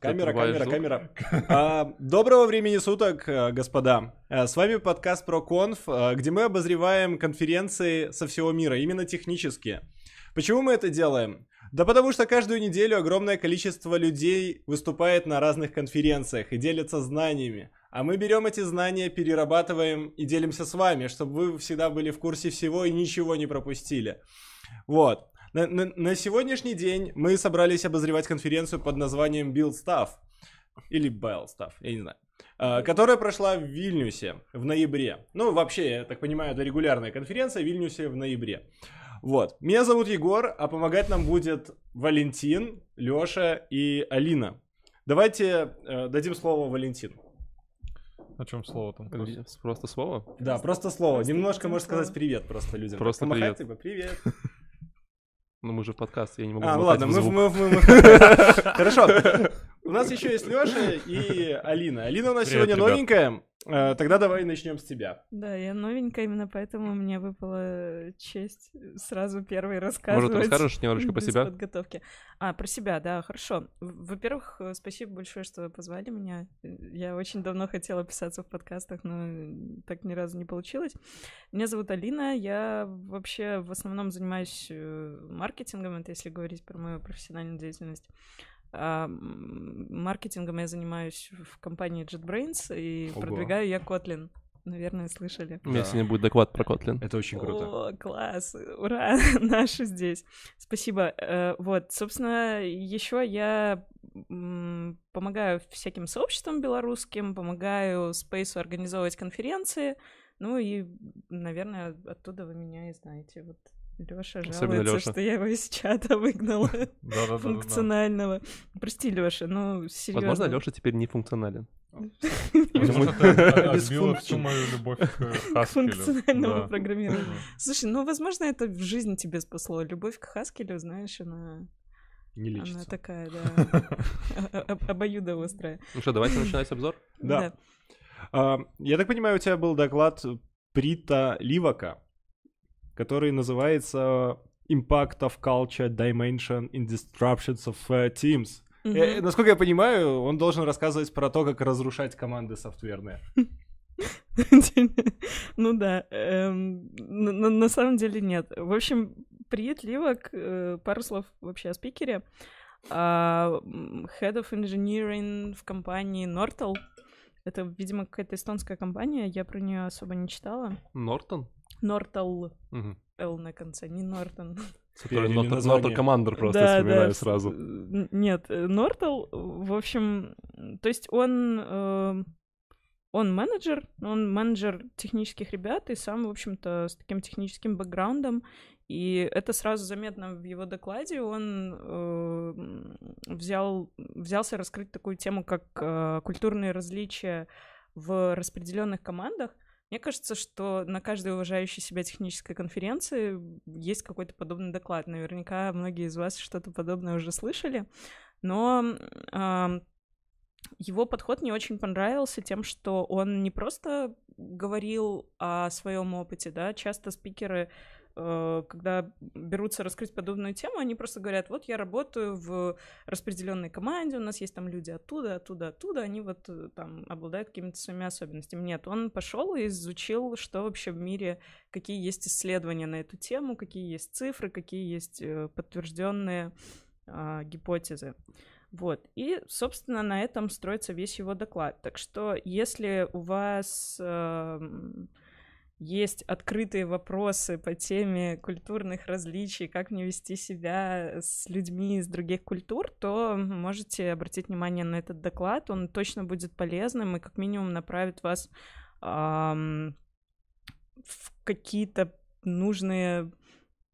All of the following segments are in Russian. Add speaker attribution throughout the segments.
Speaker 1: Камера, камера, камера. А, доброго времени суток, э, господа. Э, с вами подкаст про конф, э, где мы обозреваем конференции со всего мира, именно технические. Почему мы это делаем? Да потому что каждую неделю огромное количество людей выступает на разных конференциях и делятся знаниями. А мы берем эти знания, перерабатываем и делимся с вами, чтобы вы всегда были в курсе всего и ничего не пропустили. Вот. На, на, на сегодняшний день мы собрались обозревать конференцию под названием Build Stuff. Или Bell Stuff, я не знаю. Uh, которая прошла в Вильнюсе в ноябре. Ну, вообще, я так понимаю, это регулярная конференция в Вильнюсе в ноябре. Вот. Меня зовут Егор, а помогать нам будет Валентин, Лёша и Алина. Давайте э, дадим слово Валентину.
Speaker 2: О чем слово там?
Speaker 3: Просто, просто слово?
Speaker 1: Да, просто слово. Просто Немножко можешь сказать привет просто людям.
Speaker 3: Просто
Speaker 1: Помахать,
Speaker 3: привет.
Speaker 1: Типа, привет.
Speaker 3: Ну мы же подкаст, я не могу
Speaker 1: А, ну ладно, мы, мы, мы, мы- Хорошо. У нас еще есть Леша и Алина. Алина у нас сегодня новенькая. Э, Тогда давай начнем с тебя.
Speaker 4: Да, я новенькая, именно поэтому мне выпала честь сразу первой
Speaker 3: Может,
Speaker 4: рассказывать.
Speaker 3: расскажешь немножечко про себя?
Speaker 4: подготовки. А, про себя, да, хорошо. Во-первых, э, спасибо большое, что вы позвали меня. Я очень давно хотела писаться в подкастах, но так ни разу не получилось. Меня зовут Алина, я вообще в основном занимаюсь э, маркетингом, это если говорить про мою профессиональную деятельность. А, маркетингом я занимаюсь в компании JetBrains и
Speaker 1: Ого.
Speaker 4: продвигаю я Kotlin. Наверное, слышали.
Speaker 3: У меня
Speaker 1: Да.
Speaker 3: сегодня будет доклад про Kotlin.
Speaker 1: Это очень круто.
Speaker 4: О, класс, ура, наши здесь. Спасибо. Э, Вот, собственно, еще я помогаю всяким сообществам белорусским, помогаю Спейсу организовывать конференции, ну и, наверное, оттуда вы меня и знаете. Вот Лёша
Speaker 3: Особенно
Speaker 4: жалуется,
Speaker 3: Лёша.
Speaker 4: что я его из чата выгнала функционального. Прости, Лёша, ну серьезно.
Speaker 3: Возможно, Леша теперь не функционален.
Speaker 2: Возможно, ты отбила
Speaker 1: Бесфункций.
Speaker 2: всю мою любовь к
Speaker 4: функциональному программированию. Слушай, ну, возможно, это в жизни тебе спасло. Любовь к Хаскелю, знаешь, она,
Speaker 1: Не
Speaker 4: она
Speaker 1: лечится.
Speaker 4: такая, да, о- о- обоюдоострая.
Speaker 3: Ну что, давайте начинать обзор?
Speaker 1: Да. А, Я так понимаю, у тебя был доклад Прита Ливака, который называется Impact of Culture Dimension in Disruptions of uh, Teams.
Speaker 4: Мгм.
Speaker 1: Э, Насколько я понимаю, он должен рассказывать про то, как разрушать команды софтверные.
Speaker 4: Ну да, эм, на самом деле нет. В общем, привет, Ливок, э, пару слов вообще о спикере. А, Head of Engineering в компании Nortal. Это, видимо, какая-то эстонская компания, я про нее особо не читала.
Speaker 3: Нортон? Мгм.
Speaker 4: L на конце, не Нортон.
Speaker 3: Который. Нортон Командер просто
Speaker 4: Да,
Speaker 3: вспоминаю
Speaker 4: да,
Speaker 3: сразу.
Speaker 4: Нет, э, Нортал, в общем, то есть он, э, он менеджер, он менеджер технических ребят и сам, в общем-то, с таким техническим бэкграундом. И это сразу заметно в его докладе. Он э, взял, взялся раскрыть такую тему, как э, культурные различия в распределенных командах. Мне кажется, что на каждой уважающей себя технической конференции есть какой-то подобный доклад. Наверняка многие из вас что-то подобное уже слышали. Но ам, его подход мне очень понравился тем, что он не просто говорил о своем опыте, да, часто спикеры э, когда берутся раскрыть подобную тему, они просто говорят, вот я работаю в распределенной команде, у нас есть там люди оттуда, оттуда, оттуда, они вот э, там обладают какими-то своими особенностями. Нет, он пошел и изучил, что вообще в мире, какие есть исследования на эту тему, какие есть цифры, какие есть подтвержденные гипотезы. Вот. И, собственно, на этом строится весь его доклад. Так что, если у вас эм, есть открытые вопросы по теме культурных различий, как мне вести себя с людьми из других культур, то можете обратить внимание на этот доклад. Он точно будет полезным и как минимум направит вас ам, в какие-то нужные,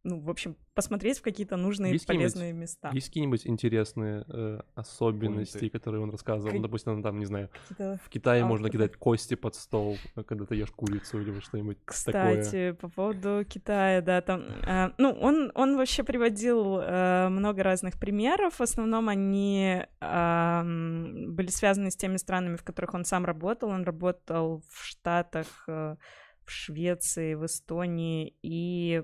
Speaker 4: ну, в общем, посмотреть в какие-то нужные
Speaker 3: Есть
Speaker 4: полезные места.
Speaker 3: Есть какие-нибудь интересные э, особенности,
Speaker 1: Пункты.
Speaker 3: которые он рассказывал?
Speaker 4: Как-
Speaker 3: Ну, Допустим, там, не знаю, в Китае
Speaker 4: А,
Speaker 3: можно кидать кости под стол, э, когда ты ешь курицу или что-нибудь такое.
Speaker 4: Кстати, по поводу Китая, да, там, э, ну, он, он вообще приводил э, много разных примеров, в основном они ам, были связаны с теми странами, в которых он сам работал, он работал в Штатах, э, в Швеции, в Эстонии, и,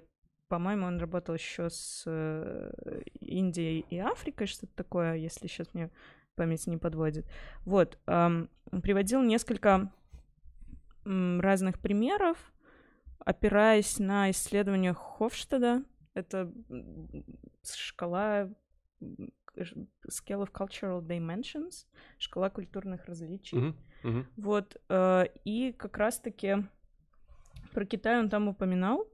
Speaker 4: по-моему, он работал еще с э, Индией и Африкой, что-то такое, если сейчас мне память не подводит. Вот, приводил несколько разных примеров, опираясь на исследования Хофштеда. Это шкала Scale of Cultural Dimensions, шкала культурных различий.
Speaker 3: Мгм, мгм.
Speaker 4: Вот, э, и как раз-таки про Китай он там упоминал.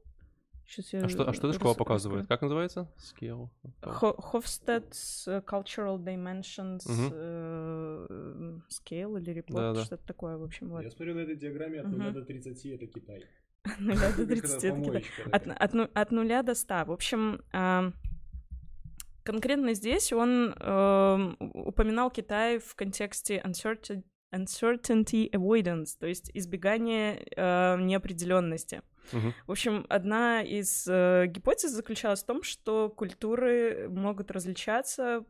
Speaker 4: Сейчас я
Speaker 3: А что, а что эта шкала
Speaker 4: рас-
Speaker 3: показывает? Как называется? Scale.
Speaker 4: Hofstede's э, Cultural Dimensions
Speaker 3: Мгм.
Speaker 4: э, Scale или Report,
Speaker 3: Да-да.
Speaker 4: что-то такое, в общем, вот.
Speaker 1: Я смотрю на этой диаграмме от
Speaker 4: Мгм.
Speaker 1: 0 до 30 это Китай.
Speaker 4: Нуля до
Speaker 1: Как
Speaker 4: 30 это Китай. От,
Speaker 1: такая.
Speaker 4: от ну- от нуля до 100. В общем, а, конкретно здесь он эм, упоминал Китай в контексте uncertain- uncertainty avoidance, то есть избегание э, неопределенности.
Speaker 3: Мгм.
Speaker 4: В общем, одна из э, гипотез заключалась в том, что культуры могут различаться,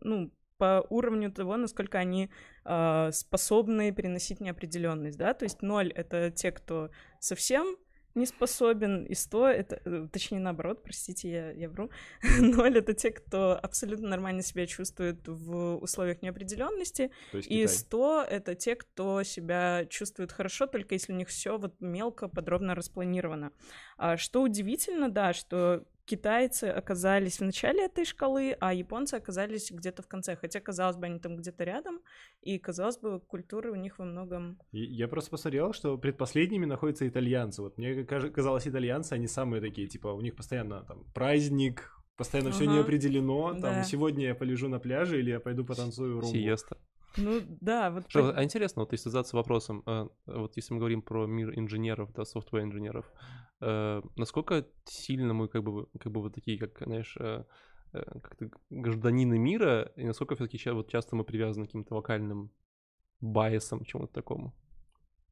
Speaker 4: ну, по уровню того, насколько они э, способны переносить неопределенность, да, то есть ноль — это те, кто совсем не способен, и 100 — это, э, точнее, наоборот, простите, я, я вру, ноль — это те, кто абсолютно нормально себя чувствует в условиях неопределенности, и
Speaker 1: Китай.
Speaker 4: 100 — это те, кто себя чувствует хорошо, только если у них все вот мелко, подробно распланировано. А что удивительно, да, что китайцы оказались в начале этой шкалы, а японцы оказались где-то в конце. Хотя, казалось бы, они там где-то рядом, и, казалось бы, культуры у них во многом...
Speaker 1: Я просто посмотрел, что предпоследними находятся итальянцы. Вот мне казалось, итальянцы, они самые такие, типа, у них постоянно там праздник, постоянно все
Speaker 4: Ага.
Speaker 1: не определено. Там
Speaker 4: Да.
Speaker 1: сегодня я полежу на пляже или я пойду потанцую румбу.
Speaker 3: Сиеста.
Speaker 4: Ну, да, вот...
Speaker 3: Что, а интересно, вот если задаться вопросом, э, вот если мы говорим про мир инженеров, да, софтвер-инженеров, э, насколько сильно мы как бы, как бы вот такие, как, знаешь, э, как-то гражданины мира, и насколько все-таки вот часто мы привязаны к каким-то локальным байесам, чему-то такому?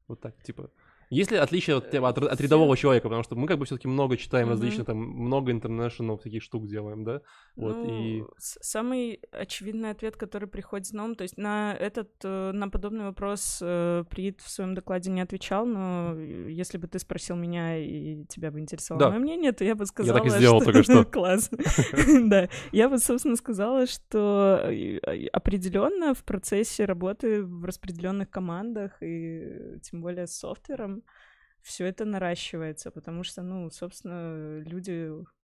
Speaker 3: Вот так, типа... Есть ли отличие от, от, от рядового человека? Потому что мы как бы все-таки много читаем
Speaker 4: Мгм.
Speaker 3: различных, там, много international таких штук делаем, да? Вот, и...
Speaker 4: Ну, с- Самый очевидный ответ, который приходит на ум, то есть на этот, э, на подобный вопрос э, Приит в своем докладе не отвечал, но э, если бы ты спросил меня и тебя бы интересовало
Speaker 3: Да.
Speaker 4: мое мнение, то я бы сказала,
Speaker 3: так и сделал только что.
Speaker 4: Класс. Да, я бы, собственно, сказала, что определенно в процессе работы в распределенных командах и тем более с софтвером все это наращивается, потому что, ну, собственно, люди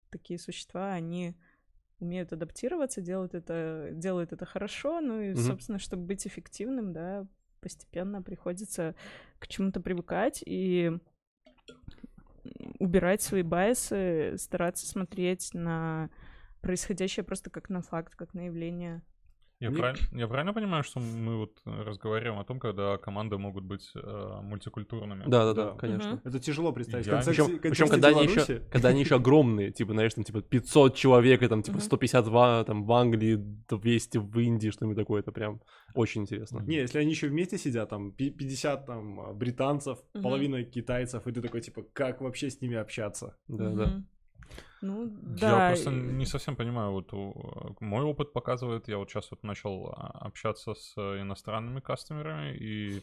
Speaker 4: такие существа, они умеют адаптироваться, делают это, делают это хорошо, ну и,
Speaker 3: Мгм.
Speaker 4: собственно, чтобы быть эффективным, да, постепенно приходится к чему-то привыкать и убирать свои байсы, стараться смотреть на происходящее просто как на факт, как на явление.
Speaker 2: Я,
Speaker 1: Мне-
Speaker 2: правиль- я правильно понимаю, что мы вот э, разговариваем о том, когда команды могут быть э, мультикультурными?
Speaker 3: Да-да-да,
Speaker 1: Да.
Speaker 3: конечно.
Speaker 4: Мгм.
Speaker 1: Это тяжело представить. Концепции-
Speaker 3: Причем,
Speaker 1: контексте
Speaker 3: когда они еще, когда они еще огромные, типа, знаешь, там, типа, 500 человек, и там, типа,
Speaker 4: Мгм.
Speaker 3: 150 в, там, в Англии, 200 в Индии, что-нибудь такое, это прям очень интересно.
Speaker 1: Не, если они еще вместе сидят, там, пи- 50 там британцев,
Speaker 4: Мгм.
Speaker 1: половина китайцев, и ты такой, типа, как вообще с ними общаться?
Speaker 3: Да-да.
Speaker 4: Мгм. Ну,
Speaker 2: Я
Speaker 4: да.
Speaker 2: просто
Speaker 4: и-
Speaker 2: не совсем понимаю, вот мой опыт показывает, я вот сейчас вот начал а, общаться с иностранными кастомерами, и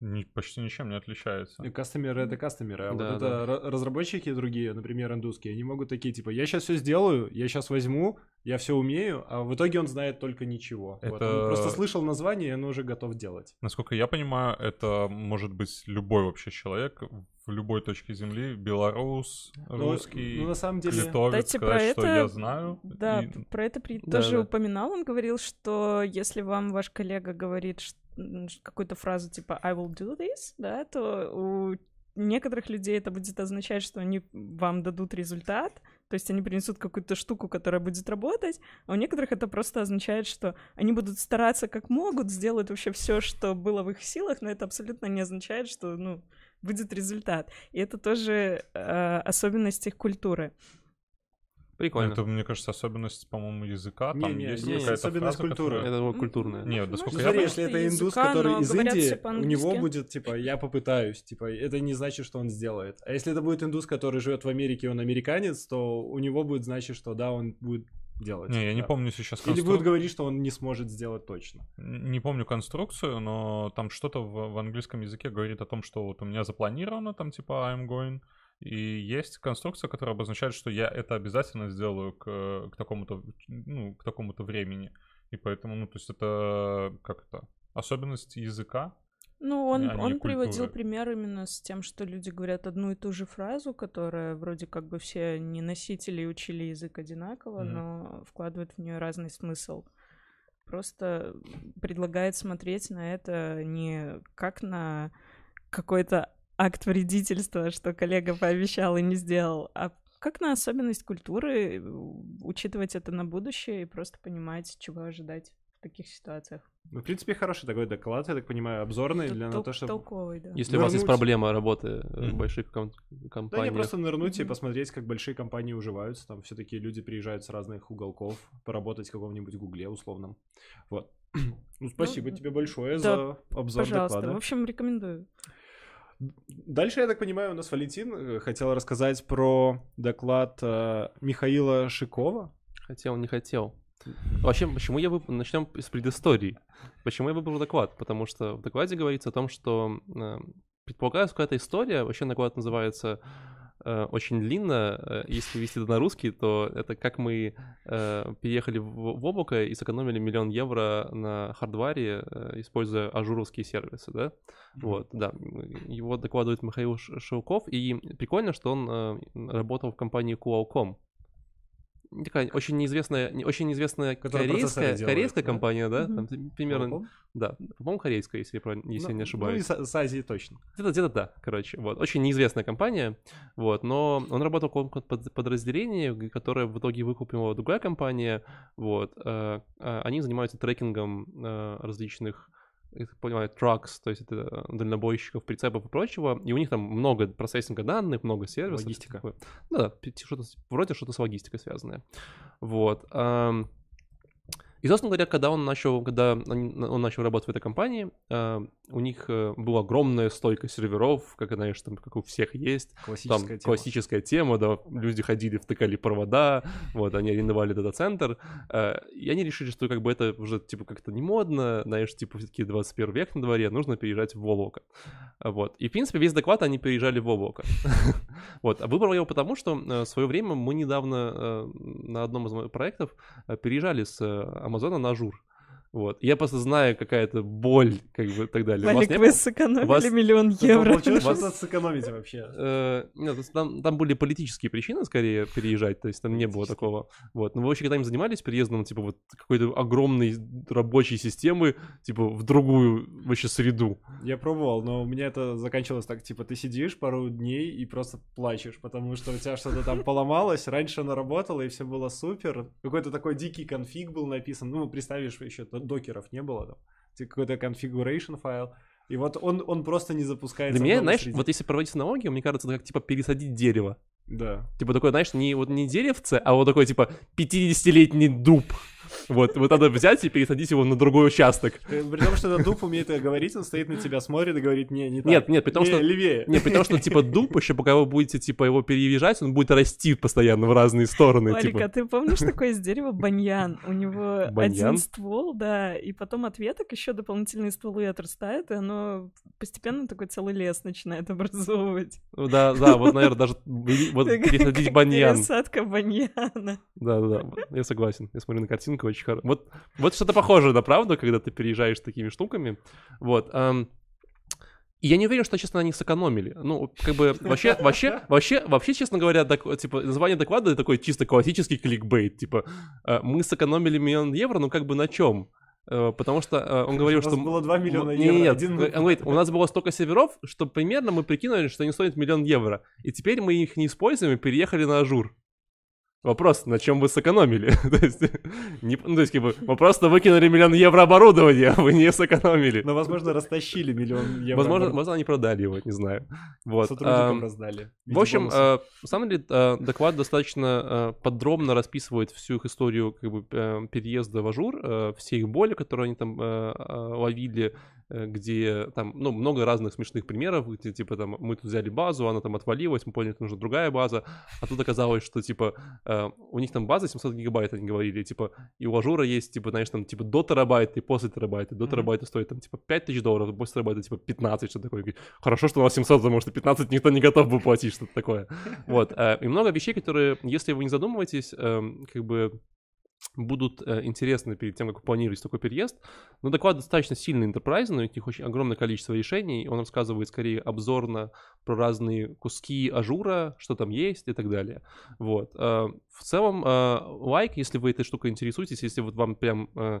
Speaker 2: ни- почти ничем не отличается.
Speaker 1: И Кастомеры это кастомеры, а
Speaker 3: Да,
Speaker 1: вот
Speaker 3: да.
Speaker 1: это ра- разработчики другие, например, индусские, они могут такие, типа, я сейчас все сделаю, я сейчас возьму, я все умею, а в итоге он знает только ничего. Вот,
Speaker 2: Это-
Speaker 1: Он просто слышал название, и он уже готов делать.
Speaker 2: Насколько я понимаю, это может быть любой вообще человек в любой точке земли, белорус,
Speaker 1: Ну,
Speaker 2: русский,
Speaker 1: ну, на самом деле...
Speaker 2: литовец,
Speaker 4: Кстати,
Speaker 2: сказать,
Speaker 4: про
Speaker 2: что
Speaker 4: это-
Speaker 2: я знаю.
Speaker 4: Да,
Speaker 2: и-
Speaker 4: про это При
Speaker 3: Да,
Speaker 4: тоже
Speaker 3: да.
Speaker 4: упоминал. Он говорил, что если вам ваш коллега говорит ш- какую-то фразу типа I will do this, да, то у некоторых людей это будет означать, что они вам дадут результат, то есть они принесут какую-то штуку, которая будет работать, а у некоторых это просто означает, что они будут стараться как могут, сделают вообще все, что было в их силах, но это абсолютно не означает, что, ну, будет результат. И это тоже э, особенность их культуры.
Speaker 3: Прикольно.
Speaker 2: Это, мне кажется, особенность, по-моему, языка. Там
Speaker 1: Не-не,
Speaker 2: есть
Speaker 3: не,
Speaker 2: какая-то
Speaker 1: особенность
Speaker 2: фраза,
Speaker 1: культуры.
Speaker 2: которая-
Speaker 3: Это культурное.
Speaker 2: Нет,
Speaker 4: ну,
Speaker 2: насколько
Speaker 1: Ну,
Speaker 2: я
Speaker 1: смотри,
Speaker 2: понимаю-
Speaker 1: если это
Speaker 4: языка,
Speaker 1: индус, который из
Speaker 4: говорят
Speaker 1: Индии, у него будет, типа, я попытаюсь, типа, это не значит, что он сделает. А если это будет индус, который живет в Америке, и он американец, то у него будет значить, что да, он будет делать.
Speaker 2: Не, я не
Speaker 1: Да.
Speaker 2: помню сейчас
Speaker 1: Или
Speaker 2: констру-
Speaker 1: будет говорить, что он не сможет сделать точно.
Speaker 2: Не помню конструкцию, но там что-то в, в английском языке говорит о том, что вот у меня запланировано, там типа I'm going, и есть конструкция, которая обозначает, что я это обязательно сделаю к, к такому-то, ну, к такому-то времени. И поэтому, ну, то есть это, как это, особенность языка,
Speaker 4: Ну, он,
Speaker 2: а
Speaker 4: он приводил пример именно с тем, что люди говорят одну и ту же фразу, которая вроде как бы все не носители и учили язык одинаково,
Speaker 1: Мгм.
Speaker 4: но вкладывают в нее разный смысл. Просто предлагает смотреть на это не как на какой-то акт вредительства, что коллега пообещал и не сделал, а как на особенность культуры, э, учитывать это на будущее и просто понимать, чего ожидать в таких ситуациях.
Speaker 1: Ну, в принципе, хороший такой доклад, я так понимаю, обзорный
Speaker 4: Тут
Speaker 1: для на
Speaker 4: тол-
Speaker 1: то, чтобы...
Speaker 4: толковый, да.
Speaker 3: Если у вас есть проблема работы э, в больших ком-
Speaker 1: Да не
Speaker 3: компаниях,
Speaker 1: просто нырнуть и
Speaker 4: Мгм.
Speaker 1: посмотреть, как большие компании уживаются. Там все-таки люди приезжают с разных уголков поработать в каком-нибудь гугле условном. Вот. Ну, спасибо
Speaker 4: Ну,
Speaker 1: тебе большое
Speaker 4: да,
Speaker 1: за обзор
Speaker 4: Пожалуйста.
Speaker 1: доклада.
Speaker 4: В общем, рекомендую.
Speaker 1: Дальше, я так понимаю, у нас Валентин э, хотел рассказать про доклад э, Михаила Шикова.
Speaker 3: хотел, не хотел. Вообще, почему я выбрал... Начнем с предыстории. Почему я выбрал доклад? Потому что в докладе говорится о том, что э, предполагается какая-то история. Вообще доклад называется очень длинно. Э, Если вести это на русский, то это как мы э, переехали в, облако и сэкономили миллион евро на hardware е, э, используя Azure овские сервисы, да? Вот, да. Его докладывает Михаил Шелков, и прикольно, что он э, работал в компании Qualcomm. Такая очень неизвестная, не- очень неизвестная
Speaker 1: Которая
Speaker 3: корейская,
Speaker 1: делает,
Speaker 3: корейская
Speaker 1: да?
Speaker 3: компания, да? Там примерно, да, по-моему, корейская, если я, если я не
Speaker 1: Ну,
Speaker 3: ошибаюсь.
Speaker 1: Ну, и с, с Азии точно.
Speaker 3: Где-то, где-то да, короче, вот. Очень неизвестная компания, вот, но он работал в каком-то под- подразделении, которое в итоге выкупила другая компания, вот. э, э, Они занимаются трекингом э, различных я так понимаю, trucks, то есть это э, дальнобойщиков, прицепов и прочего, и у них там много процессинга данных, много сервисов.
Speaker 1: Логистика.
Speaker 3: Ну да, что-то, вроде что-то с логистикой связанное. Вот. И, собственно говоря, когда он начал, когда он начал работать в этой компании, э, у них э, была огромная стойка серверов, как, знаешь, там, как у всех есть. Там
Speaker 1: Классическая тема.
Speaker 3: классическая тема, да, люди ходили, втыкали провода, вот, они арендовали дата-центр, э, и они решили, что как бы это уже, типа, как-то не модно, знаешь, типа, все-таки 21 век на дворе, нужно переезжать в облако. Вот, и, в принципе, весь доклад они переезжали в облако. Вот, а выбрал я его потому, что в свое время мы недавно на одном из моих проектов переезжали с Амазона на Azure. Вот, я просто знаю, какая-то боль, как бы, и так далее. Вас
Speaker 4: Валик,
Speaker 3: не
Speaker 4: вы
Speaker 3: было?
Speaker 4: сэкономили
Speaker 3: вас-
Speaker 4: миллион евро.
Speaker 1: Получилось,
Speaker 3: Вас-
Speaker 1: сэкономить вообще.
Speaker 3: Э, Нет, там, там были политические причины скорее переезжать, то есть там не было такого. Вот. Но вы вообще когда-нибудь занимались переездом, типа, вот какой-то огромной рабочей системы, типа, в другую вообще среду?
Speaker 1: Я пробовал, но у меня это заканчивалось так, типа, ты сидишь пару дней и просто плачешь, потому что у тебя что-то там поломалось, раньше оно работало, и все было супер. Какой-то такой дикий конфиг был написан, ну, представишь, еще докеров не было там, Типа какой-то configuration файл, и вот он, он просто не запускается.
Speaker 3: Для меня, знаешь,
Speaker 1: среде.
Speaker 3: вот если проводить аналогию, мне кажется, это как, типа, пересадить дерево.
Speaker 1: Да.
Speaker 3: Типа такой, знаешь, не, вот не деревце, а вот такой, типа, 50-летний дуб. Вот, вот надо взять и пересадить его на другой участок.
Speaker 1: Э, При том, что этот дуб умеет это говорить, он стоит на тебя, смотрит и говорит, не, не так.
Speaker 3: Нет, нет, при том,
Speaker 1: Не,
Speaker 3: что-
Speaker 1: левее.
Speaker 3: Не, при том, что, типа, дуб еще, пока вы будете, типа, его переезжать, он будет расти постоянно в разные стороны,
Speaker 4: Валик,
Speaker 3: типа.
Speaker 4: а ты помнишь такое из дерева баньян? У него
Speaker 3: Баньян?
Speaker 4: один ствол, да, и потом от веток еще дополнительные стволы отрастают, и оно постепенно такой целый лес начинает образовывать.
Speaker 3: Ну Да, да, вот, наверное, даже вот пересадить баньян.
Speaker 4: Пересадка баньяна.
Speaker 3: Да, да, да, я согласен. Я смотрю на картинку, очень хорошо. Вот, вот что-то похожее на правду, когда ты переезжаешь с такими штуками. Вот. и я не уверен, что, честно, они сэкономили. Ну, как бы, вообще, вообще, вообще, вообще, честно говоря, док- типа, название доклада такой чисто классический кликбейт. Типа, э, мы сэкономили миллион евро, ну, как бы на чем? Потому что э, он говорил,
Speaker 1: У нас
Speaker 3: что...
Speaker 1: было 2 миллиона евро.
Speaker 3: Нет,
Speaker 1: один-
Speaker 3: он говорит, у нас было столько серверов, что примерно мы прикинули, что они стоят миллион евро. И теперь мы их не используем и переехали на Azure. Вопрос, на чем вы сэкономили? то есть, не, ну, то есть, как бы, вы просто выкинули миллион евро оборудования, а вы не сэкономили.
Speaker 1: Но, возможно, растащили миллион евро.
Speaker 3: Возможно, возможно, они продали его, не знаю. Вот.
Speaker 1: Сотрудникам
Speaker 3: ам,
Speaker 1: раздали.
Speaker 3: в общем, э, на самом деле, э, доклад достаточно э, подробно расписывает всю их историю как бы, переезда в Azure, э, все их боли, которые они там ловили, где там, ну, много разных смешных примеров, где, типа, там, мы тут взяли базу, она там отвалилась, мы поняли, что нужна другая база, а тут оказалось, что, типа, э, у них там база 700 гигабайт, они говорили, типа, и у Azure а есть, типа, знаешь, там, типа, до терабайта и после терабайта, до
Speaker 1: Мгм.
Speaker 3: терабайта стоит, там, типа, 5000 долларов, после терабайта, типа, 15, что такое. Хорошо, что у нас 700, потому что 15 никто не готов был платить, что-то такое. Вот. э, И много вещей, которые, если вы не задумываетесь, эм, как бы будут э, интересны перед тем, как вы такой переезд. Но доклад достаточно сильный enterprise, но у них очень огромное количество решений. Он рассказывает скорее обзорно про разные куски Azure а, что там есть и так далее. Вот. Э, в целом, э, лайк, если вы этой штукой интересуетесь, если вот вам прям э,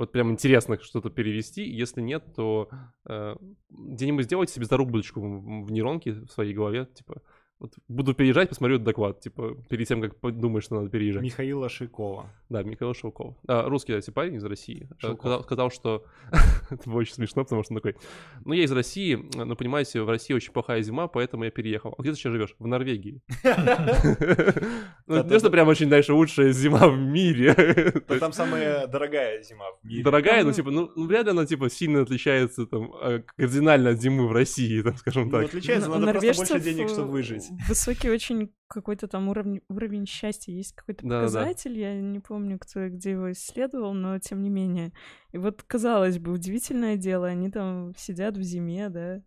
Speaker 3: вот прям интересно что-то перевести. Если нет, то э, где-нибудь сделайте себе зарубочку в нейронке в своей голове, типа, вот буду переезжать, посмотрю этот доклад, типа, перед тем, как думаешь, что надо переезжать.
Speaker 1: Михаила Шикова.
Speaker 3: Да, Михаил Шелков. А, русский, кстати, парень из России. Э,
Speaker 1: Шелков.
Speaker 3: Сказал, сказал, что... Это было очень смешно, потому что он такой... Ну, я из России, но, понимаете, в России очень плохая зима, поэтому я переехал. А где ты сейчас живешь? В Норвегии. Ну, не что прям очень, дальше лучшая зима в мире.
Speaker 1: Там самая дорогая зима в мире.
Speaker 3: Дорогая, но типа, ну, ну, вряд ли она, типа, сильно отличается, там, э, кардинально от зимы в России, там, скажем
Speaker 1: Ну,
Speaker 3: так.
Speaker 1: отличается, надо просто больше денег,
Speaker 4: э,
Speaker 1: чтобы выжить.
Speaker 4: Высокий очень какой-то там уровень, уровень счастья. Есть какой-то показатель, я не помню, кто и где его исследовал, но тем не менее. И вот, казалось бы, удивительное дело, они там сидят в зиме, да,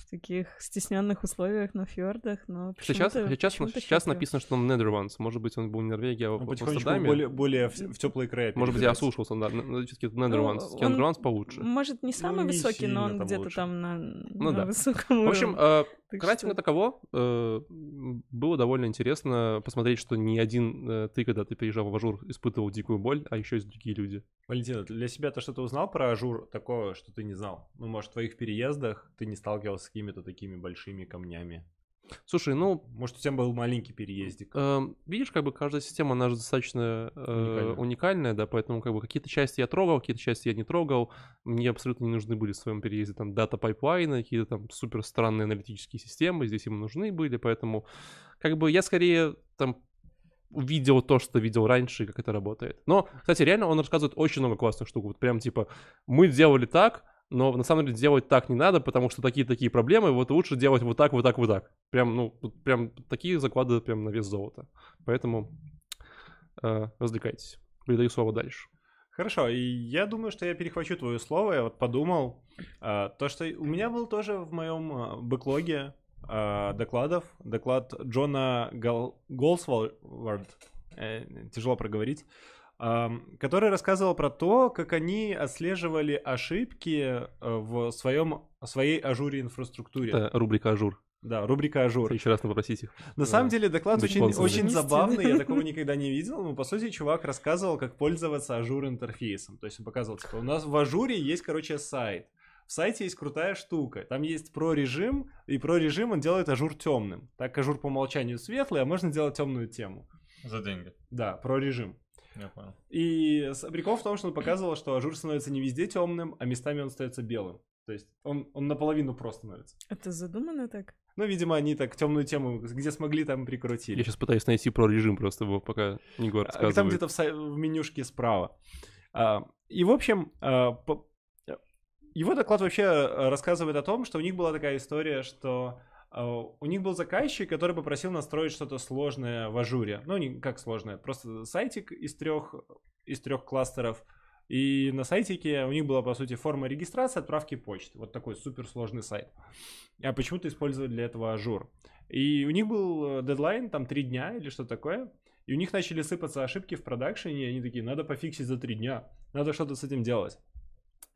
Speaker 4: в таких стесненных условиях на фьордах, но
Speaker 3: Сейчас, сейчас, сейчас написано, что он Netherlands. Может быть, он был не Норвегия, а
Speaker 1: Ну,
Speaker 3: в Амстердаме.
Speaker 1: более, более в, в теплые края
Speaker 3: Может быть, я ослышался, да. но Все-таки Netherlands.
Speaker 4: Ну,
Speaker 3: Netherlands получше.
Speaker 4: Может, не самый
Speaker 1: не
Speaker 4: высокий, но он
Speaker 1: там
Speaker 4: где-то
Speaker 1: лучше.
Speaker 4: там на,
Speaker 3: Ну
Speaker 4: на
Speaker 3: да.
Speaker 4: высоком
Speaker 3: В общем,
Speaker 4: уровне.
Speaker 3: э,
Speaker 4: Так
Speaker 3: кратко
Speaker 4: что-
Speaker 3: таково, э, было довольно интересно посмотреть, что не один э, ты, когда ты приезжал в Azure, испытывал дикую боль, а еще есть другие люди.
Speaker 1: Валентина, для себя ты что-то узнал про Azure такого, что ты не знал? Ну, может, в твоих переездах ты не сталкивался с какими-то такими большими камнями?
Speaker 3: Слушай, ну,
Speaker 1: Может, у тебя был маленький переездик?
Speaker 3: Эм, видишь, как бы каждая система, она же достаточно э,
Speaker 1: Уникальная.
Speaker 3: уникальная, да, поэтому как бы какие-то части я трогал, какие-то части я не трогал. Мне абсолютно не нужны были в своем переезде там data pipeline ы, какие-то там супер странные аналитические системы, здесь им нужны были, поэтому как бы я скорее там увидел то, что видел раньше, и как это работает. Но, кстати, реально он рассказывает очень много классных штук. Вот прям типа, мы делали так, но на самом деле делать так не надо, потому что такие-такие проблемы, вот лучше делать вот так, вот так, вот так. Прям, ну, прям такие заклады прям на вес золота. Поэтому э, развлекайтесь. Передаю слово дальше.
Speaker 1: Хорошо, и я думаю, что я перехвачу твое слово. Я вот подумал, а, то, что у меня был тоже в моем а, бэклоге а, докладов, доклад Джона Гол... Голсвард, э, тяжело проговорить, который рассказывал про то, как они отслеживали ошибки э, в своем, своей Azure инфраструктуре.
Speaker 3: Это рубрика Azure.
Speaker 1: Да, рубрика ажур.
Speaker 3: Еще раз попросить их.
Speaker 1: На самом деле доклад
Speaker 3: быть
Speaker 1: очень,
Speaker 3: спонсорами.
Speaker 1: очень забавный,
Speaker 4: да.
Speaker 1: я такого никогда не видел. Но, по сути, чувак рассказывал, как пользоваться Azure интерфейсом. То есть он показывал, типа, у нас в Azure е есть, короче, сайт. В сайте есть крутая штука. Там есть pro режим, и pro режим он делает Azure темным. Так Azure по умолчанию светлый, а можно делать темную тему.
Speaker 2: За деньги.
Speaker 1: Да, pro режим.
Speaker 2: Я понял.
Speaker 1: И прикол в том, что он показывал, что Azure становится не везде темным, а местами он остается белым. То есть он, он наполовину просто становится.
Speaker 4: Это задумано так?
Speaker 1: Ну, видимо, они так темную тему, где смогли, там и
Speaker 3: Я
Speaker 1: прикрутили.
Speaker 3: сейчас пытаюсь найти pro режим просто его, пока Егор
Speaker 1: А,
Speaker 3: рассказывает.
Speaker 1: Там где-то в, сай- в менюшке справа. А, И, в общем, а, по- его доклад вообще э, рассказывает о том, что у них была такая история, что а, у них был заказчик, который попросил настроить что-то сложное в Azure е. Ну, не как сложное, просто сайтик из трех, из трех кластеров. И на сайтике у них была, по сути, форма регистрации, отправки почты. Вот такой суперсложный сайт. А почему-то использовали для этого Azure. И у них был э, дедлайн, там, три дня или что такое. И у них начали сыпаться ошибки в продакшене, и они такие, надо пофиксить за три дня, надо что-то с этим делать.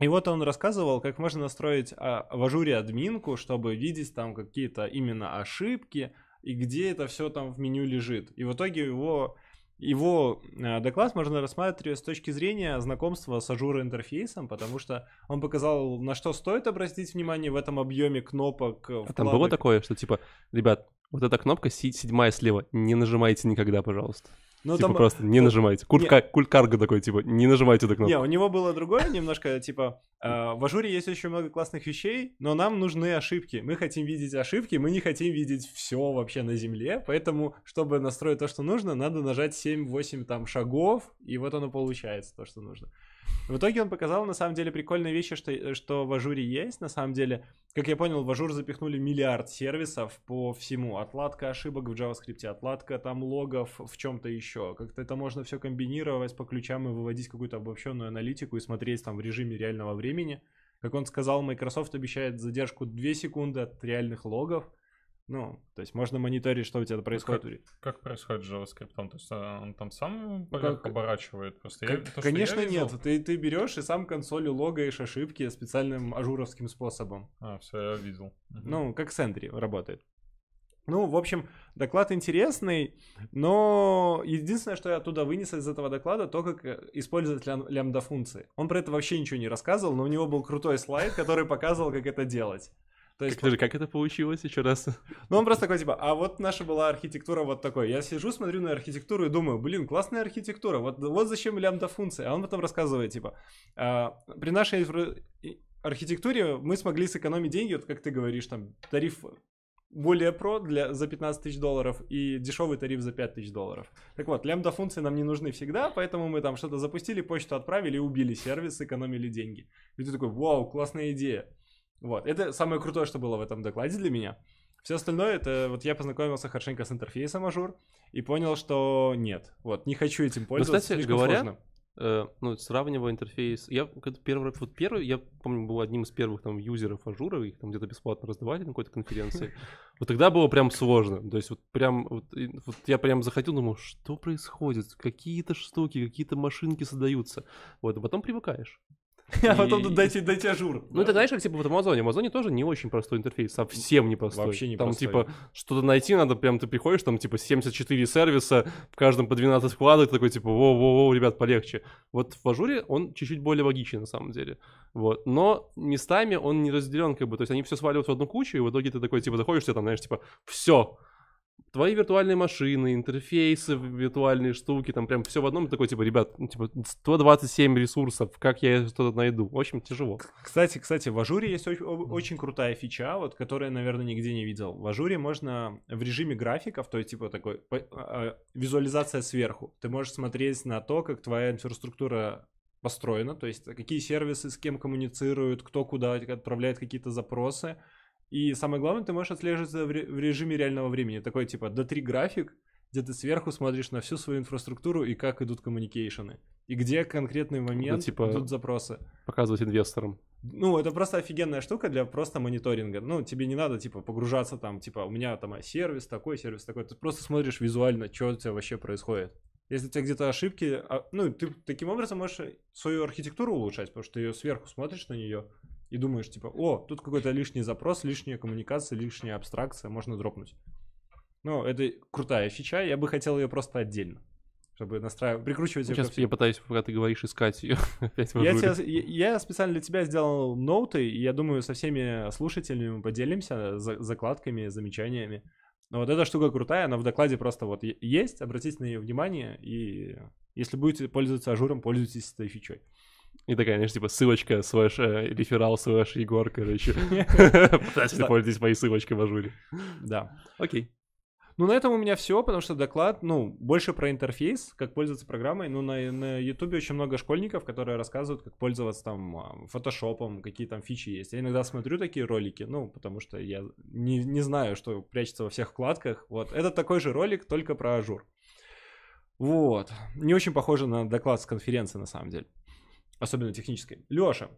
Speaker 1: И вот он рассказывал, как можно настроить а, в Azure е админку, чтобы видеть там какие-то именно ошибки, и где это все там в меню лежит. И в итоге его, его а, доклад можно рассматривать с точки зрения знакомства с Azure интерфейсом, потому что он показал, на что стоит обратить внимание в этом объеме кнопок.
Speaker 3: А там было такое, что типа, ребят, вот эта кнопка седьмая слева, не нажимайте никогда, пожалуйста.
Speaker 1: Ну,
Speaker 3: типа
Speaker 1: там-
Speaker 3: просто не
Speaker 1: ну,
Speaker 3: нажимайте. Культ,
Speaker 1: не-
Speaker 3: ка- культ карго такой, типа, не нажимайте эту кнопку.
Speaker 1: Не, у него было другое немножко, типа, э, в ажуре есть очень много классных вещей, но нам нужны ошибки. Мы хотим видеть ошибки, мы не хотим видеть все вообще на земле, поэтому, чтобы настроить то, что нужно, надо нажать 7-8 там шагов, и вот оно получается, то, что нужно. В итоге он показал, на самом деле, прикольные вещи, что, что в ажуре есть. На самом деле, как я понял, в Azure запихнули миллиард сервисов по всему. Отладка ошибок в JavaScript, отладка там логов в чем-то еще. Как-то это можно все комбинировать по ключам и выводить какую-то обобщенную аналитику и смотреть там в режиме реального времени. Как он сказал, Microsoft обещает задержку 2 секунды от реальных логов. Ну, то есть можно мониторить, что у тебя происходит.
Speaker 2: Как происходит с JavaScript? То есть а, он там сам поверх
Speaker 1: Как-
Speaker 2: оборачивает? Просто
Speaker 1: К-
Speaker 2: я, то,
Speaker 1: Конечно,
Speaker 2: я видел-
Speaker 1: нет. Ты, ты берешь и сам консолью логаешь ошибки специальным ажуровским способом.
Speaker 2: А, все, я видел.
Speaker 1: Ну, как Sentry работает. Ну, в общем, доклад интересный, но единственное, что я оттуда вынес из этого доклада, то, как э, использовать лям- лямбда-функции. Он про это вообще ничего не рассказывал, но у него был крутой слайд, который показывал, как это делать. То есть,
Speaker 3: Как, подожди, как это получилось еще раз?
Speaker 1: ну, он просто такой, типа, а вот наша была архитектура вот такой. Я сижу, смотрю на архитектуру и думаю, блин, классная архитектура, вот, вот зачем лямбда-функция. А он потом рассказывает, типа, «А, при нашей инфра- архитектуре мы смогли сэкономить деньги, вот как ты говоришь, там, тариф более про для, за 15 тысяч долларов и дешевый тариф за 5 тысяч долларов. Так вот, лямбда-функции нам не нужны всегда, поэтому мы там что-то запустили, почту отправили, убили сервис, сэкономили деньги. И ты такой, вау, классная идея. Вот, это самое крутое, что было в этом докладе для меня. Все остальное, это вот я познакомился хорошенько с интерфейсом Ажур и понял, что нет, вот, не хочу этим пользоваться,
Speaker 3: кстати
Speaker 1: слишком
Speaker 3: говоря,
Speaker 1: сложно.
Speaker 3: Э, ну, сравнивая интерфейс, я когда первый, вот первый, я помню, был одним из первых там юзеров Ажура, их там где-то бесплатно раздавали на какой-то конференции. Вот тогда было прям сложно, то есть вот прям, вот, вот я прям заходил, думал, что происходит, какие-то штуки, какие-то машинки создаются, вот, а потом привыкаешь.
Speaker 1: А потом тут дайте, дайте Ажур.
Speaker 3: Ну, это знаешь, как типа в Амазоне. В Амазоне тоже не очень простой интерфейс, совсем не простой.
Speaker 1: Вообще не
Speaker 3: Там типа что-то найти надо, прям ты приходишь, там типа 74 сервиса, в каждом по 12 вкладок, такой типа, воу-воу-воу, ребят, полегче. Вот в Ажуре он чуть-чуть более логичен на самом деле. Вот. Но местами он не разделен, как бы, то есть они все сваливают в одну кучу, и в итоге ты такой, типа, заходишь, тебе там, знаешь, типа, все, твои виртуальные машины, интерфейсы, виртуальные штуки, там прям все в одном, и такой, типа, ребят, ну, типа, 127 ресурсов, как я что-то найду? В общем, тяжело.
Speaker 1: Кстати, кстати, в Ажуре есть очень, очень крутая фича, вот, которую я, наверное, нигде не видел. В Ажуре можно в режиме графиков, то есть, типа, такой, по- а, визуализация сверху. Ты можешь смотреть на то, как твоя инфраструктура построена, то есть, какие сервисы с кем коммуницируют, кто куда отправляет какие-то запросы. И самое главное, ты можешь отслеживать в ре- в режиме реального времени. Такой, типа, D3 график, где ты сверху смотришь на всю свою инфраструктуру и как идут коммуникейшены. И где конкретный момент
Speaker 3: типа-
Speaker 1: идут запросы.
Speaker 3: Показывать инвесторам.
Speaker 1: Ну, это просто офигенная штука для просто мониторинга. Ну, тебе не надо, типа, погружаться там, типа, у меня там сервис такой, сервис такой. Ты просто смотришь визуально, что у тебя вообще происходит. Если у тебя где-то ошибки, а, ну, ты таким образом можешь свою архитектуру улучшать, потому что ты ее сверху смотришь на нее и думаешь, типа, о, тут какой-то лишний запрос, лишняя коммуникация, лишняя абстракция, можно дропнуть. Ну, это крутая фича, я бы хотел ее просто отдельно, чтобы настраивать, прикручивать ко
Speaker 3: Сейчас я пытаюсь, пока ты говоришь, искать ее опять
Speaker 1: Я, тебя- я- я специально для тебя сделал ноуты, и я думаю, со всеми слушателями мы поделимся за- закладками, замечаниями. Но вот эта штука крутая, она в докладе просто вот есть, обратите на нее внимание, и если будете пользоваться ажуром, пользуйтесь этой фичой.
Speaker 3: И такая, знаешь, типа ссылочка, слэш, э, реферал, слэш, Егор, короче. Пытайтесь пользуйтесь моей ссылочкой в ажуре.
Speaker 1: Да.
Speaker 3: Окей.
Speaker 1: Ну, на этом у меня все, потому что доклад, ну, больше про интерфейс, как пользоваться программой. Ну, на, на YouTube очень много школьников, которые рассказывают, как пользоваться там а, фотошопом, какие там фичи есть. Я иногда смотрю такие ролики, ну, потому что я не, не знаю, что прячется во всех вкладках. Вот, это такой же ролик, только про ажур. Вот. Не очень похоже на доклад с конференции, на самом деле. Особенно технической. Леша.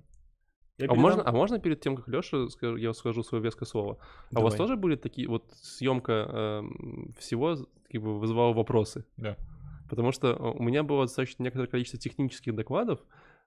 Speaker 3: А можно, а можно перед тем, как Леша, я скажу свое веское слово, а у вас тоже были такие, вот съемка эм, всего как бы вызывала вопросы?
Speaker 2: Да.
Speaker 3: Потому что э, у меня было достаточно некоторое количество технических докладов,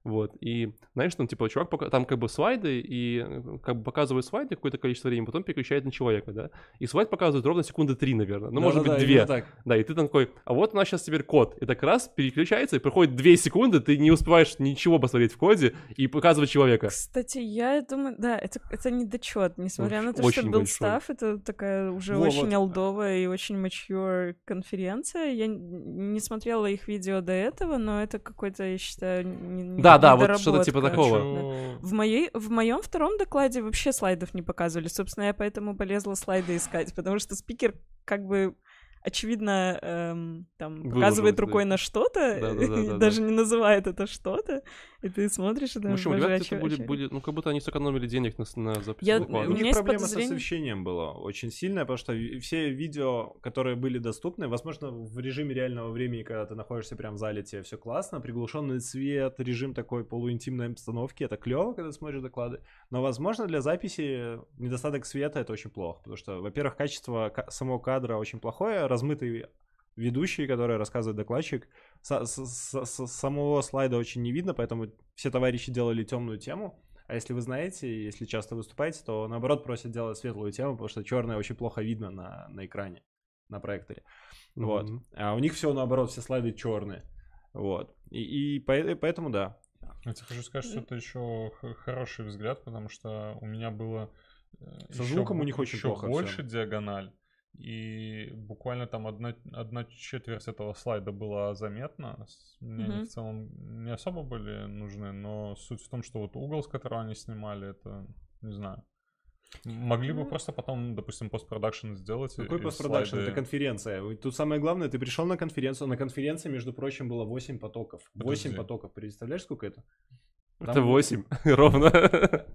Speaker 3: вот, и знаешь, там, типа, чувак, пока- там как бы слайды, и э, как бы показывает слайды какое-то количество времени, потом переключает на человека, да, и слайд показывает ровно секунды три, наверное, ну, может быть,
Speaker 1: Да-да-да,
Speaker 3: две,
Speaker 1: так.
Speaker 3: да, и ты там такой, а вот у нас сейчас теперь код. И так раз переключается, и проходит две секунды, ты не успеваешь ничего посмотреть в коде и показывать человека.
Speaker 4: Кстати, я думаю, да, это, это недочет, несмотря на то, что
Speaker 3: Очень
Speaker 4: был
Speaker 3: большой.
Speaker 4: став, это такая уже
Speaker 1: Во,
Speaker 4: очень
Speaker 1: вот.
Speaker 4: олдовая и очень mature конференция. Я не смотрела их видео до этого, но это какой-то, я считаю, не, не-
Speaker 3: Да, да, вот что-то типа такого.
Speaker 4: В, моей, в моем втором докладе вообще слайдов не показывали. Собственно, я поэтому полезла слайды искать, потому что спикер как бы очевидно эм, там показывает
Speaker 3: да.
Speaker 4: рукой на что-то, даже не называет это что-то. И ты смотришь и
Speaker 3: В
Speaker 4: думаешь,
Speaker 3: общем,
Speaker 4: боже,
Speaker 3: ребята
Speaker 4: а
Speaker 3: это были,
Speaker 4: а
Speaker 3: были, ну, как будто они сэкономили денег на, на запись
Speaker 4: Я-.
Speaker 1: У них проблема с освещением была очень сильная, потому что все видео, которые были доступны, возможно, в режиме реального времени, когда ты находишься прям в зале, тебе все классно, приглушенный свет, режим такой полуинтимной обстановки, это клево, когда смотришь доклады. Но, возможно, для записи недостаток света это очень плохо, потому что, во-первых, качество ка- самого кадра очень плохое, размытый ведущий, который рассказывает докладчик, с- с- с- самого слайда очень не видно, поэтому все товарищи делали темную тему. А если вы знаете, если часто выступаете, то наоборот просят делать светлую тему, потому что черное очень плохо видно на, на экране, на проекторе. Вот.
Speaker 3: Мгм.
Speaker 1: А у них все наоборот, все слайды черные. Вот. И, и по- поэтому да.
Speaker 2: Я тебе хочу сказать, что это еще хороший взгляд, потому что у меня было э,
Speaker 1: Со звуком у них очень
Speaker 2: ещё
Speaker 1: плохо
Speaker 2: больше диагональ. И буквально там одна, одна четверть этого слайда была заметна. Мне они
Speaker 4: Мгм.
Speaker 2: в целом не особо были нужны, но суть в том, что вот угол, с которого они снимали, это, не знаю. Могли бы
Speaker 4: Ну.
Speaker 2: просто потом, допустим, постпродакшн сделать. и-
Speaker 1: Какой
Speaker 2: и
Speaker 1: постпродакшн?
Speaker 2: слайды-
Speaker 1: Это конференция. Тут самое главное, ты пришел на конференцию. На конференции, между прочим, было 8 потоков. 8
Speaker 2: Подожди.
Speaker 1: потоков. Представляешь, сколько это?
Speaker 3: Это
Speaker 1: Там-
Speaker 3: 8, ровно.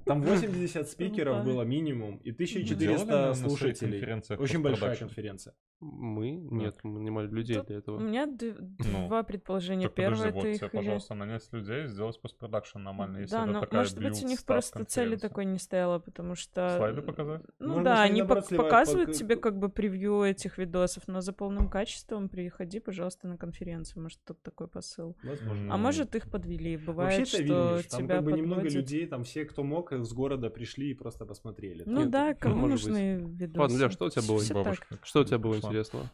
Speaker 1: Там 80 спикеров
Speaker 4: да.
Speaker 1: было минимум и
Speaker 2: Делали на
Speaker 1: 1400
Speaker 2: своих
Speaker 1: слушателей. Очень большая конференция.
Speaker 3: Мы? Нет, мы нанимали людей
Speaker 4: Тут
Speaker 3: для
Speaker 4: У
Speaker 3: этого.
Speaker 4: меня д-
Speaker 2: Ну,
Speaker 4: два предположения.
Speaker 2: Так подожди,
Speaker 4: Первое,
Speaker 2: вот
Speaker 4: это
Speaker 2: тебе,
Speaker 4: их
Speaker 2: пожалуйста, нанять людей, сделать постпродакшн нормально, если
Speaker 4: Да,
Speaker 2: это
Speaker 4: но
Speaker 2: такая
Speaker 4: может быть у них просто цели такой не стояло, потому что...
Speaker 2: Слайды показать?
Speaker 4: Ну
Speaker 1: Может,
Speaker 4: да,
Speaker 1: они, сливают
Speaker 4: показывают
Speaker 1: пок-
Speaker 4: тебе как бы превью этих видосов, но за полным качеством приходи, пожалуйста, на конференцию. Может, тут такой посыл.
Speaker 1: Возможно.
Speaker 4: А может, их подвели. Бывает,
Speaker 1: Вообще-то
Speaker 4: что
Speaker 1: видишь, там
Speaker 4: тебя
Speaker 1: как бы немного
Speaker 4: подводят.
Speaker 1: людей, там все, кто мог, из города пришли и просто посмотрели.
Speaker 4: Ну
Speaker 3: Нет,
Speaker 4: да,
Speaker 3: ну,
Speaker 4: кому нужны видосы?
Speaker 3: Ладно, Ля, что у тебя было? Что у тебя было
Speaker 2: Пошла.
Speaker 3: интересного?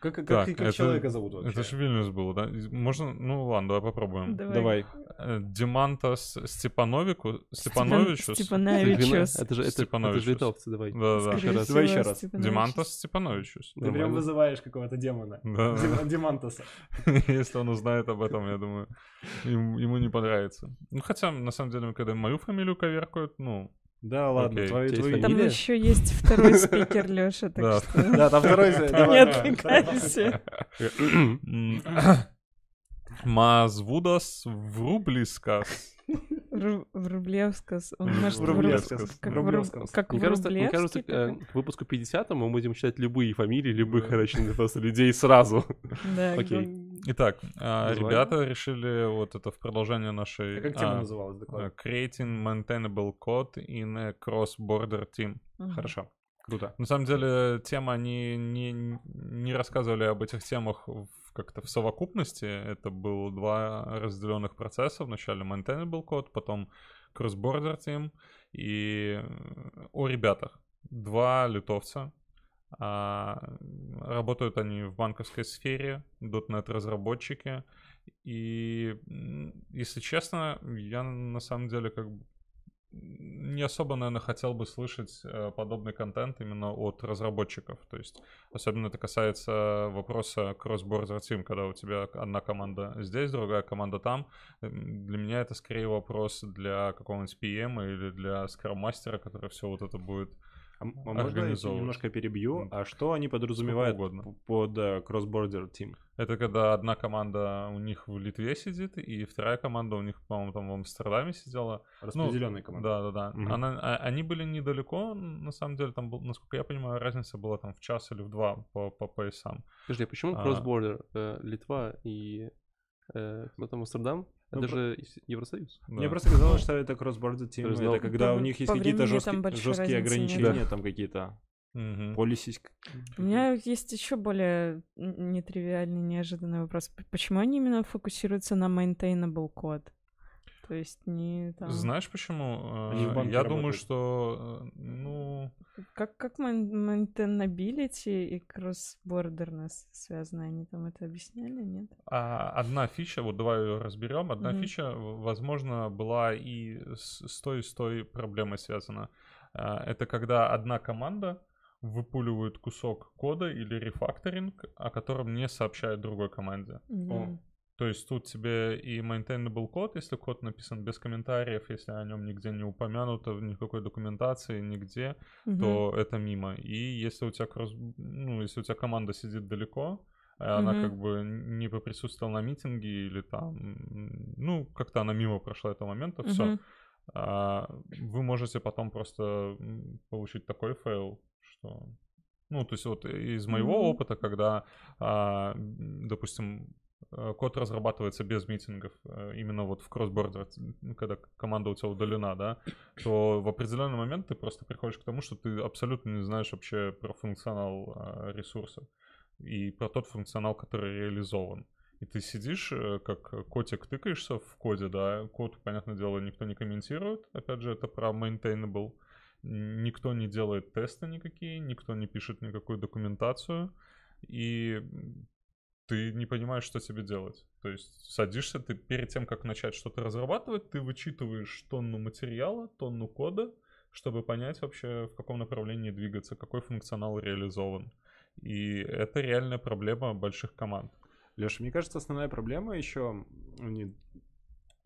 Speaker 1: Как, как,
Speaker 2: Так,
Speaker 1: как
Speaker 2: это-
Speaker 1: человека зовут вообще?
Speaker 2: Это же Вильнюс был, да? Можно, ну ладно, давай попробуем.
Speaker 4: Давай.
Speaker 1: Давай.
Speaker 2: Э, Демантас Степановику, Степановичус.
Speaker 4: Степановичус.
Speaker 3: Это же это, это же литовцы, давай.
Speaker 2: Да-да.
Speaker 3: Скажи раз.
Speaker 1: Давай еще раз.
Speaker 4: Степановичус.
Speaker 2: Демантас Степановичус.
Speaker 1: Ты прям вызываешь какого-то демона.
Speaker 2: Да, да.
Speaker 1: Демантоса.
Speaker 2: Если он узнает об этом, я думаю, ему не понравится. Ну, хотя, на самом деле, когда мою фамилию коверкают, ну,
Speaker 1: Да, ладно, твою, твою
Speaker 4: Там еще есть второй спикер, Леша,
Speaker 2: Да.
Speaker 4: так что...
Speaker 1: Да, там второй...
Speaker 4: Не отвлекайся.
Speaker 2: Мазвудас Врублискас.
Speaker 4: Ру- Врублевскас.
Speaker 1: Врублевскас.
Speaker 4: Вруб- как
Speaker 1: Врублевскас.
Speaker 4: Вруб- Как
Speaker 3: Мне кажется,
Speaker 4: Врублевский
Speaker 3: э, к выпуску 50 мы будем читать любые фамилии, любых, короче, просто людей сразу.
Speaker 4: Да,
Speaker 3: окей.
Speaker 2: Итак, а,
Speaker 3: Название?
Speaker 2: ребята решили вот это в продолжение нашей...
Speaker 1: А Как тема
Speaker 2: а,
Speaker 1: называлась доклад?
Speaker 2: э, Creating maintainable code in a cross-border team.
Speaker 4: Мгм.
Speaker 1: Хорошо. Круто.
Speaker 2: На самом деле, тема, они не, не рассказывали об этих темах как-то в совокупности. Это было два разделенных процесса. Вначале maintainable код, потом cross-border team. И э, о ребятах. Два литовца. А, работают они в банковской сфере, .NET разработчики. И, если честно, я на самом деле как бы не особо, наверное, хотел бы слышать э, подобный контент именно от разработчиков. То есть, особенно это касается вопроса cross-border team, когда у тебя одна команда здесь, другая команда там. Эм, Для меня это скорее вопрос для какого-нибудь PM или для скрам-мастера, который все вот это будет
Speaker 1: А, а можно я немножко перебью? А что они подразумевают
Speaker 2: угодно.
Speaker 1: под э, cross-border team?
Speaker 2: Это когда одна команда у них в Литве сидит, и вторая команда у них, по-моему, там в Амстердаме сидела.
Speaker 1: Распределенная команда.
Speaker 2: Да, да, да.
Speaker 1: Мгм.
Speaker 2: Она, а- они были недалеко, на самом деле, там, был, насколько я понимаю, разница была там в час или в два по, по поясам.
Speaker 3: Подожди, а почему
Speaker 2: А.
Speaker 3: cross-border? Э, Литва и э, кто там, Амстердам?
Speaker 1: Ну,
Speaker 3: Это же из- Евросоюз.
Speaker 1: Мне
Speaker 2: Да.
Speaker 1: просто казалось, что это.
Speaker 3: Ты знал?
Speaker 1: Это когда
Speaker 4: По-
Speaker 1: у них есть какие-то жесткие, жесткие
Speaker 4: нет.
Speaker 1: ограничения,
Speaker 3: Да.
Speaker 1: там какие-то policies.
Speaker 4: У меня есть еще более нетривиальный, неожиданный вопрос. Почему они именно фокусируются на maintainable код? То есть не там...
Speaker 2: Знаешь почему? Э, Я думаю, что, э, ну,
Speaker 4: Как, как maintainability и cross-borderness связаны? Они там это объясняли, нет?
Speaker 2: А одна фича, вот давай ее разберем. Одна
Speaker 4: Мгм.
Speaker 2: фича, возможно, была и с, с той и с той проблемой связана. А, Это когда одна команда выпуливает кусок кода или рефакторинг, о котором не сообщает другой команде.
Speaker 4: Мгм.
Speaker 2: То есть тут тебе и maintainable код, если код написан без комментариев, если о нем нигде не упомянуто, в никакой документации, нигде,
Speaker 4: Мгм.
Speaker 2: то это мимо. И если у тебя кросс, ну, если у тебя команда сидит далеко, а она как бы не поприсутствовала на митинге или там, ну, как-то она мимо прошла этого момента, все.
Speaker 4: Мгм.
Speaker 2: вы можете потом просто получить такой фейл, что... Ну, то есть вот из моего
Speaker 4: Мгм.
Speaker 2: опыта, когда, а, допустим, код разрабатывается без митингов, э, именно вот в cross-border, м, когда команда у тебя удалена, да, то в определенный момент ты просто приходишь к тому, что ты абсолютно не знаешь вообще про функционал а, ресурса и про тот функционал, который реализован. И ты сидишь, э, как котик, тыкаешься в коде, да, код, понятное дело, никто не комментирует, опять же, это про maintainable, никто не делает тесты никакие, никто не пишет никакую документацию, и ты не понимаешь, что тебе делать. То есть садишься, ты перед тем, как начать что-то разрабатывать, ты вычитываешь тонну материала, тонну кода, чтобы понять вообще, в каком направлении двигаться, какой функционал реализован. И это реальная проблема больших команд.
Speaker 1: Леша, мне кажется, основная проблема еще не,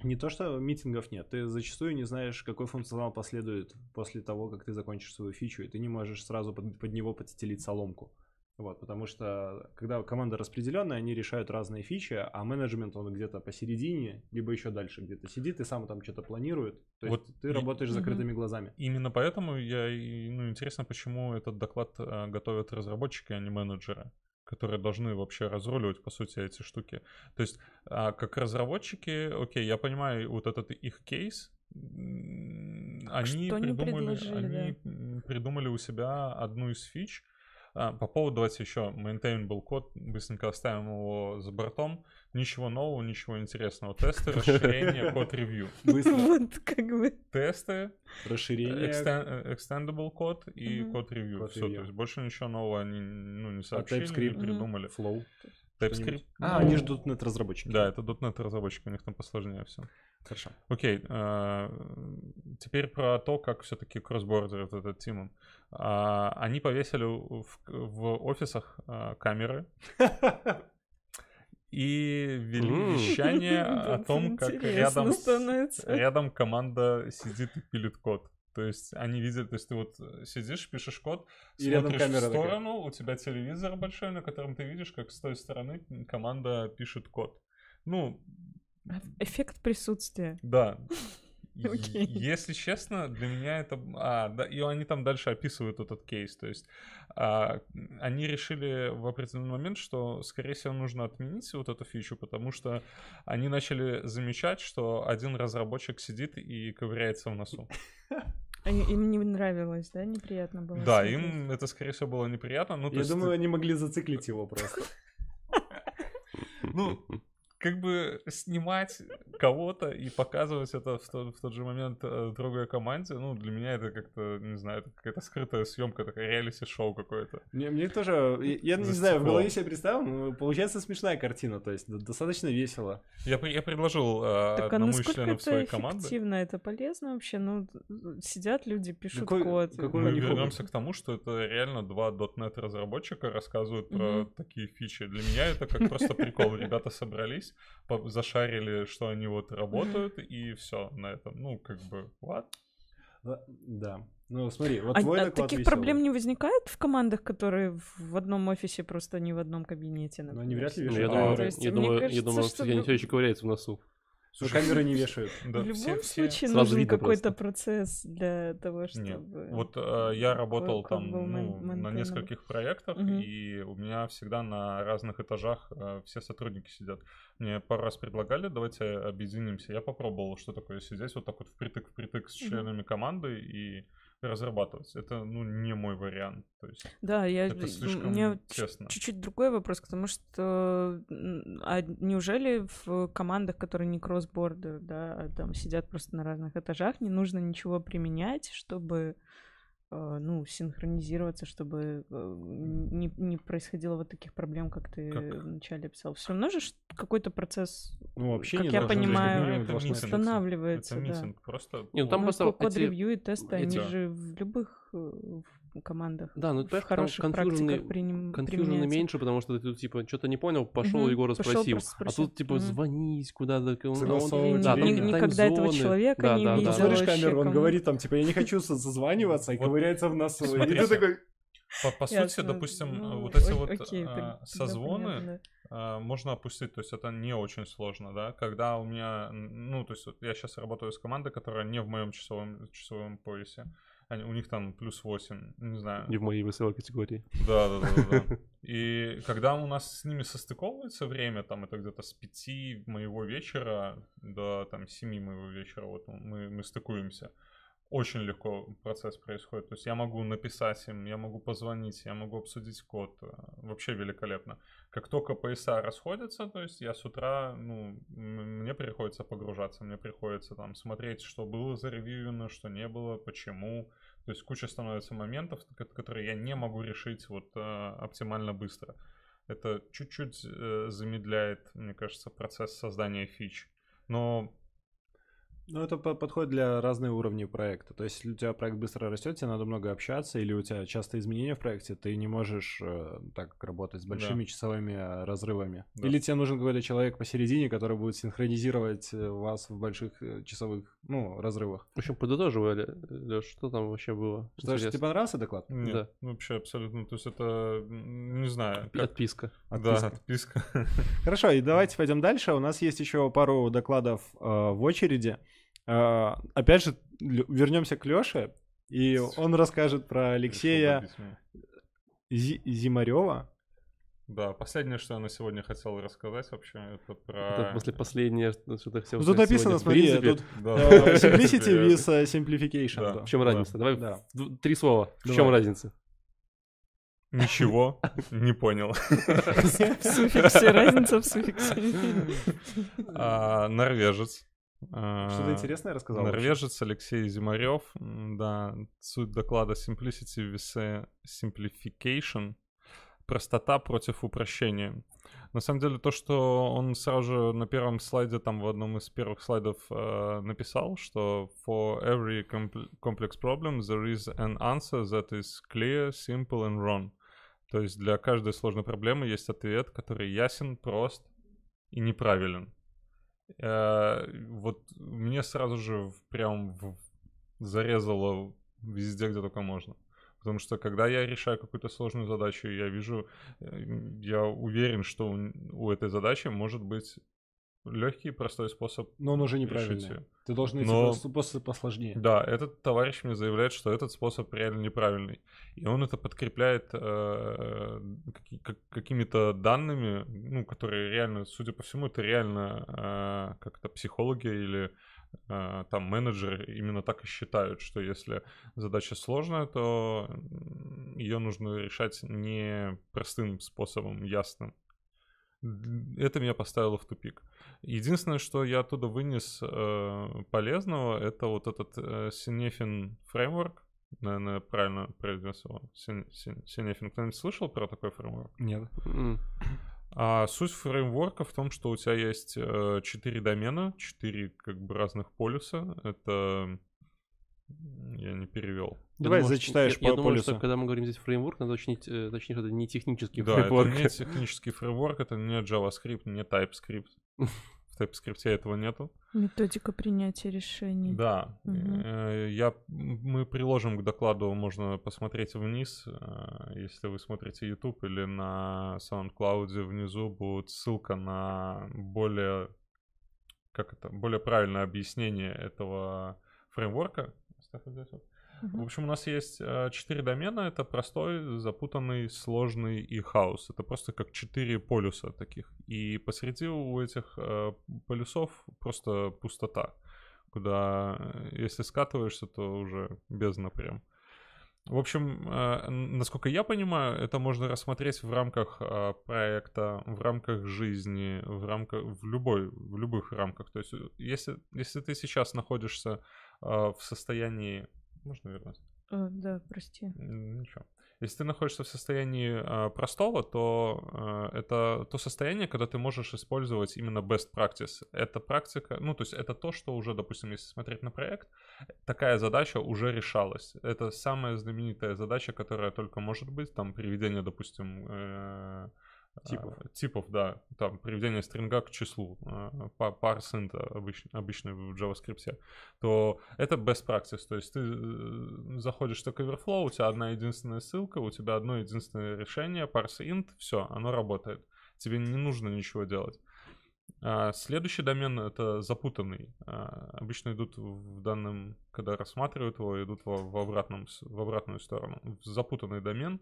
Speaker 1: не то, что митингов нет. Ты зачастую не знаешь, какой функционал последует после того, как ты закончишь свою фичу, и ты не можешь сразу под, под него подстелить соломку. Вот, потому что когда команда распределенная, они решают разные фичи, а менеджмент он где-то посередине, либо еще дальше где-то сидит и сам там что-то планирует. То есть
Speaker 2: Вот
Speaker 1: ты
Speaker 2: и-
Speaker 1: работаешь с
Speaker 4: Мгм.
Speaker 1: закрытыми глазами.
Speaker 2: Именно поэтому я, ну, интересно, почему этот доклад а, готовят разработчики, а не менеджеры, которые должны вообще разруливать, по сути, эти штуки. То есть, а, как разработчики, окей, я понимаю вот этот их кейс, они
Speaker 4: что
Speaker 2: придумали, они м, придумали у себя одну из фич. А, по поводу, давайте еще, maintainable код, быстренько оставим его за бортом. Ничего нового, ничего интересного. Тесты, расширение, код-ревью.
Speaker 1: Быстро.
Speaker 4: Вот как бы.
Speaker 2: Тесты,
Speaker 1: Расширение.
Speaker 2: Extend- extendable код и код ревью.
Speaker 1: Код
Speaker 2: Все,
Speaker 1: ревью.
Speaker 2: то есть больше ничего нового они ну, не сообщили,
Speaker 1: TypeScript?
Speaker 2: не придумали.
Speaker 1: Flow.
Speaker 2: TypeScript.
Speaker 1: А,
Speaker 2: ну,
Speaker 1: они ждут нет разработчики.
Speaker 2: Да, это .NET разработчики, у них там посложнее все.
Speaker 1: Хорошо.
Speaker 2: Окей, э, теперь про то, как все-таки кроссбордер вот этот Тимон. А, Они повесили в, в офисах а, камеры и вели вещание о том, как рядом, рядом команда сидит и пилит код. То есть они видят, то есть ты вот сидишь, пишешь код,
Speaker 1: И
Speaker 2: смотришь в
Speaker 1: такая.
Speaker 2: сторону, у тебя телевизор большой, на котором ты видишь, как с той стороны команда пишет код. Ну,
Speaker 4: А, Эффект присутствия.
Speaker 2: да.
Speaker 4: Окей.
Speaker 2: Если честно, для меня это... А, да, и они там дальше описывают этот кейс. То есть а, они решили в определенный момент, что, скорее всего, нужно отменить вот эту фичу, потому что они начали замечать, что один разработчик сидит и ковыряется в носу.
Speaker 4: Они- Им не нравилось, да? Неприятно было.
Speaker 2: Да,
Speaker 4: смотреть.
Speaker 2: им это, скорее всего, было неприятно. Ну,
Speaker 1: Я
Speaker 2: есть,
Speaker 1: думаю, они могли зациклить его просто.
Speaker 2: Ну, как бы снимать кого-то и показывать это в тот, в тот же момент э, другой команде, ну, для меня это как-то, не знаю, это какая-то скрытая съемка, такая реалити-шоу какое-то.
Speaker 1: Мне, мне тоже, я, я не знаю, в голове себе представил, но получается смешная картина, то есть достаточно весело.
Speaker 2: Я, я предложил э,
Speaker 4: Так а
Speaker 2: одному из
Speaker 4: насколько
Speaker 2: членов
Speaker 4: это
Speaker 2: своей команды.
Speaker 4: эффективно? Это полезно вообще? Ну, сидят люди, пишут
Speaker 1: Какой-
Speaker 4: код.
Speaker 1: какой
Speaker 2: Мы вернемся к тому, что это реально два .NET разработчика рассказывают про
Speaker 4: Мгм.
Speaker 2: такие фичи. Для меня это как просто прикол. Ребята собрались, зашарили, что они вот работают, и все на этом. Ну, как бы, what?
Speaker 1: Да. Ну, смотри, вот
Speaker 4: А,
Speaker 1: твой
Speaker 4: а
Speaker 1: доклад
Speaker 4: таких
Speaker 1: веселый.
Speaker 4: проблем не возникает в командах, которые в- одном офисе, просто не в одном кабинете?
Speaker 1: Ну,
Speaker 4: например?
Speaker 1: они вряд ли
Speaker 3: Ну,
Speaker 1: вешают
Speaker 3: Я
Speaker 2: А,
Speaker 3: думаю, я думаю, я
Speaker 4: кажется,
Speaker 3: думаю,
Speaker 4: что
Speaker 3: они еще ковыряются в носу.
Speaker 1: Но камеры не вешают.
Speaker 2: Да,
Speaker 4: в
Speaker 2: все-
Speaker 4: любом
Speaker 2: все-
Speaker 4: случае
Speaker 3: Сразу
Speaker 4: нужен какой-то процесс для того, чтобы...
Speaker 2: Нет. Вот э, я работал
Speaker 4: код
Speaker 2: там ну, на нескольких проектах,
Speaker 4: Мгм.
Speaker 2: и у меня всегда на разных этажах э, все сотрудники сидят. Мне пару раз предлагали, давайте объединимся. Я попробовал, что такое сидеть вот так вот впритык-впритык с членами команды и разрабатывать. Это, ну, не мой вариант. То есть
Speaker 4: Да, я...
Speaker 2: это
Speaker 4: у
Speaker 2: слишком
Speaker 4: меня ч-
Speaker 2: тесно.
Speaker 4: чуть-чуть другой вопрос, потому что а неужели в командах, которые не кросс-бордер, да, а там сидят просто на разных этажах, не нужно ничего применять, чтобы ну, синхронизироваться, чтобы э, не, не происходило вот таких проблем, как ты
Speaker 2: Как?
Speaker 4: вначале писал. Все равно же какой-то процесс
Speaker 1: Ну, вообще
Speaker 4: Как
Speaker 1: не
Speaker 4: я
Speaker 1: быть,
Speaker 4: понимаю,
Speaker 2: это митинг.
Speaker 1: быть.
Speaker 4: останавливается.
Speaker 2: Это
Speaker 4: да.
Speaker 2: просто...
Speaker 3: Не, ну там
Speaker 4: Ну,
Speaker 3: просто
Speaker 4: ко- код
Speaker 3: эти-
Speaker 4: и тесты, они
Speaker 3: эти-
Speaker 4: же в любых э, в командах.
Speaker 3: Да, ну
Speaker 4: в хороших
Speaker 3: конфьюжены,
Speaker 4: приним-
Speaker 3: конфьюжены меньше, потому что ты тут, типа, что-то не понял, пошел
Speaker 4: Мгм,
Speaker 3: Егора спросил. А тут, типа,
Speaker 4: Мгм.
Speaker 3: звонить куда-то.
Speaker 1: Согласовывать
Speaker 3: да, там
Speaker 4: Ни- никогда этого человека
Speaker 3: Да,
Speaker 4: не
Speaker 3: да,
Speaker 4: видела.
Speaker 1: смотришь камеру, он говорит там, типа, я не хочу со- созваниваться, и ковыряется в носу. И ты такой,
Speaker 2: По, по сути,
Speaker 4: Ясно.
Speaker 2: допустим,
Speaker 4: Ну,
Speaker 2: вот эти
Speaker 4: о-
Speaker 2: вот
Speaker 4: окей,
Speaker 2: а, созвоны
Speaker 4: понятно.
Speaker 2: а, можно опустить, то есть это не очень сложно, да. Когда у меня, ну, то есть вот я сейчас работаю с командой, которая не в моем часовом, часовом поясе. Они, у них там плюс 8, не знаю.
Speaker 3: Не в моей весовой категории.
Speaker 2: Да, да, да, да, да. И когда у нас с ними состыковывается время, там это где-то с 5 моего вечера до там 7 моего вечера, вот мы, мы стыкуемся. Очень легко процесс происходит. То есть я могу написать им, я могу позвонить, я могу обсудить код. э, Вообще великолепно. Как только пояса расходятся, то есть я с утра, ну, мне приходится погружаться, мне приходится там смотреть, что было заревьюено, что не было, почему. То есть куча становится моментов, ко- которые я не могу решить вот э, оптимально быстро. Это чуть-чуть э, замедляет, мне кажется, процесс создания фич. Но
Speaker 1: Ну, это по- подходит для разных уровней проекта. То есть, если у тебя проект быстро растет, тебе надо много общаться, или у тебя часто изменения в проекте, ты не можешь э, так работать с большими часовыми э, разрывами.
Speaker 2: Да.
Speaker 1: Или тебе нужен какой-то человек посередине, который будет синхронизировать э, вас в больших э, часовых, ну, разрывах.
Speaker 3: В общем, подытоживали, Леш, что там вообще было?
Speaker 1: Что, тебе
Speaker 3: Интересно.
Speaker 1: понравился доклад?
Speaker 2: нет,
Speaker 3: Да.
Speaker 2: вообще абсолютно. То есть это, не знаю, как...
Speaker 3: Отписка.
Speaker 2: Да,
Speaker 1: Отписка.
Speaker 2: отписка.
Speaker 1: Хорошо, и давайте пойдем дальше. У нас есть еще пару докладов э, в очереди. Э, опять же, вернемся к Леше, и он расскажет про Алексея Зимарева.
Speaker 2: Да, последнее, что я на сегодня хотел рассказать вообще, это про...
Speaker 3: Это после последнее, что- ты хотел
Speaker 1: Ну, тут написано, смотри, тут э, simplicity with э, simplification.
Speaker 3: В чем разница? Давай три слова. В чем разница?
Speaker 2: Ничего не понял.
Speaker 4: В суффиксе, разница в суффиксе.
Speaker 2: А, Норвежец.
Speaker 1: Что-то интересное рассказал? вообще?
Speaker 2: Норвежец Алексей Зимарев. Да, суть доклада Simplicity with Simplification. Простота против упрощения. На самом деле, то, что он сразу же на первом слайде, там в одном из первых слайдов э, написал, что for every compl- complex problem there is an answer that is clear, simple and wrong. То есть для каждой сложной проблемы есть ответ, который ясен, прост и неправилен. Э, вот мне сразу же прям зарезало везде, где только можно. Потому что когда я решаю какую-то сложную задачу, я вижу, э, я уверен, что у этой задачи может быть легкий, простой способ.
Speaker 1: Но он уже
Speaker 2: решить
Speaker 1: неправильный.
Speaker 2: её.
Speaker 1: Ты должен идти
Speaker 2: Но-
Speaker 1: способ посложнее.
Speaker 2: Да, этот товарищ мне заявляет, что этот способ реально неправильный. И он это подкрепляет э, как- какими-то данными, ну, которые реально, судя по всему, это реально э, как-то психологи или э, там менеджеры именно так и считают, что если задача сложная, то ее нужно решать не простым способом, ясным. Это меня поставило в тупик. Единственное, что я оттуда вынес э, полезного, это вот этот э, Синефин фреймворк. Наверное, правильно произнес его. Син- Син- Синефин. Кто-нибудь слышал про такой фреймворк?
Speaker 1: Нет.
Speaker 2: А суть фреймворка в том, что у тебя есть э, четыре домена, четыре как бы разных полюса. Это я не перевел.
Speaker 3: я
Speaker 1: Давай
Speaker 3: думаю, что-
Speaker 1: зачитаешь
Speaker 3: я, я
Speaker 1: по
Speaker 3: думаю,
Speaker 1: полюсу.
Speaker 3: что когда мы говорим здесь фреймворк, надо уточнить, э, точнее, что это не технический
Speaker 2: Да,
Speaker 3: фреймворк.
Speaker 2: это не технический фреймворк, это не JavaScript, не TypeScript. В TypeScript этого нету.
Speaker 4: Методика принятия решений.
Speaker 2: Да, э, я, мы приложим к докладу, можно посмотреть вниз, э, если вы смотрите YouTube или на SoundCloud внизу будет ссылка на более, как это, более правильное объяснение этого фреймворка. Оставь вот здесь вот. В общем, у нас есть э, четыре домена. Это простой, запутанный, сложный и хаос. Это просто как четыре полюса таких. И посреди у этих э, полюсов просто пустота, куда, э, если скатываешься, то уже бездна прям. В общем, насколько я понимаю, это можно рассмотреть в рамках проекта, в рамках жизни, в рамках, в любой, в любых рамках. То есть, если, если ты сейчас находишься в состоянии... Можно вернуть?
Speaker 4: Э, Да, прости.
Speaker 2: Ничего. Если ты находишься в состоянии э, простого, то э, это то состояние, когда ты можешь использовать именно best practice. Это практика, ну, то есть это то, что уже, допустим, если смотреть на проект, такая задача уже решалась. Это самая знаменитая задача, которая только может быть, там, приведение, допустим, э,
Speaker 1: Типов.
Speaker 2: А, типов, да. Там приведение стринга к числу, а, па- parseInt обыч- обычный в JavaScript, то это best practice. То есть ты э, заходишь в Stack Overflow, у тебя одна единственная ссылка, у тебя одно единственное решение, parseInt, все, оно работает. Тебе не нужно ничего делать. А, Следующий домен это запутанный. А, Обычно идут в данном, когда рассматривают его, идут в, в, обратном, в обратную сторону. В запутанный домен,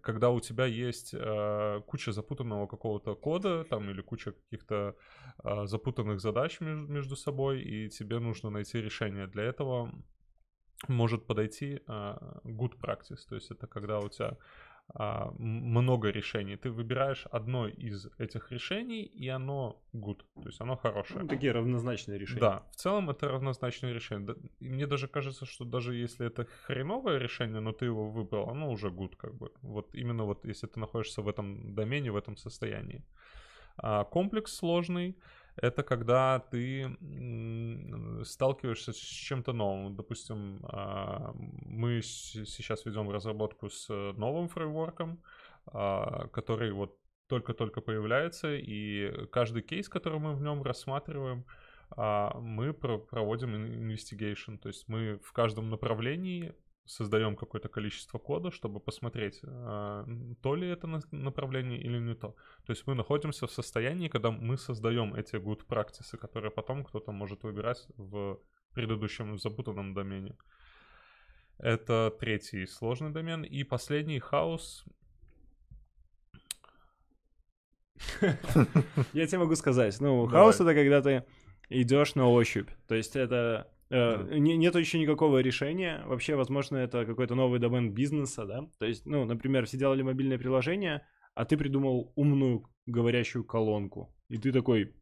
Speaker 2: когда у тебя есть а, куча запутанного какого-то кода, там или куча каких-то запутанных задач меж- между собой, и тебе нужно найти решение. Для этого может подойти good practice, то есть это когда у тебя много решений. Ты выбираешь одно из этих решений, и оно good, то есть оно хорошее.
Speaker 1: Ну, такие равнозначные решения.
Speaker 2: Да, в целом это равнозначное решение. И мне даже кажется, что даже если это хреновое решение, но ты его выбрал, оно уже good как бы. Вот именно вот если ты находишься в этом домене, в этом состоянии. А комплекс сложный — это когда ты м, сталкиваешься с чем-то новым. Допустим, а, мы сейчас ведем разработку с новым фреймворком, а, который вот только-только появляется, и каждый кейс, который мы в нем рассматриваем, а, мы про- проводим investigation, то есть мы в каждом направлении создаем какое-то количество кода, чтобы посмотреть, а, то ли это на- направление или не то. То есть мы находимся в состоянии, когда мы создаем эти good practices, которые потом кто-то может выбирать в предыдущем запутанном домене. Это третий сложный домен. И последний хаос.
Speaker 1: Я тебе могу сказать, ну, хаос это когда ты идешь на ощупь. То есть это э, не- нету еще никакого решения. Вообще, возможно, это какой-то новый домен бизнеса, да. То есть, ну, например, все делали мобильное приложение, а ты придумал умную говорящую колонку. И ты такой,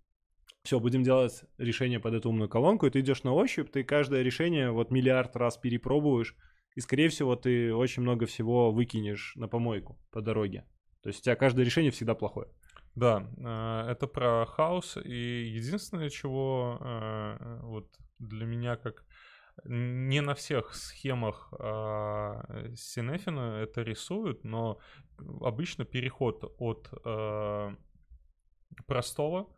Speaker 1: все, будем делать решение под эту умную колонку, и ты идешь на ощупь, ты каждое решение вот миллиард раз перепробуешь, и, скорее всего, ты очень много всего выкинешь на помойку по дороге. То есть у тебя каждое решение всегда плохое.
Speaker 2: Да, э, это про хаос. И единственное, чего э, вот для меня как не на всех схемах э, Синефина это рисуют, но обычно переход от э, простого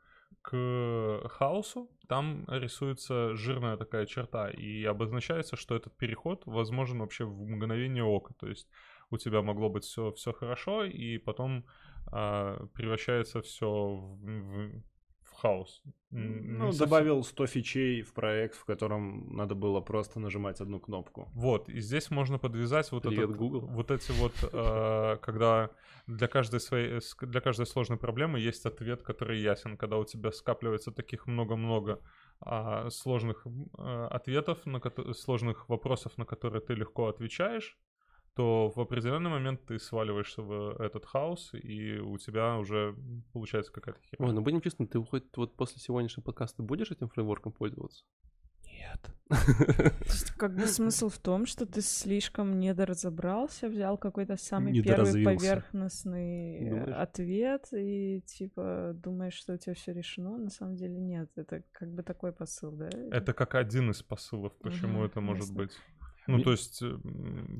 Speaker 2: к хаосу, там рисуется жирная такая черта, и обозначается, что этот переход возможен вообще в мгновение ока. То есть у тебя могло быть все, все хорошо, и потом а, превращается все в- в хаос.
Speaker 1: Ну,
Speaker 2: не совсем-
Speaker 1: добавил 100 фичей в проект, в котором надо было просто нажимать одну кнопку.
Speaker 2: Вот, и здесь можно подвязать вот,
Speaker 3: Привет,
Speaker 2: этот,
Speaker 3: Google.
Speaker 2: вот эти вот, э, когда для каждой своей, с- для каждой сложной проблемы есть ответ, который ясен, когда у тебя скапливается таких много-много а, сложных э, ответов, на сложных вопросов, на которые ты легко отвечаешь, то в определенный момент ты сваливаешься в этот хаос, и у тебя уже получается какая-то херня.
Speaker 3: Ой, ну будем честны, ты хоть вот после сегодняшнего подкаста будешь этим фреймворком пользоваться?
Speaker 1: Нет.
Speaker 4: То есть, как бы смысл в том, что ты слишком недоразобрался, взял какой-то самый первый поверхностный
Speaker 3: Думаешь?
Speaker 4: ответ и типа думаешь, что у тебя все решено. На самом деле нет. Это как бы такой посыл, да?
Speaker 2: Это как один из посылов, почему
Speaker 4: Мгм,
Speaker 2: это может
Speaker 4: ясно.
Speaker 2: быть. Ну, то есть,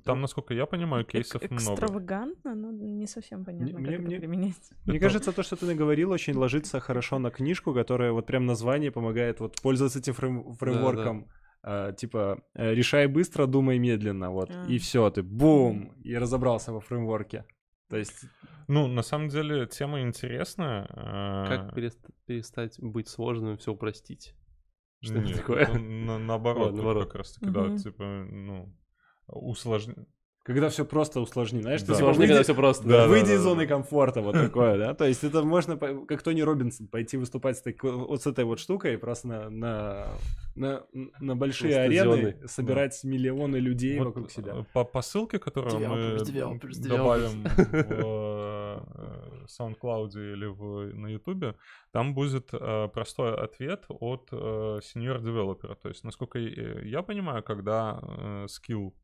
Speaker 2: там, насколько я понимаю,
Speaker 4: Эк-
Speaker 2: кейсов много.
Speaker 4: Экстравагантно, но не совсем понятно,
Speaker 1: мне-
Speaker 4: как это
Speaker 1: мне-
Speaker 4: применять.
Speaker 1: Мне
Speaker 2: Это-
Speaker 1: кажется, то, что ты наговорил, очень ложится хорошо на книжку, которая вот прям название помогает вот пользоваться этим фрейм- фреймворком. А, типа, э, решай быстро, думай медленно, вот.
Speaker 4: А.
Speaker 1: И все, ты бум, и разобрался во фреймворке. То есть,
Speaker 2: Ну, на самом деле, тема интересная. а,
Speaker 3: Как перест- перестать быть сложным и все упростить? Что это
Speaker 2: нет,
Speaker 3: такое?
Speaker 2: это на- наоборот, вот
Speaker 3: наоборот.
Speaker 2: как раз таки, да,
Speaker 4: Мгм.
Speaker 2: типа, ну, усложнить.
Speaker 1: Когда все просто усложни, знаешь,
Speaker 2: Да.
Speaker 1: ты типа, выйди-
Speaker 3: когда все просто.
Speaker 2: Да,
Speaker 1: выйди
Speaker 2: да,
Speaker 1: из
Speaker 2: да,
Speaker 1: зоны
Speaker 2: да.
Speaker 1: комфорта, вот такое, да? То есть это можно, как Тони Робинсон, пойти выступать с такой, вот с этой вот штукой, просто на, на, на, на большие арены собирать миллионы людей
Speaker 2: Вот,
Speaker 1: вокруг себя.
Speaker 2: э, По, по ссылке, которую
Speaker 3: Developers,
Speaker 2: мы
Speaker 3: developers,
Speaker 2: добавим
Speaker 3: developers.
Speaker 2: в э, SoundCloud или в, на YouTube, там будет э, простой ответ от э, senior девелопера. То есть, насколько я я понимаю, когда э, скилл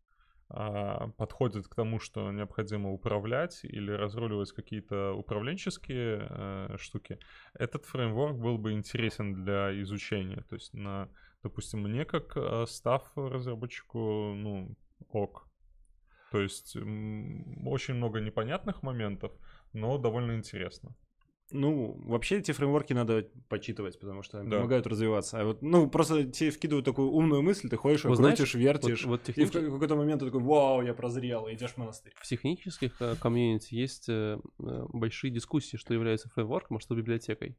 Speaker 2: подходит к тому, что необходимо управлять или разруливать какие-то управленческие э, штуки, этот фреймворк был бы интересен для изучения. То есть, на, допустим, мне как э, став разработчику, ну, ок. То есть очень много непонятных моментов, но довольно интересно.
Speaker 1: Ну, вообще эти фреймворки надо почитывать, потому что они
Speaker 2: Да.
Speaker 1: помогают развиваться. А вот, ну, просто тебе вкидывают такую умную мысль, ты ходишь,
Speaker 3: Вот знаешь,
Speaker 1: крутишь,
Speaker 3: Вот,
Speaker 1: вертишь,
Speaker 3: вот
Speaker 1: и в
Speaker 3: технически-
Speaker 1: ка- какой-то момент ты такой, вау, я прозрел, и идешь в монастырь.
Speaker 3: в технических э, комьюнити есть э, э, большие дискуссии, что является фреймворком, а что библиотекой.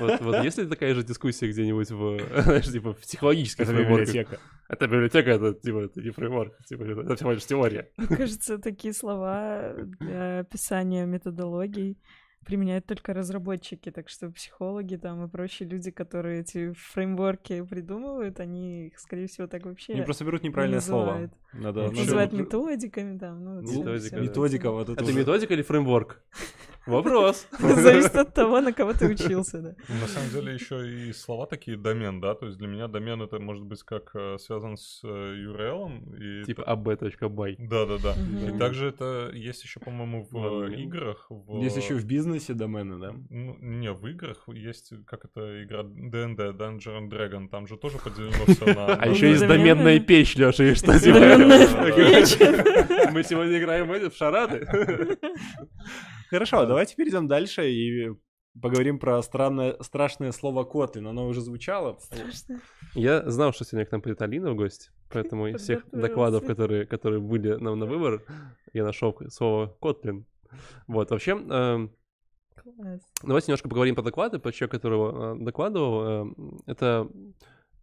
Speaker 3: Вот, вот есть ли такая же дискуссия где-нибудь в, знаешь, типа, в технологических
Speaker 1: Это библиотека.
Speaker 3: Это библиотека, это, типа, это не фреймворк, типа, это это всего лишь теория.
Speaker 4: Мне кажется, такие слова для описания методологий применяют только разработчики, так что психологи там и прочие люди, которые эти фреймворки придумывают, они их, скорее всего, так вообще
Speaker 1: Они просто берут неправильное слово.
Speaker 4: называют.
Speaker 1: Надо,
Speaker 2: Вообще,
Speaker 4: называют методиками там. Ну, всё-
Speaker 3: Методика.
Speaker 1: Методика, вот это
Speaker 3: Это
Speaker 1: уже-
Speaker 3: методика или фреймворк? Вопрос.
Speaker 4: Зависит от того, на кого ты учился, да.
Speaker 2: На самом деле еще и слова такие домен, да, то есть для меня домен это может быть как э, связан с э, URL и
Speaker 3: Типа ab.by.
Speaker 2: да, да, да.
Speaker 4: Мгм.
Speaker 2: И также это есть еще, по-моему, в э, играх.
Speaker 1: Есть еще в бизнесе домены, да?
Speaker 2: Ну, не, в играх есть, как это игра D&D, Dungeon and Dragon, там же тоже поделено все на...
Speaker 3: А
Speaker 4: Ну,
Speaker 3: еще есть
Speaker 4: доменная.
Speaker 3: печь, Леша, и что типа?
Speaker 4: Доменная
Speaker 2: печь.
Speaker 3: Мы сегодня играем в шарады.
Speaker 1: Хорошо, давайте перейдем дальше и поговорим про странное, страшное слово Kotlin. Оно уже звучало.
Speaker 4: Страшно.
Speaker 3: Я знал, что сегодня к нам придет Алина в гости, поэтому из всех докладов, которые, которые были нам на выбор, я нашел слово Kotlin. Вот, вообще,
Speaker 4: Класс.
Speaker 3: давайте немножко поговорим про доклады, про человека, которого э, докладывал. Эм, Это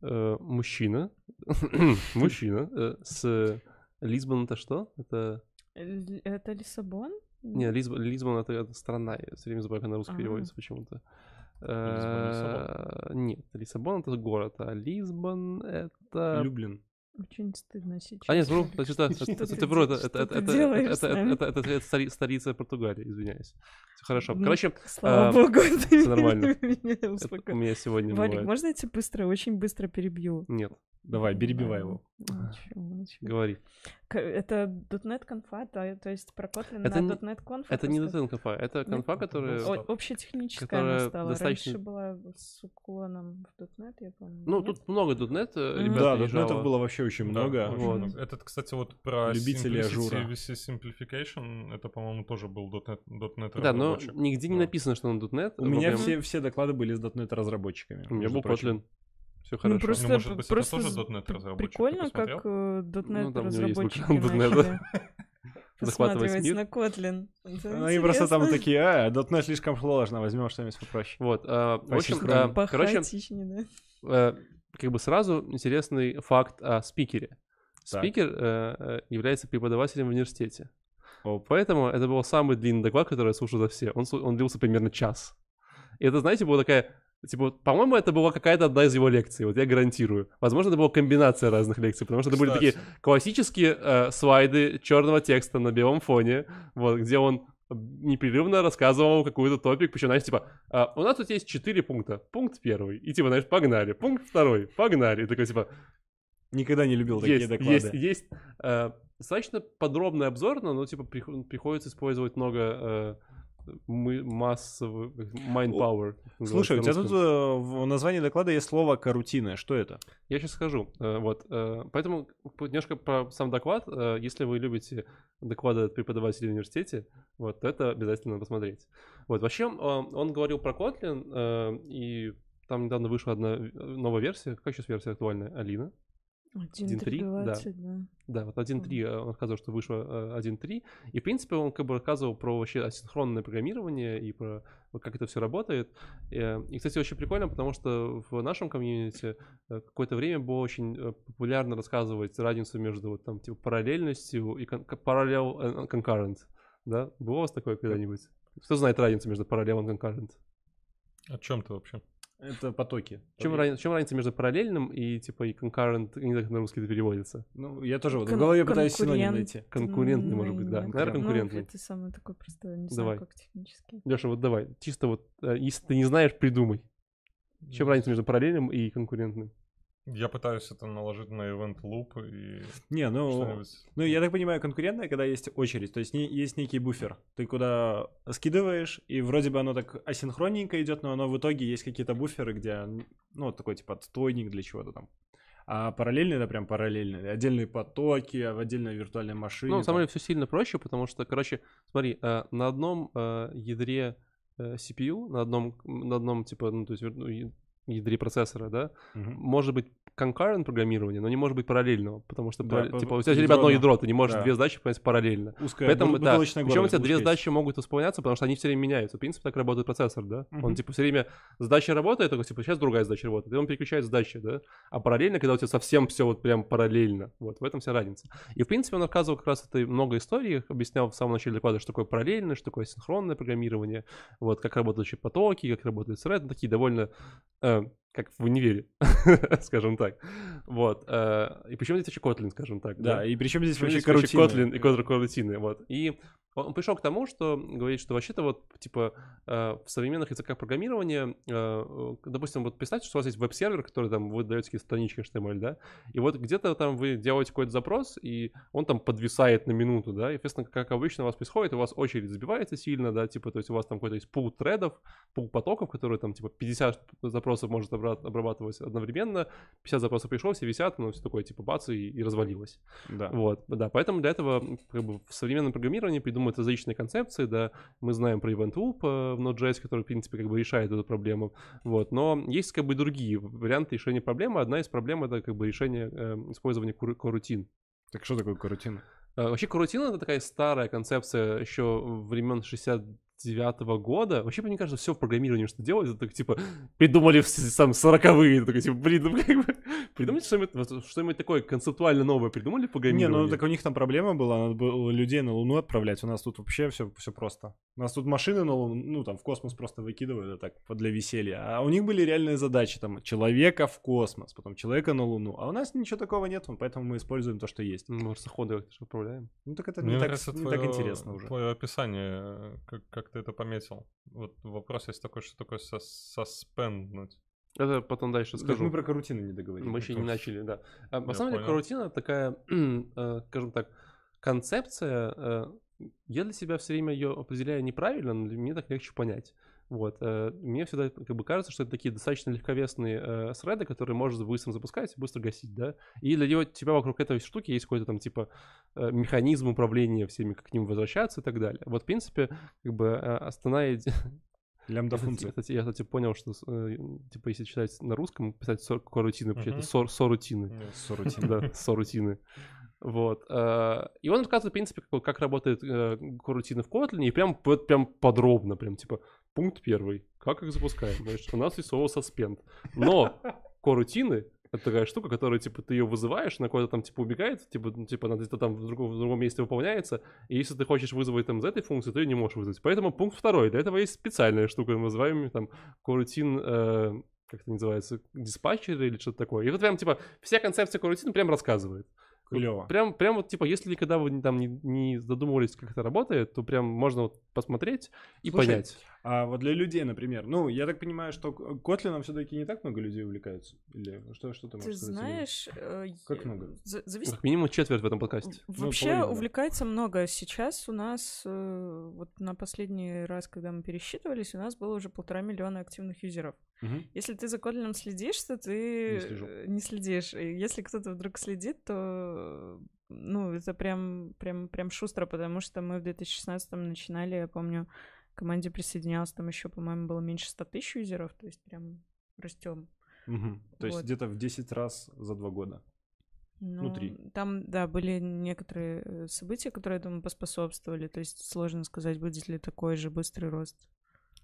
Speaker 3: э, мужчина, мужчина э, с Лисбон это что? Это
Speaker 4: Это Лиссабон?
Speaker 3: Не, Лизбон, Лизбон это, это страна, я все время забываю, как на русский
Speaker 4: А.
Speaker 3: переводится почему-то.
Speaker 2: Лиссабон,
Speaker 3: Э, Нет, Лиссабон это город, а Лисбон это...
Speaker 1: Люблин.
Speaker 4: Очень стыдно сейчас.
Speaker 3: А нет, вру, это это это это это это это столица Португалии, извиняюсь. Всё хорошо. Короче,
Speaker 4: Слава
Speaker 3: а,
Speaker 4: богу,
Speaker 3: всё нормально. у меня сегодня
Speaker 4: Валик, можно я тебя быстро, очень быстро перебью?
Speaker 3: Нет,
Speaker 1: Давай, перебивай его.
Speaker 4: Ничего, ничего.
Speaker 3: говори.
Speaker 4: Это .NET конфа, то есть про Kotlin
Speaker 3: Это
Speaker 4: на .NET конфа?
Speaker 3: Это не? .NET конфа, это конфа, которая...
Speaker 4: Общетехническая
Speaker 3: которая
Speaker 4: она стала.
Speaker 3: достаточно-
Speaker 4: Раньше была с уклоном в .NET, я помню.
Speaker 3: Ну,
Speaker 4: нет?
Speaker 3: тут много .NET, э,
Speaker 4: Мгм.
Speaker 3: ребят,
Speaker 1: Да,
Speaker 3: Java.
Speaker 1: было вообще очень
Speaker 2: Да,
Speaker 1: много.
Speaker 2: очень
Speaker 3: Вот.
Speaker 2: много. Этот, кстати, вот про
Speaker 1: Любители
Speaker 2: Simplicity
Speaker 1: ажура.
Speaker 2: Simplification, это, по-моему, тоже был .NET, .NET
Speaker 3: Да, но
Speaker 2: разработчик.
Speaker 3: нигде не написано, что он .NET.
Speaker 1: У меня
Speaker 3: время-
Speaker 1: все, все доклады были с .NET разработчиками.
Speaker 3: У меня был. Kotlin. Все
Speaker 4: Ну,
Speaker 3: хорошо.
Speaker 4: просто,
Speaker 2: Ну, может быть, это
Speaker 4: просто
Speaker 2: тоже
Speaker 4: з-
Speaker 2: .NET разработчик,
Speaker 4: Прикольно, как э, .NET
Speaker 3: Ну, там
Speaker 4: разработчики начали
Speaker 3: Захватывать мир.
Speaker 4: на Kotlin. Это
Speaker 1: Ну, Они просто там такие, а, .NET слишком сложно, возьмем что-нибудь попроще.
Speaker 3: Вот, а, в общем, а, короче, э, как бы сразу интересный факт о спикере. Спикер э, э, является преподавателем в университете. Поэтому это был самый длинный доклад, который я слушал за все. Он, он длился примерно час. И это, знаете, была такая... Типа, по-моему, это была какая-то одна из его лекций, вот я гарантирую. Возможно, это была комбинация разных лекций, потому что это были такие
Speaker 2: Кстати.
Speaker 3: классические э, слайды черного текста на белом фоне, вот, где он непрерывно рассказывал какой-то топик, причем, знаешь, типа, «А, у нас тут есть четыре пункта. Пункт первый. И типа, знаешь, погнали. Пункт второй. Погнали. И такой, типа,
Speaker 1: Никогда не любил такие
Speaker 3: есть,
Speaker 1: доклады.
Speaker 3: есть, есть. э, достаточно подробный обзор, но, ну, типа, прих- приходится использовать много э, мы, массовых, mind
Speaker 1: Слушай, у тебя тут э, в названии доклада есть слово «карутина». Что это?
Speaker 3: Я сейчас скажу. э, Вот, э, поэтому немножко про сам доклад. Э, Если вы любите доклады от преподавателей в университете, вот, то это обязательно посмотреть. Вот, вообще, э, он говорил про Kotlin, э, и там недавно вышла одна новая версия. Какая сейчас версия актуальная? Алина? 1.3, да.
Speaker 4: 1.3.20, да.
Speaker 3: Да, вот 1.3 э, он рассказывал, что вышло э, 1.3. И, в принципе, он как бы рассказывал про вообще асинхронное программирование и про как это все работает. Э, И, кстати, очень прикольно, потому что в нашем комьюнити э, какое-то время было очень э, популярно рассказывать разницу между вот там типа параллельностью и параллел concurrent. Да? Было у вас такое когда-нибудь? Кто знает разницу между параллел и concurrent?
Speaker 2: О чем ты вообще?
Speaker 1: Это потоки.
Speaker 3: В чем, разница, в чем разница между параллельным и типа и concurrent, не знаю, как на русский это переводится?
Speaker 1: Ну, я тоже вот в
Speaker 4: Кон-
Speaker 1: голове пытаюсь синоним найти.
Speaker 3: Конкурентный, может быть, да. Наверное,
Speaker 4: Ну,
Speaker 3: конкурентный.
Speaker 4: это самое такое просто, не
Speaker 3: Давай.
Speaker 4: знаю, как технически.
Speaker 3: Леша, вот давай, чисто вот, э, если ты не знаешь, придумай. В чем разница между параллельным и конкурентным?
Speaker 2: Я пытаюсь это наложить на event loop и
Speaker 1: Не, ну, ну, я так понимаю, конкурентная, когда есть очередь, то есть не, есть некий буфер. Ты куда скидываешь, и вроде бы оно так асинхронненько идет, но оно в итоге есть какие-то буферы, где, ну, вот такой типа отстойник для чего-то там. А параллельный это прям параллельный. Отдельные потоки, а в отдельной виртуальной машине.
Speaker 3: Ну, на самом деле, все сильно проще, потому что, короче, смотри, э, на одном э, ядре э, CPU на одном, на одном, типа, ну, то есть ну, ядре процессора, да,
Speaker 1: Мгм.
Speaker 3: может быть concurrent программирование, но не может быть параллельного, потому что,
Speaker 1: Да,
Speaker 3: параллель- типа, у тебя
Speaker 1: ядро
Speaker 3: одно
Speaker 1: одно.
Speaker 3: ядро, ты не можешь
Speaker 1: Да.
Speaker 3: две задачи выполнять параллельно.
Speaker 1: Узкая
Speaker 3: Поэтому, да, причем у тебя две задачи могут исполняться, потому что они все время меняются. В принципе, так работает процессор, да? Он,
Speaker 1: Мгм.
Speaker 3: типа, все время задача работает, только, типа, сейчас другая задача работает, и он переключает задачи, да? А параллельно, когда у тебя совсем все вот прям параллельно, вот, в этом вся разница. И, в принципе, он рассказывал как раз это много историй, объяснял в самом начале доклада, что такое параллельное, что такое синхронное программирование, вот, как работают потоки, как работает thread, ну, такие довольно, э, gonna как в универе, скажем так. Вот. э, и почему здесь вообще Kotlin, скажем так,
Speaker 1: Да, и причем здесь вообще карутины?
Speaker 3: Kotlin и карутины, вот. И он пришел к тому, что говорит, что вообще-то вот, типа, э, в современных языках программирования, э, допустим, вот представьте, что у вас есть веб-сервер, который там вы даете какие-то странички HTML, да, и вот где-то там вы делаете какой-то запрос, и он там подвисает на минуту, да, и, соответственно, как обычно у вас происходит, у вас очередь забивается сильно, да, типа, то есть у вас там какой-то есть пул тредов, пул потоков, которые там, типа, 50 запросов может обра- обрабатывать одновременно, 50 запросов пришло, все висят, ну, все такое, типа, бац, и, и развалилось.
Speaker 1: Да.
Speaker 3: Вот, да, поэтому для этого как бы в современном программировании придумывают различные концепции, да, мы знаем про Event Loop э, в Node.js, который, в принципе, как бы решает эту проблему, вот, но есть как бы другие варианты решения проблемы, одна из проблем это как бы решение э, использования кор- корутин.
Speaker 1: Так что такое карутина?
Speaker 3: Э, Вообще корутина это такая старая концепция еще времен 69 года. Вообще, мне кажется, все в программировании, что делают, это так, типа, придумали в с- там 40-е. Такой, типа, блин, ну как бы, придумайте что-нибудь, что-нибудь такое концептуально новое придумали в
Speaker 1: Не,
Speaker 3: программировании.
Speaker 1: ну так у них там проблема была, надо было людей на Луну отправлять. У нас тут вообще все, все просто. У нас тут машины на Луну, ну там в космос просто выкидывают, это так, для веселья. А у них были реальные задачи, там, человека в космос, потом человека на Луну. А у нас ничего такого нет, поэтому мы используем то, что есть.
Speaker 3: Ну, Марсоходы как-то же управляем.
Speaker 1: Ну так это
Speaker 2: Мне
Speaker 1: не, так,
Speaker 2: нравится
Speaker 1: не
Speaker 2: твое,
Speaker 1: так интересно уже.
Speaker 2: твое описание, э, как, как ты это пометил. Вот вопрос есть такой, что такое сос- соспенднуть.
Speaker 3: Это потом дальше
Speaker 1: Так
Speaker 3: скажу.
Speaker 1: мы про карутины не договорили.
Speaker 3: Мы еще не начали, да. А, на самом деле, карутина такая, э, скажем так, концепция. э, Я для себя все время ее определяю неправильно, но меня так легче понять. Вот. э, Мне всегда как бы кажется, что это такие достаточно легковесные э, среды, которые можно быстро запускать и быстро гасить, да. И для него- тебя вокруг этой штуки есть какой-то там типа э, механизм управления всеми, как к ним возвращаться и так далее. Вот, в принципе, как бы э, основная иде-
Speaker 1: Лямбда функция.
Speaker 3: Я, кстати, я, кстати, понял, что, э, типа, если читать на русском, писать сор- корутины, вообще это
Speaker 2: Мгм.
Speaker 3: сор, сорутины.
Speaker 1: Сорутин.
Speaker 3: Да, сорутины. Вот. э, И он рассказывает, в принципе, как, как работает э, корутины в Kotlin, и прям, прям подробно, прям, типа, пункт первый. Как их запускаем? Значит, у нас есть слово suspend. Но корутины это такая штука, которая, типа, ты ее вызываешь, она куда-то там, типа, убегает, типа, ну, типа, она где-то там в другом, в другом месте выполняется, и если ты хочешь вызвать там из этой функции, ты ее не можешь вызвать. Поэтому пункт второй. Для этого есть специальная штука, мы называем там корутин, э, как это называется, диспатчер или что-то такое. И вот прям, типа, вся концепция корутина прям рассказывает.
Speaker 1: Клево.
Speaker 3: Прям, прям вот, типа, если никогда вы там не, не задумывались, как это работает, то прям можно вот посмотреть и
Speaker 1: Слушай,
Speaker 3: понять.
Speaker 1: А вот для людей, например, ну, я так понимаю, что Котлином все-таки не так много людей увлекаются? Или что, что ты
Speaker 4: Ты
Speaker 1: можешь сказать? Илюш?
Speaker 4: знаешь, э,
Speaker 1: Как много?
Speaker 4: за- зависит
Speaker 3: Как минимум четверть в этом подкасте.
Speaker 4: В-
Speaker 1: Ну,
Speaker 4: Вообще
Speaker 1: да.
Speaker 4: увлекается много. Сейчас у нас, э, вот на последний раз, когда мы пересчитывались, у нас было уже полтора миллиона активных юзеров.
Speaker 1: Мгм.
Speaker 4: Если ты за Kotlin следишь, то ты
Speaker 1: Не слежу.
Speaker 4: э, не следишь. И если кто-то вдруг следит, то ну, это прям, прям, прям шустро, потому что мы в 2016 начинали, я помню, к команде присоединялось там еще, по-моему, было меньше 100 тысяч юзеров, то есть прям растем.
Speaker 1: Мгм. То есть
Speaker 4: Вот.
Speaker 1: где-то в 10 раз за два года.
Speaker 4: Ну,
Speaker 1: Внутри.
Speaker 4: Там, да, были некоторые э, события, которые этому поспособствовали. То есть сложно сказать, будет ли такой же быстрый рост.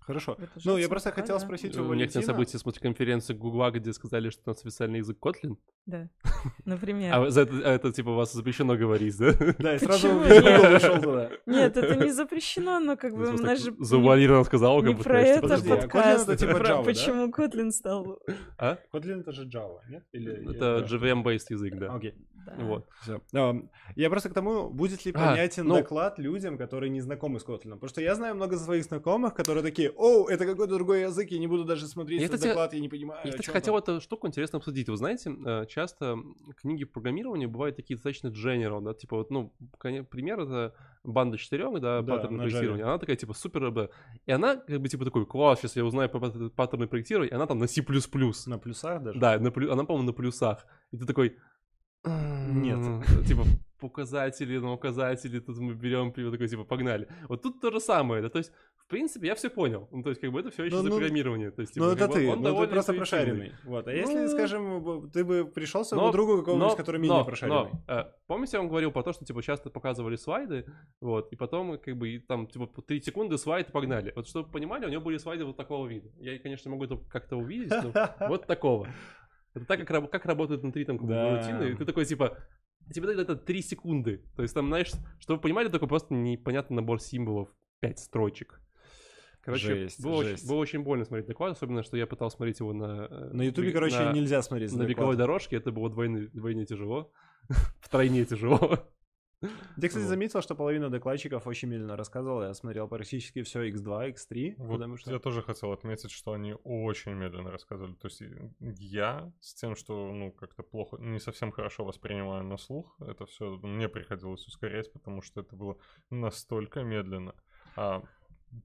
Speaker 1: Хорошо.
Speaker 4: Это
Speaker 1: Ну, я просто хотел спросить у
Speaker 3: У
Speaker 1: Валентина.
Speaker 3: событий смотрю конференции Гугла, где сказали, что у нас официальный язык Kotlin.
Speaker 4: Да, например.
Speaker 3: А за это, а это, типа, у вас запрещено говорить, да?
Speaker 1: Да, и сразу ушел туда.
Speaker 4: Нет, это не запрещено, но как бы у нас же
Speaker 3: Завуалированно сказал, как будто,
Speaker 4: про это
Speaker 1: а Kotlin
Speaker 4: подкаст.
Speaker 1: это типа
Speaker 4: про
Speaker 1: Java, да?
Speaker 4: Почему Kotlin стал...
Speaker 3: А?
Speaker 1: Kotlin это же Java, нет? Или,
Speaker 3: Это JVM-based язык, да.
Speaker 1: Окей.
Speaker 4: Да.
Speaker 3: Вот.
Speaker 1: Ам, Я просто к тому, будет ли
Speaker 3: А,
Speaker 1: понятен
Speaker 3: ну-
Speaker 1: доклад людям, которые не знакомы с Kotlin. Потому что я знаю много своих знакомых, которые такие, о, это какой-то другой язык, я не буду даже смотреть
Speaker 3: Я,
Speaker 1: этот
Speaker 3: кстати,
Speaker 1: доклад, я не понимаю.
Speaker 3: Я, кстати, хотел
Speaker 1: там».
Speaker 3: эту штуку интересно обсудить. Вы знаете, э, часто книги по программированию бывают такие достаточно general, да, типа вот, ну, пример это банда четырех, да,
Speaker 1: Да,
Speaker 3: паттерн
Speaker 1: на
Speaker 3: проектирования. Она такая, типа, супер РБ. И она, как бы, типа, такой, класс, сейчас я узнаю про пат- паттерны проектирования, и она там на C++.
Speaker 1: На плюсах даже?
Speaker 3: Да, на плю- она, по-моему, на плюсах. И ты такой...
Speaker 1: Нет.
Speaker 3: «М, Типа, показатели на указатели, тут мы берем, вот такой, типа, погнали. Вот тут то же самое, да, то есть в принципе, я все понял. Ну, то есть, как бы это все еще
Speaker 1: Ну, ну,
Speaker 3: запрограммирование. То есть,
Speaker 1: Ну,
Speaker 3: типа,
Speaker 1: это
Speaker 3: как бы
Speaker 1: ты,
Speaker 3: он
Speaker 1: ну, ты просто прошаренный. Вот. А если,
Speaker 3: Ну,
Speaker 1: скажем, б- ты бы пришел своему
Speaker 3: Но-
Speaker 1: другу какому-нибудь, который менее прошаренный.
Speaker 3: но, э, помните, я вам говорил про то, что, типа, часто показывали слайды, вот, и потом, как бы, и там, типа, по 3 секунды слайд и погнали. Вот, чтобы вы понимали, у него были слайды вот такого вида. Я, конечно, могу это как-то увидеть, но вот такого. Это так, как, как работает внутри там
Speaker 1: Да.
Speaker 3: рутины, и ты такой, типа, тебе дают это 3 секунды. То есть там, знаешь, чтобы вы понимали, такой просто непонятный набор символов, 5 строчек. Короче,
Speaker 1: Жесть,
Speaker 3: было,
Speaker 1: жесть.
Speaker 3: Очень, было очень больно смотреть доклад, особенно, что я пытался смотреть его на... э,
Speaker 1: На Ютубе, короче,
Speaker 3: на-
Speaker 1: нельзя смотреть.
Speaker 3: на вековой дорожке, это было двойне, двойне тяжело. Втройне тяжело.
Speaker 1: Я, кстати, заметил, что половина докладчиков очень медленно рассказывала. Я смотрел практически все X2, X3.
Speaker 2: Вот
Speaker 1: потому что...
Speaker 2: я тоже хотел отметить, что они очень медленно рассказывали. То есть и- я с тем, что ну как-то плохо, не совсем хорошо воспринимаю на слух, это все мне приходилось ускорять, потому что это было настолько медленно. А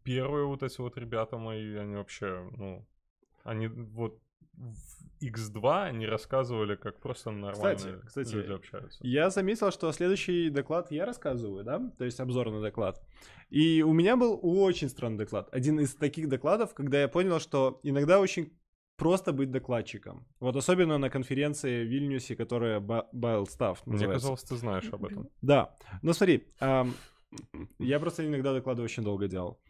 Speaker 2: первые вот эти вот ребята мои, они вообще, ну, они вот в X2 они рассказывали, как просто нормальные
Speaker 1: Кстати, кстати,
Speaker 2: люди общаются.
Speaker 1: Я заметил, что следующий доклад я рассказываю, да? То есть обзорный доклад. И у меня был очень странный доклад. Один из таких докладов, когда я понял, что иногда очень просто быть докладчиком. Вот особенно на конференции в Вильнюсе, которая Staff
Speaker 2: Мне казалось, ты знаешь об этом.
Speaker 1: Да, но смотри, ам, я просто иногда доклады очень долго делал.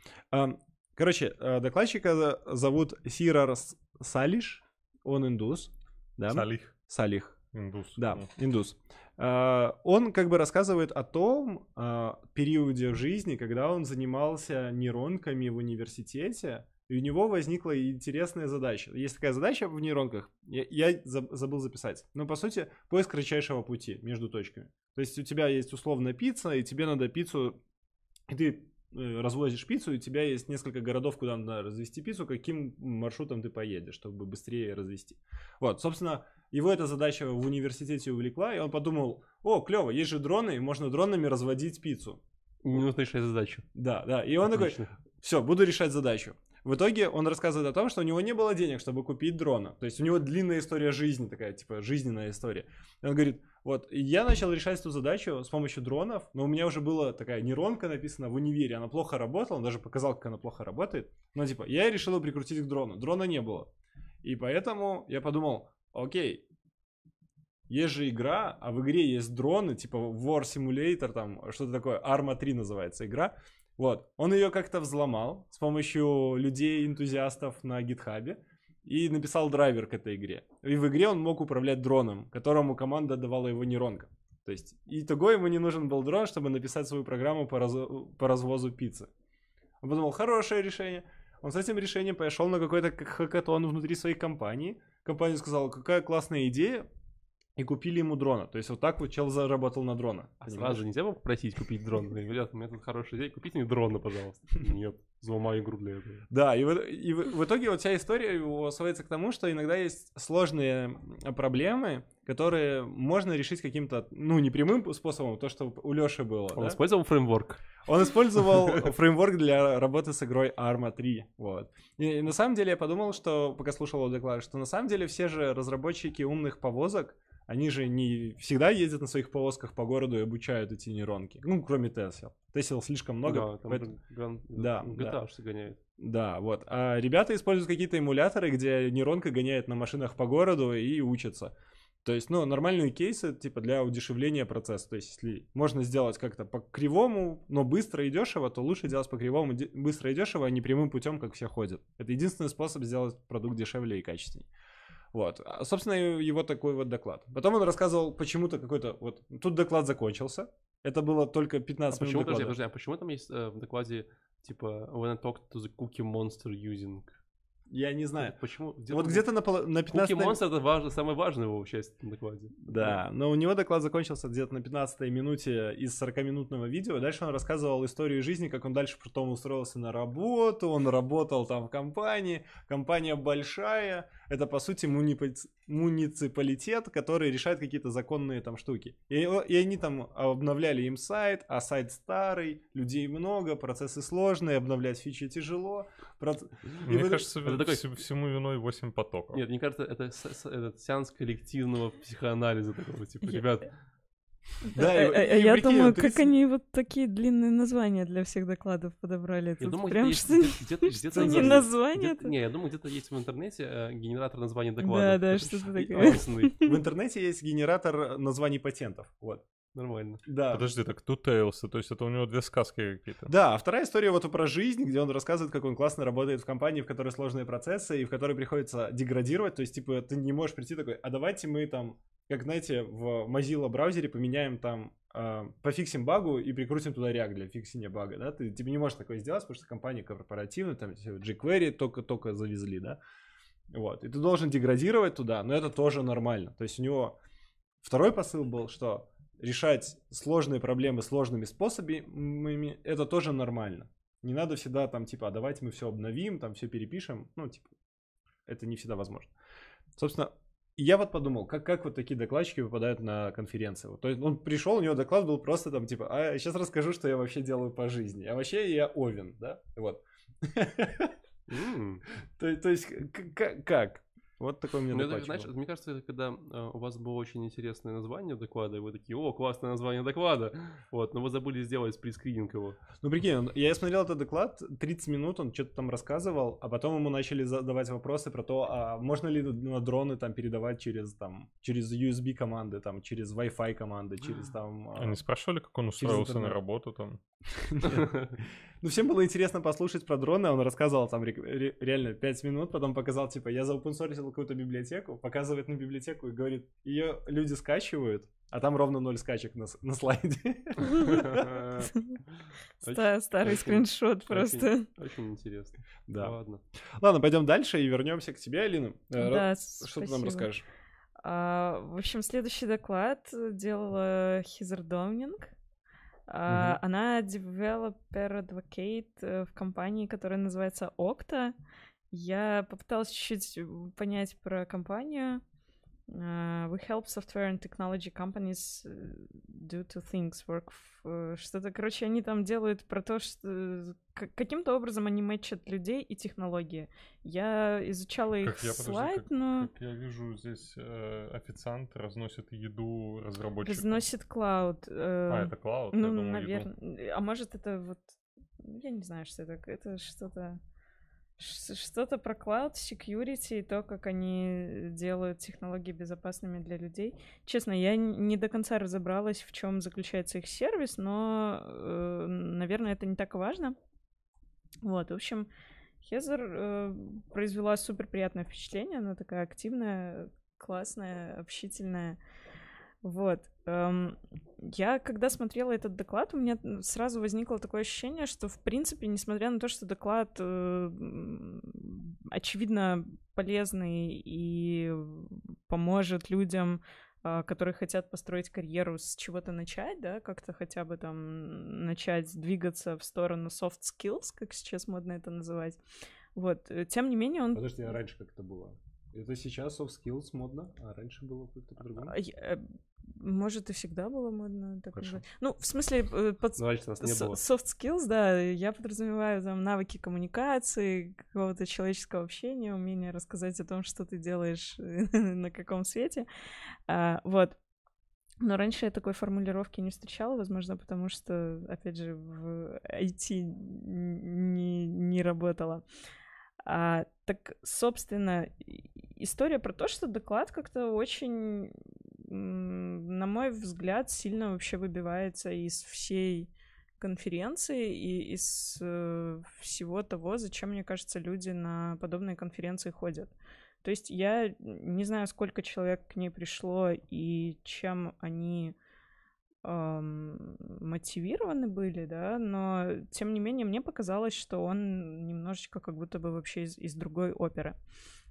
Speaker 1: Короче, э, докладчика за- зовут Сирар Салиш, он индус, да?
Speaker 2: Салих,
Speaker 1: Салих,
Speaker 2: индус.
Speaker 1: да,
Speaker 2: ну.
Speaker 1: индус. А, Он как бы рассказывает о том а, периоде жизни, когда он занимался нейронками в университете, и у него возникла интересная задача. Есть такая задача в нейронках, я, я заб- забыл записать. Но по сути поиск кратчайшего пути между точками. То есть у тебя есть условно пицца, и тебе надо пиццу, и ты развозишь пиццу, и у тебя есть несколько городов, куда надо развести пиццу, каким маршрутом ты поедешь, чтобы быстрее развести. Вот, собственно, его эта задача в университете увлекла, и он подумал, о, клево, есть же дроны, можно дронами разводить пиццу.
Speaker 3: Не нужно решать задачу.
Speaker 1: Да, да, и он такой,
Speaker 3: Отлично.
Speaker 1: все, буду решать задачу. В итоге он рассказывает о том, что у него не было денег, чтобы купить дрона. То есть у него длинная история жизни, такая, типа, жизненная история. Он говорит, вот, я начал решать эту задачу с помощью дронов, но у меня уже была такая нейронка написана в универе, она плохо работала, он даже показал, как она плохо работает. Но, типа, я решил прикрутить к дрону. Дрона не было. И поэтому я подумал, окей, есть же игра, а в игре есть дроны, типа War Simulator, там что-то такое, Arma 3 называется игра. Вот, он ее как-то взломал с помощью людей-энтузиастов на гитхабе и написал драйвер к этой игре. И в игре он мог управлять дроном, которому команда давала его нейронка. То есть, итого ему не нужен был дрон, чтобы написать свою программу по, разо- по развозу пиццы. Он подумал, хорошее решение. Он с этим решением пошел на какой-то как хакатон внутри своей компании. Компания сказала, какая классная идея, и купили ему дрона. То есть вот так вот чел заработал на дрона.
Speaker 3: А
Speaker 1: понимаешь?
Speaker 3: сразу нельзя было попросить купить дрон? Говорю, Ребят, у меня тут хорошая идея, купите мне дрона, пожалуйста. Нет, взломай игру для этого.
Speaker 1: Да, и, в, и в, в итоге вот вся история его сводится к тому, что иногда есть сложные проблемы, которые можно решить каким-то, ну, непрямым способом, то, что у Лёши было.
Speaker 3: Он
Speaker 1: да?
Speaker 3: использовал фреймворк.
Speaker 1: Он использовал фреймворк для работы с игрой Arma 3. Вот. И, на самом деле я подумал, что, пока слушал его доклад, что на самом деле все же разработчики умных повозок, они же не всегда ездят на своих повозках по городу и обучают эти нейронки. Ну, кроме Tesla. Tesla слишком много.
Speaker 3: Да, там
Speaker 1: поэтому-
Speaker 3: гран-
Speaker 1: Да,
Speaker 3: GTA
Speaker 1: да.
Speaker 3: гоняет.
Speaker 1: Да, вот. А ребята используют какие-то эмуляторы, где нейронка гоняет на машинах по городу и учится. То есть, ну, нормальные кейсы, типа, для удешевления процесса. То есть, если можно сделать как-то по кривому, но быстро и дешево, то лучше делать по кривому де- быстро и дешево, а не прямым путем, как все ходят. Это единственный способ сделать продукт дешевле и качественнее. Вот. А, собственно, его такой вот доклад. Потом он рассказывал почему-то какой-то... Вот тут доклад закончился. Это было только 15
Speaker 3: А почему,
Speaker 1: минут
Speaker 3: подожди,
Speaker 1: доклада.
Speaker 3: подожди, а почему там есть э, в докладе, типа, when I talk to the cookie monster using?
Speaker 1: Я не знаю.
Speaker 3: Почему?
Speaker 1: вот где-то на, поло- на 15
Speaker 3: Cookie monster это важно, самое важное его часть в докладе.
Speaker 1: Да, но у него доклад закончился где-то на 15 минуте из 40-минутного видео. Дальше он рассказывал историю жизни, как он дальше потом устроился на работу, он работал там в компании. Компания большая, это по сути мунипи- муниципалитет, который решает какие-то законные там штуки. И, и они там обновляли им сайт, а сайт старый, людей много, процессы сложные, обновлять фичи тяжело. Проц-
Speaker 2: Мне
Speaker 1: вы-
Speaker 2: кажется,
Speaker 3: это такой-
Speaker 2: всему- всему виной 8 потоков.
Speaker 3: Нет, мне кажется, это этот сеанс коллективного психоанализа такого, типа, ребят,
Speaker 1: Да,
Speaker 4: Э,
Speaker 1: и-
Speaker 4: э,
Speaker 1: и
Speaker 4: Я думаю,
Speaker 1: 30
Speaker 4: как они вот такие длинные названия для всех докладов подобрали.
Speaker 3: Я
Speaker 4: Тут
Speaker 3: думаю,
Speaker 4: прям что
Speaker 3: где-то- где-то
Speaker 4: что не название,
Speaker 3: Не, я думаю, где-то есть в интернете э, генератор названий
Speaker 4: Да,
Speaker 3: докладов.
Speaker 4: да,
Speaker 3: Это
Speaker 4: что-то такое.
Speaker 1: В интернете есть генератор названий патентов. Вот.
Speaker 3: Нормально.
Speaker 1: Да.
Speaker 2: Подожди, так тут Tales, то есть это у него две сказки какие-то.
Speaker 1: Да, а вторая история вот про жизнь, где он рассказывает, как он классно работает в компании, в которой сложные процессы, и в которой приходится деградировать. То есть, типа, ты не можешь прийти такой, а давайте мы там, как знаете, в Mozilla браузере поменяем там, э, пофиксим багу и прикрутим туда React для фиксения бага, да? Ты, типа, не можешь такое сделать, потому что компания корпоративная, там jQuery только-только завезли, да? Вот, и ты должен деградировать туда, но это тоже нормально. То есть у него второй посыл был, что решать сложные проблемы сложными способами, это тоже нормально. Не надо всегда там, типа, а давайте мы все обновим, там все перепишем. Ну, типа, это не всегда возможно. Собственно, я вот подумал, как, как вот такие докладчики выпадают на конференции. Вот, то есть он пришел, у него доклад был просто там, типа, а сейчас расскажу, что я вообще делаю по жизни. А вообще я Овен, да? Вот. То, есть, как? Вот такой у меня
Speaker 3: Ну, это, знаешь, мне кажется, это когда э, у вас было очень интересное название доклада, и вы такие, о, классное название доклада, вот, но вы забыли сделать прескрининг его.
Speaker 1: Ну, прикинь, я смотрел этот доклад, 30 минут он что-то там рассказывал, а потом ему начали задавать вопросы про то, а можно ли на дроны там передавать через там, через USB команды, там, через Wi-Fi команды, через там... а,
Speaker 2: Они спрашивали, как он устроился на работу там.
Speaker 1: Ну, всем было интересно послушать про дроны, он рассказывал там ре- ре- реально 5 минут, потом показал, типа, я заопенсорсил какую-то библиотеку, показывает на библиотеку и говорит, ее люди скачивают, а там ровно ноль скачек на, на слайде.
Speaker 4: Ста- Старый скриншот просто.
Speaker 3: Очень интересно.
Speaker 1: Да.
Speaker 3: Ладно.
Speaker 1: Ладно, пойдем дальше и вернемся к тебе, Алина. Э,
Speaker 4: Да,
Speaker 1: Что ты нам расскажешь?
Speaker 4: А, в общем, следующий доклад делала Хизер Домнинг. А, Она developer advocate э, в компании, которая называется Okta. Я попыталась чуть-чуть э, понять про компанию. А, We help software and technology companies э, do two things. Work э, что-то, короче, они там делают про то, что э, каким-то образом они мэчат людей и технологии. Я изучала их
Speaker 2: Как я, подожди,
Speaker 4: слайд,
Speaker 2: как-
Speaker 4: но...
Speaker 2: Как я вижу, здесь э, официант разносит еду разработчикам.
Speaker 4: Разносит клауд. э,
Speaker 2: А, это клауд?
Speaker 4: Ну, наверное. А может, это вот... Я не знаю, что это. Это что-то... Что-то про cloud security и то, как они делают технологии безопасными для людей. Честно, я не до конца разобралась, в чем заключается их сервис, но, э, наверное, это не так важно. Вот, в общем, Хезер э, произвела супер приятное впечатление. Она такая активная, классная, общительная. Вот. Эм, я, когда смотрела этот доклад, у меня сразу возникло такое ощущение, что, в принципе, несмотря на то, что доклад, э, очевидно, полезный и поможет людям, а, которые хотят построить карьеру, с чего-то начать, да, как-то хотя бы там начать двигаться в сторону soft skills, как сейчас модно это называть. Вот. э, Тем не менее, он
Speaker 1: Подожди, а раньше как это было? Это сейчас soft skills модно, а раньше было как-то по-другому?
Speaker 4: А, э, Может, и всегда было модно так
Speaker 1: Хорошо.
Speaker 4: называть. Ну, в смысле, э, под
Speaker 3: Ну, раньше нас не было.
Speaker 4: soft skills, да, я подразумеваю там навыки коммуникации, какого-то человеческого общения, умение рассказать о том, что ты делаешь на каком свете. А, Вот. Но раньше я такой формулировки не встречала, возможно, потому что, опять же, в IT не, не работала. А, так, собственно, история про то, что доклад как-то очень, на мой взгляд, сильно вообще выбивается из всей конференции и из э, всего того, зачем, мне кажется, люди на подобные конференции ходят. То есть я не знаю, сколько человек к ней пришло и чем они мотивированы были, да, но тем не менее мне показалось, что он немножечко как будто бы вообще из, из другой оперы.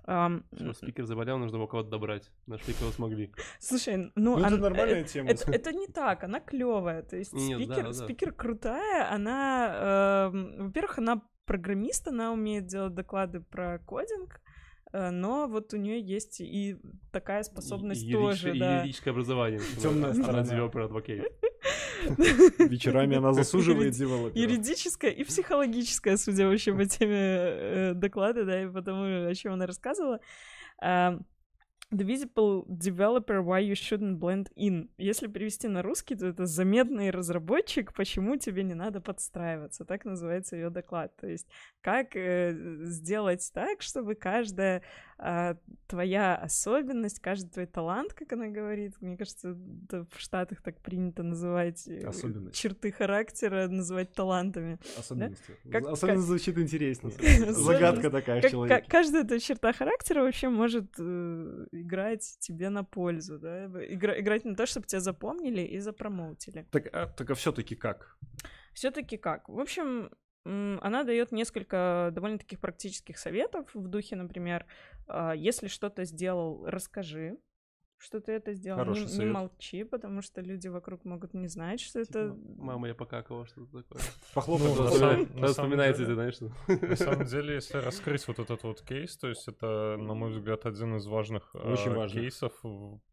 Speaker 4: Ам,
Speaker 3: Всё, спикер заболел, нужно было кого-то добрать. Нашли, кого смогли.
Speaker 4: слушай, ну,
Speaker 1: Ну, это
Speaker 4: ан-
Speaker 1: нормальная
Speaker 4: э,
Speaker 1: тема.
Speaker 4: Это, это не так, она клевая. То есть
Speaker 3: Нет, да,
Speaker 4: спикер,
Speaker 3: да.
Speaker 4: спикер крутая, она, эм, во-первых, она программист, она умеет делать доклады про кодинг, э, но вот у нее есть и такая способность
Speaker 3: И- и
Speaker 4: тоже,
Speaker 3: и
Speaker 4: да.
Speaker 3: юридическое образование.
Speaker 1: Тёмная
Speaker 3: Она
Speaker 1: сторона.
Speaker 3: developer advocate.
Speaker 1: Вечерами она засуживает девелоперов.
Speaker 4: Юридическая и психологическая, судя вообще по теме э, доклада, да, и потому, о чем она рассказывала. Visible developer why you shouldn't blend in. Если перевести на русский, то это заметный разработчик, почему тебе не надо подстраиваться. Так называется ее доклад. То есть как э, сделать так, чтобы каждая э, твоя особенность, каждый твой талант, как она говорит, мне кажется, в Штатах так принято называть э, черты характера, называть талантами.
Speaker 1: Особенности. Да? Как, Особенно как... звучит интересно. Загадка такая в человеке.
Speaker 4: Каждая эта черта характера вообще может э, играть тебе на пользу, да? Игра, играть на то, чтобы тебя запомнили и запромоутили.
Speaker 1: Так, а, так а все-таки как?
Speaker 4: Все-таки как? В общем, она дает несколько довольно таких практических советов в духе, например, а, если что-то сделал, расскажи, что ты это сделал. Хороший не, не молчи, потому что люди вокруг могут не знать, что типа, это...
Speaker 3: Мама, я покакала, что-то такое.
Speaker 1: Похлопать.
Speaker 3: Ну, вспоминается, ты знаешь, что...
Speaker 2: На самом деле, если раскрыть вот этот вот кейс, то есть это, на мой взгляд, один из важных
Speaker 1: Очень
Speaker 2: кейсов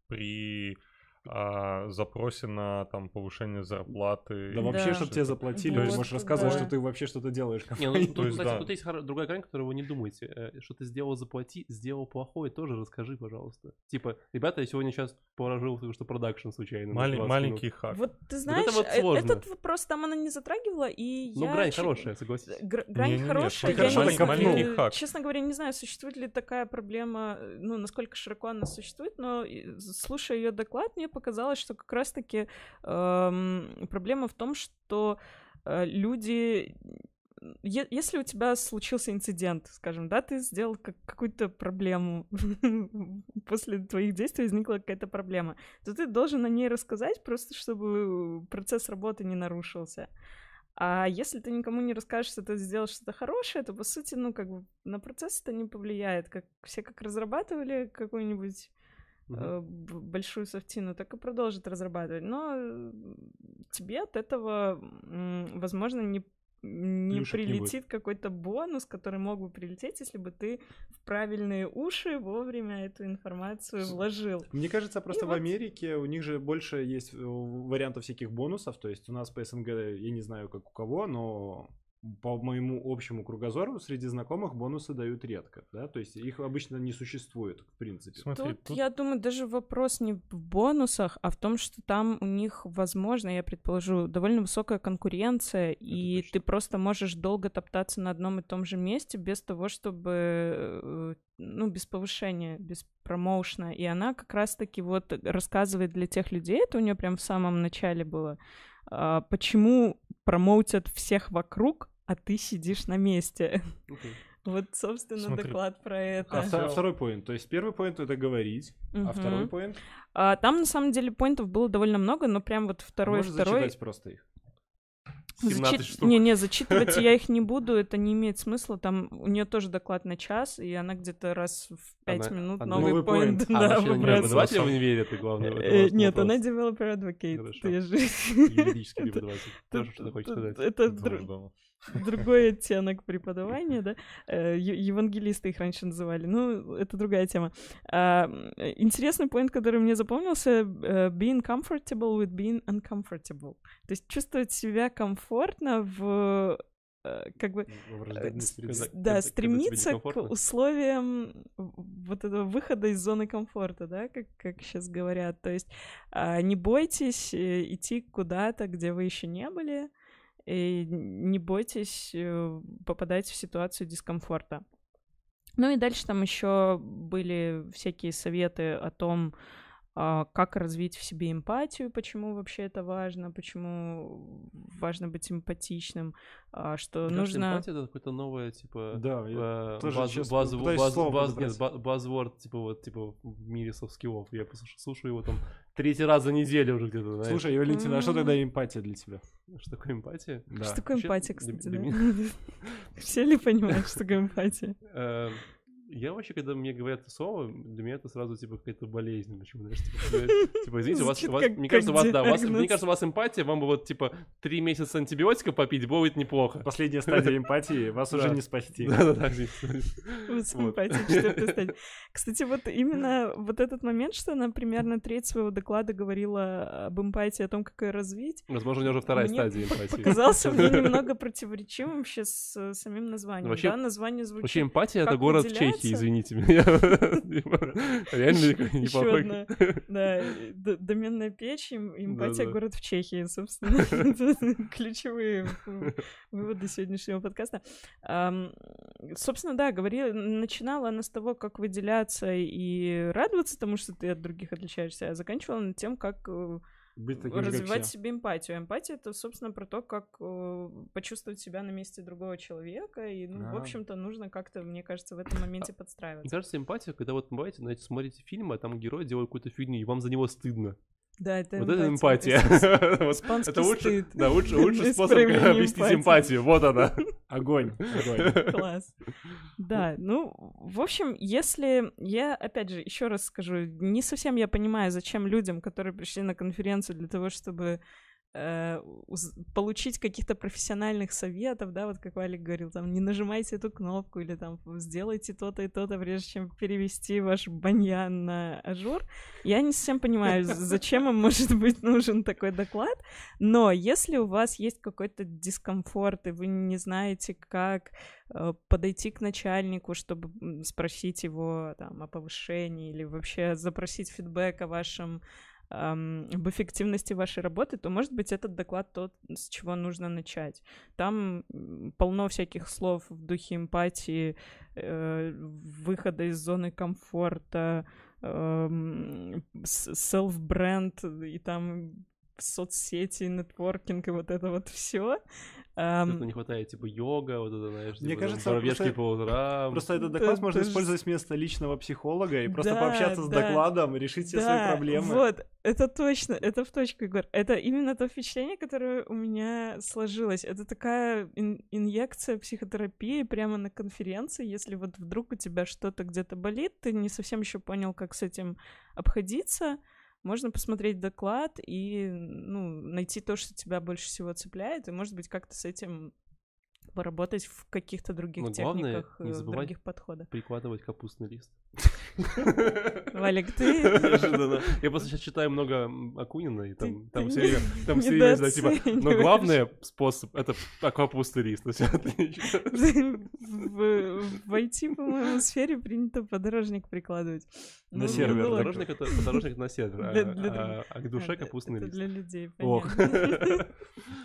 Speaker 2: при о запросе на там повышение зарплаты.
Speaker 1: Да вообще, да. чтобы тебе заплатили, вот, ты можешь рассказывать, да. что ты вообще что-то делаешь.
Speaker 3: Не, ну, тут, то есть, кстати, да. тут есть другая грань, которую вы не думаете. Э, что ты сделал заплати, сделал плохое, тоже расскажи, пожалуйста. Типа, ребята, я сегодня сейчас положил только что продакшн случайно.
Speaker 2: Мал- маленький минут. хак.
Speaker 4: Вот ты знаешь, вот это вот э, этот вопрос там она не затрагивала, и
Speaker 3: ну, я... грань ч... хорошая, согласись.
Speaker 4: Гр- грань не, не, хорошая,
Speaker 2: я не маленький, маленький хак.
Speaker 4: честно говоря, не знаю, существует ли такая проблема, э, ну, насколько широко она существует, но слушая ее доклад, мне показалось, что как раз-таки э, проблема в том, что э, люди если у тебя случился инцидент, скажем, да, ты сделал как какую-то проблему, после твоих действий возникла какая-то проблема, то ты должен о ней рассказать, просто чтобы процесс работы не нарушился. А если ты никому не расскажешь, что ты сделал что-то хорошее, то, по сути, ну, как бы на процесс это не повлияет. Как все как разрабатывали какую-нибудь uh большую софтину, так и продолжит разрабатывать. Но э, тебе от этого, возможно, не не Плюшек прилетит какой-то бонус, который мог бы прилететь, если бы ты в правильные уши вовремя эту информацию вложил.
Speaker 1: Мне кажется, просто И в вот... Америке у них же больше есть э, вариантов всяких бонусов. То есть у нас по СНГ, я не знаю, как у кого, но по моему общему кругозору среди знакомых бонусы дают редко, да, то есть их обычно не существует, в принципе.
Speaker 4: Смотри, тут, тут, я думаю, даже вопрос не в бонусах, а в том, что там у них, возможно, я предположу, довольно высокая конкуренция, Это и точно. ты просто можешь долго топтаться на одном и том же месте без того, чтобы, э, ну, без повышения, без промоушена, и она как раз-таки вот рассказывает для тех людей, это у нее прям в самом начале было, а, почему промоутят всех вокруг, а ты сидишь на месте. Okay. Вот, собственно, Смотри. доклад про это.
Speaker 1: А, второй поинт. То есть первый поинт это говорить, uh-huh. а второй поинт?
Speaker 4: А, там на самом деле поинтов было довольно много, но прям вот второй
Speaker 1: Можешь
Speaker 4: второй.
Speaker 1: зачитать просто их.
Speaker 4: Зачит... штук. Не-не, зачитывать я их не буду, это не имеет смысла. Там у нее тоже доклад на час, и она где-то раз в пять она... минут
Speaker 1: она... новый поинт
Speaker 3: да, выбрасывает. в универе, это главное.
Speaker 4: Э, нет, она developer advocate. Ты же...
Speaker 3: Юридический преподаватель. Тоже что-то хочешь сказать.
Speaker 4: Это другой оттенок преподавания, да. Э, евангелисты их раньше называли. Ну, это другая тема. А, интересный поинт, который мне запомнился, э, being comfortable with being uncomfortable. То есть чувствовать себя комфортно в э, как бы да, стремиться к условиям вот этого выхода из зоны комфорта, да, как, как сейчас говорят. То есть а, не бойтесь идти куда-то, где вы еще не были, и не бойтесь э, попадать в ситуацию дискомфорта. Ну и дальше там еще были всякие советы о том, как развить в себе эмпатию, почему вообще это важно, почему важно быть эмпатичным, а, что Мне нужно...
Speaker 3: эмпатия — это какое-то новое, типа...
Speaker 1: Да, я тоже
Speaker 3: баз, сейчас buzz, buzz, buzz, нет, buzzword, типа вот, типа в мире софт-скиллов. Я послушаю, слушаю его там третий раз за неделю уже где-то, знаешь.
Speaker 1: Слушай, Валентина, а что тогда эмпатия для тебя?
Speaker 3: Что такое эмпатия?
Speaker 4: Да. Что такое эмпатия, кстати, да? Все ли понимают, что такое эмпатия?
Speaker 3: Я вообще, когда мне говорят слово, для меня это сразу типа какая-то болезнь. Почему, знаешь, типа, типа извините, у вас, у вас мне кажется, у вас, да, у вас, мне кажется, у вас эмпатия, вам бы вот типа три месяца антибиотика попить будет неплохо.
Speaker 1: Последняя стадия эмпатии, вас уже не спасти.
Speaker 3: Да-да-да.
Speaker 4: Вот эмпатия, четвертая стадия. Кстати, вот именно вот этот момент, что она примерно треть своего доклада говорила об эмпатии, о том, как ее развить.
Speaker 3: Возможно, у нее уже вторая стадия эмпатии.
Speaker 4: Показался мне немного противоречивым вообще с самим названием. Вообще,
Speaker 3: да, название звучит. Вообще эмпатия — это город Чехии. Чехи, извините меня. Реально
Speaker 4: Еще
Speaker 3: неплохой.
Speaker 4: да, э, доменная печь, эмпатия город в Чехии, собственно. Ключевые выводы сегодняшнего подкаста. Собственно, да, говорила, начинала она с того, как выделяться и радоваться тому, что ты от других отличаешься, а заканчивала над тем, как э,
Speaker 1: Быть таким
Speaker 4: развивать себе эмпатию. Эмпатия это, собственно, про то, как э, почувствовать себя на месте другого человека. И, ну, в
Speaker 1: А.
Speaker 4: общем-то, нужно как-то, мне кажется, в этом моменте
Speaker 3: Мне
Speaker 4: подстраиваться.
Speaker 3: кажется, эмпатия, когда вот бываете, знаете, смотрите фильмы, а там герой делает какую-то фигню, и вам за него стыдно.
Speaker 4: Да, это
Speaker 3: Вот это эмпатия. Вот
Speaker 4: Испанский
Speaker 3: Это лучше, да, лучше, лучший способ объяснить эмпатию. Вот она.
Speaker 1: Огонь, огонь.
Speaker 4: Класс. Да, ну, в общем, если я, опять же, еще раз скажу, не совсем я понимаю, зачем людям, которые пришли на конференцию для того, чтобы получить каких-то профессиональных советов, да, вот как Валик говорил, там, не нажимайте эту кнопку или там сделайте то-то и то-то, прежде чем перевести ваш баньян на ажур. Я не совсем понимаю, зачем им может быть нужен такой доклад, но если у вас есть какой-то дискомфорт, и вы не знаете, как э, подойти к начальнику, чтобы спросить его там о повышении или вообще запросить фидбэк о вашем ам, об эффективности вашей работы, то, может быть, этот доклад тот, с чего нужно начать. Там полно всяких слов в духе эмпатии, э, выхода из зоны комфорта, эм, с- self-бренд и там соцсети, нетворкинг и вот это вот все.
Speaker 3: Что-то не хватает, типа, йога, вот это, знаешь,
Speaker 1: Мне
Speaker 3: типа,
Speaker 1: кажется, просто-
Speaker 3: по утрам.
Speaker 1: Просто этот
Speaker 4: Да,
Speaker 1: доклад можно использовать вместо личного психолога и просто
Speaker 4: Да,
Speaker 1: пообщаться с докладом, решить все свои проблемы.
Speaker 4: Вот, это точно, это в точку, Егор. Это именно то впечатление, которое у меня сложилось. Это такая ин- инъекция психотерапии прямо на конференции. Если вот вдруг у тебя что-то где-то болит, ты не совсем еще понял, как с этим обходиться, можно посмотреть доклад и ну, найти то, что тебя больше всего цепляет, и, может быть, как-то с этим поработать в каких-то других
Speaker 3: Но главное,
Speaker 4: техниках,
Speaker 3: не
Speaker 4: э,
Speaker 3: забывать
Speaker 4: других подходах.
Speaker 3: Прикладывать капустный лист.
Speaker 4: Валик, ты
Speaker 3: Неожиданно. Я просто сейчас читаю много Акунина, и там, там все время, там все время, да, типа, но главный способ — это а, капустный лист.
Speaker 4: В, в IT, по-моему, сфере принято подорожник прикладывать.
Speaker 1: На
Speaker 4: Ну,
Speaker 1: сервер,
Speaker 4: ну.
Speaker 3: Подорожник — это подорожник на сервер, а- а а к душе капустный лист.
Speaker 4: для людей, понятно.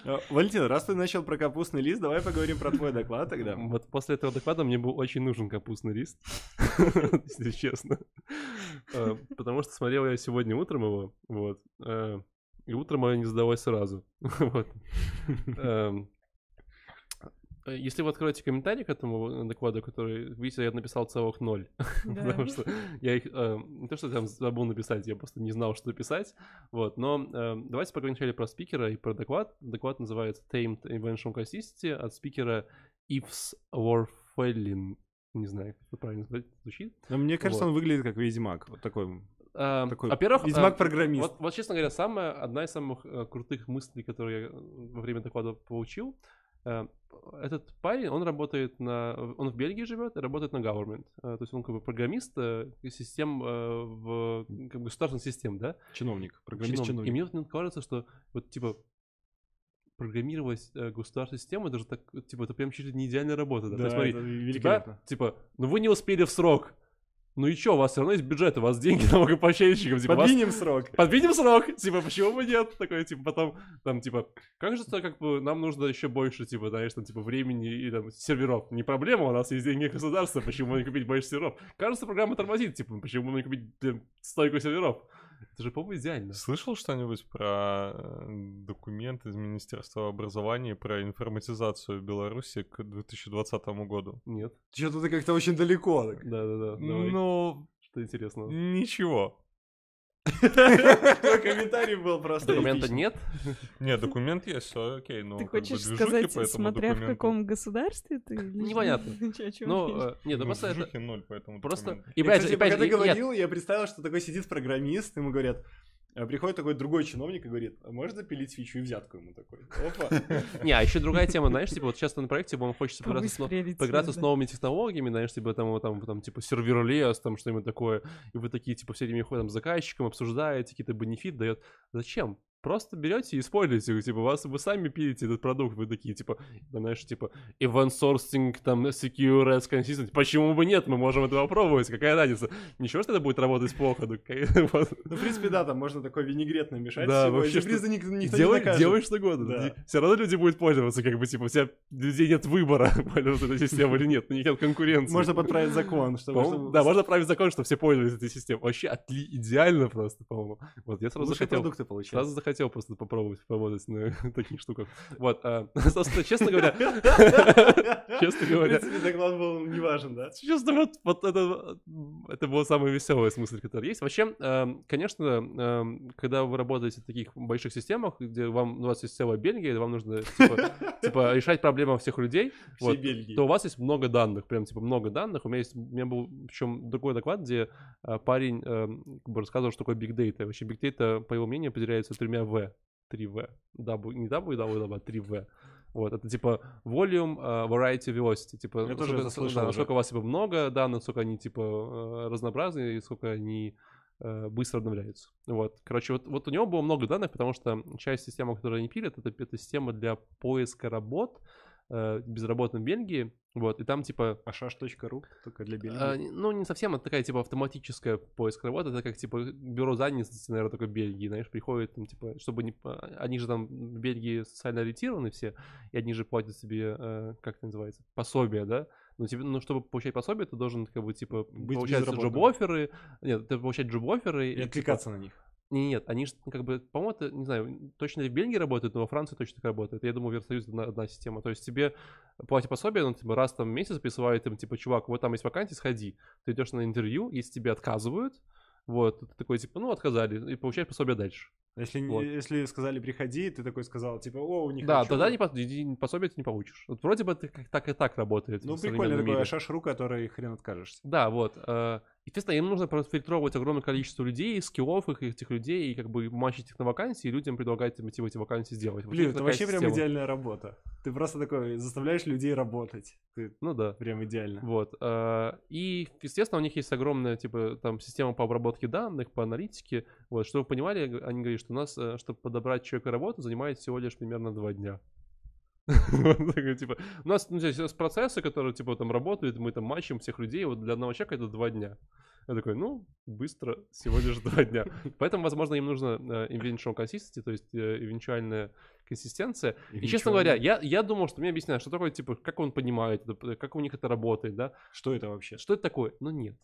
Speaker 1: Э, Валентин, раз ты начал про капустный лист, давай поговорим про твой доклад тогда.
Speaker 3: Вот после этого доклада мне был очень нужен капустный лист, если честно. Э, Потому что смотрел я сегодня утром его, вот, э, и утром мое не сдалось сразу. Вот. Э, Если вы откроете комментарий к этому докладу, который, видите, я написал целых ноль.
Speaker 4: Да.
Speaker 3: Потому что я их, э, не то, что там забыл написать, я просто не знал, что писать. Вот, но э, давайте поговорим вначале про спикера и про доклад. Доклад называется Tamed Invention Consistency от спикера Ивс Warfelin. Не знаю, как это правильно звучит.
Speaker 1: Но мне кажется,
Speaker 3: Вот.
Speaker 1: он выглядит как Ведьмак. Вот такой.
Speaker 3: А,
Speaker 1: Такой
Speaker 3: Во-первых,
Speaker 1: Ведьмак-программист.
Speaker 3: вот, вот, честно говоря, самая, одна из самых э, крутых мыслей, которые я э, во время доклада получил, э, этот парень, он работает на... Он в Бельгии живет и работает на government. Э, то есть он как бы программист э, систем э, в... как бы государственных систем, да?
Speaker 1: Чиновник.
Speaker 3: Чиновник.
Speaker 1: Программист-чиновник.
Speaker 3: И мне мне кажется, что вот типа программировать э, государственную систему, это же так, типа, это прям чуть ли не идеальная работа. Да, То
Speaker 1: Да,
Speaker 3: есть смотри,
Speaker 1: это
Speaker 3: тебя, типа, ну вы не успели в срок. Ну и чё, у вас все равно есть бюджет, у вас деньги налогоплательщиков, типа, вас-
Speaker 1: Подвинем срок.
Speaker 3: Подвинем срок, типа, почему бы нет? Такой, типа, потом, там, типа, кажется, как бы нам нужно еще больше, типа, знаешь, там, типа, времени и там серверов. Не проблема, у нас есть деньги государства, почему не купить больше серверов? Кажется, программа тормозит, типа, почему бы не купить блин, стойку серверов? Это же, по-моему, идеально.
Speaker 2: Слышал что-нибудь про э, документ из Министерства образования про информатизацию Беларуси к 2020 году?
Speaker 3: Нет.
Speaker 1: Что-то ты как-то очень далеко.
Speaker 3: Да-да-да.
Speaker 2: Ну,
Speaker 3: Что интересного?
Speaker 2: ничего.
Speaker 1: Твой комментарий был просто
Speaker 3: Документа нет?
Speaker 2: Нет, документ есть, все окей, но
Speaker 4: Ты хочешь сказать, смотря в каком государстве ты?
Speaker 3: Непонятно. Ну,
Speaker 4: речь?
Speaker 3: э, нет, ну
Speaker 2: Ну,
Speaker 3: просто это...
Speaker 2: движухи ноль по этому
Speaker 3: Просто... И
Speaker 1: пока ты говорил, я представил, что такой сидит программист, ему говорят, приходит такой другой чиновник и говорит, а можно пилить фичу и взятку ему такой? Опа.
Speaker 3: Не, а еще другая тема, знаешь, типа, вот часто на проекте вам хочется поиграться с, новыми технологиями, знаешь, типа там, там, там типа serverless, там что-нибудь такое, и вы такие, типа, все время ходят там, с заказчиком, обсуждаете, какие-то бенефит дает. Зачем? Просто берете и используете, типа, вас, вы сами пилите этот продукт, вы такие, типа, да, знаешь, типа, event sourcing, там, secure, as consistent, почему бы нет, мы можем это попробовать, какая разница, ничего, что это будет работать плохо, ну, вот.
Speaker 1: Ну, в принципе, да, там можно такой винегрет намешать
Speaker 3: Да,
Speaker 1: всего,
Speaker 3: вообще,
Speaker 1: ник- никто не
Speaker 3: делай,
Speaker 1: накажет.
Speaker 3: делай что угодно,
Speaker 1: Да.
Speaker 3: все равно люди будут пользоваться, как бы, типа, у тебя людей нет выбора, пользоваться этой системой или нет, у них нет конкуренции.
Speaker 1: Можно подправить закон, чтобы...
Speaker 3: По-моему,
Speaker 1: чтобы
Speaker 3: Да, можно править закон, что все пользуются этой системой. Вообще отли... идеально просто, по-моему. Вот я сразу захотел,
Speaker 1: продукты получать.
Speaker 3: сразу захотел просто попробовать поработать на таких штуках. Вот, а, собственно, честно говоря, честно
Speaker 1: В
Speaker 3: говоря,
Speaker 1: принципе, доклад был не важен, да?
Speaker 3: Честно, вот, вот это, это была самая веселая смысл, которая есть. Вообще, эм, конечно, эм, когда вы работаете в таких больших системах, где вам, у вас есть целая Бельгия, вам нужно типа, типа, решать проблемы всех людей, вот, то у вас есть много данных, прям типа много данных. У меня есть, у меня был причем другой доклад, где э, парень эм, как бы рассказывал, что такое Data. Вообще Data, по его мнению, определяется тремя V. 3V. W, не www, а 3V. Вот, это типа volume, э, variety, velocity. Типа,
Speaker 1: Я тоже
Speaker 3: насколько- да, насколько у вас типа много данных, сколько они типа э, разнообразные, и сколько они э, быстро обновляются. Вот. Короче, вот, вот у него было много данных, потому что часть системы, которую они пилят, это, это система для поиска работ э, безработным в Бельгии. Вот, и там типа
Speaker 1: Ашаш.ру, только для Бельгии.
Speaker 3: а, ну, не совсем, это такая, типа, автоматическая поиск работы, это как, типа, бюро занятости, наверное, только Бельгии, знаешь, приходит, там, типа, чтобы не... а, Они же там в Бельгии социально ориентированы все, и они же платят себе, э, как это называется, пособие, да? Ну, тебе, ну, чтобы получать пособие, ты должен, как бы, типа,
Speaker 1: Быть
Speaker 3: получать джоб-оферы, нет, ты получать джоб-оферы.
Speaker 1: И
Speaker 3: типа,
Speaker 1: откликаться на них.
Speaker 3: Не, нет, они же, как бы, по-моему, это, не знаю, точно ли в Бельгии работает, но во Франции точно так работает. Я думаю, в Евросоюзе одна, одна система. То есть тебе платят пособие, ну, типа, раз там в месяц присылают им, типа, чувак, вот там есть вакансия, сходи. Ты идешь на интервью, если тебе отказывают, вот, ты такой, типа, ну, отказали, и получаешь пособие дальше.
Speaker 1: Если, не-
Speaker 3: Вот.
Speaker 1: если сказали приходи, ты такой сказал, типа, о, у них
Speaker 3: да,
Speaker 1: хочу».
Speaker 3: тогда не, пособие ты не получишь. Вот вроде бы это как так и так работает.
Speaker 1: Ну, прикольно такой. Ашаш.ру, который хрен откажешься.
Speaker 3: Да, вот. э, Естественно, им нужно профильтровать огромное количество людей, скиллов их, этих людей, и как бы мачить их на вакансии, и людям предлагать им, типа, эти вакансии сделать. Вот
Speaker 1: Блин, это вообще прям
Speaker 3: система.
Speaker 1: идеальная работа. Ты просто такой заставляешь людей работать. Ты
Speaker 3: Ну да.
Speaker 1: прям идеально.
Speaker 3: Вот. э, И, естественно, у них есть огромная, типа, там, система по обработке данных, по аналитике. Вот, чтобы вы понимали, они говорят, что у нас, э, чтобы подобрать человека работу, занимает всего лишь примерно два дня. Типа, у нас ну, здесь процессы, которые, типа, там работают, мы там матчим всех людей, вот для одного человека это два дня. Я такой, ну, быстро, всего лишь два дня. Поэтому, возможно, им нужно э, eventual consistency, то есть э, эвенчуальная консистенция. И, честно говоря, я, я думал, что мне объясняют, что такое, типа, как он понимает, как у них это работает, да?
Speaker 1: Что это вообще?
Speaker 3: Что это такое? Ну, нет.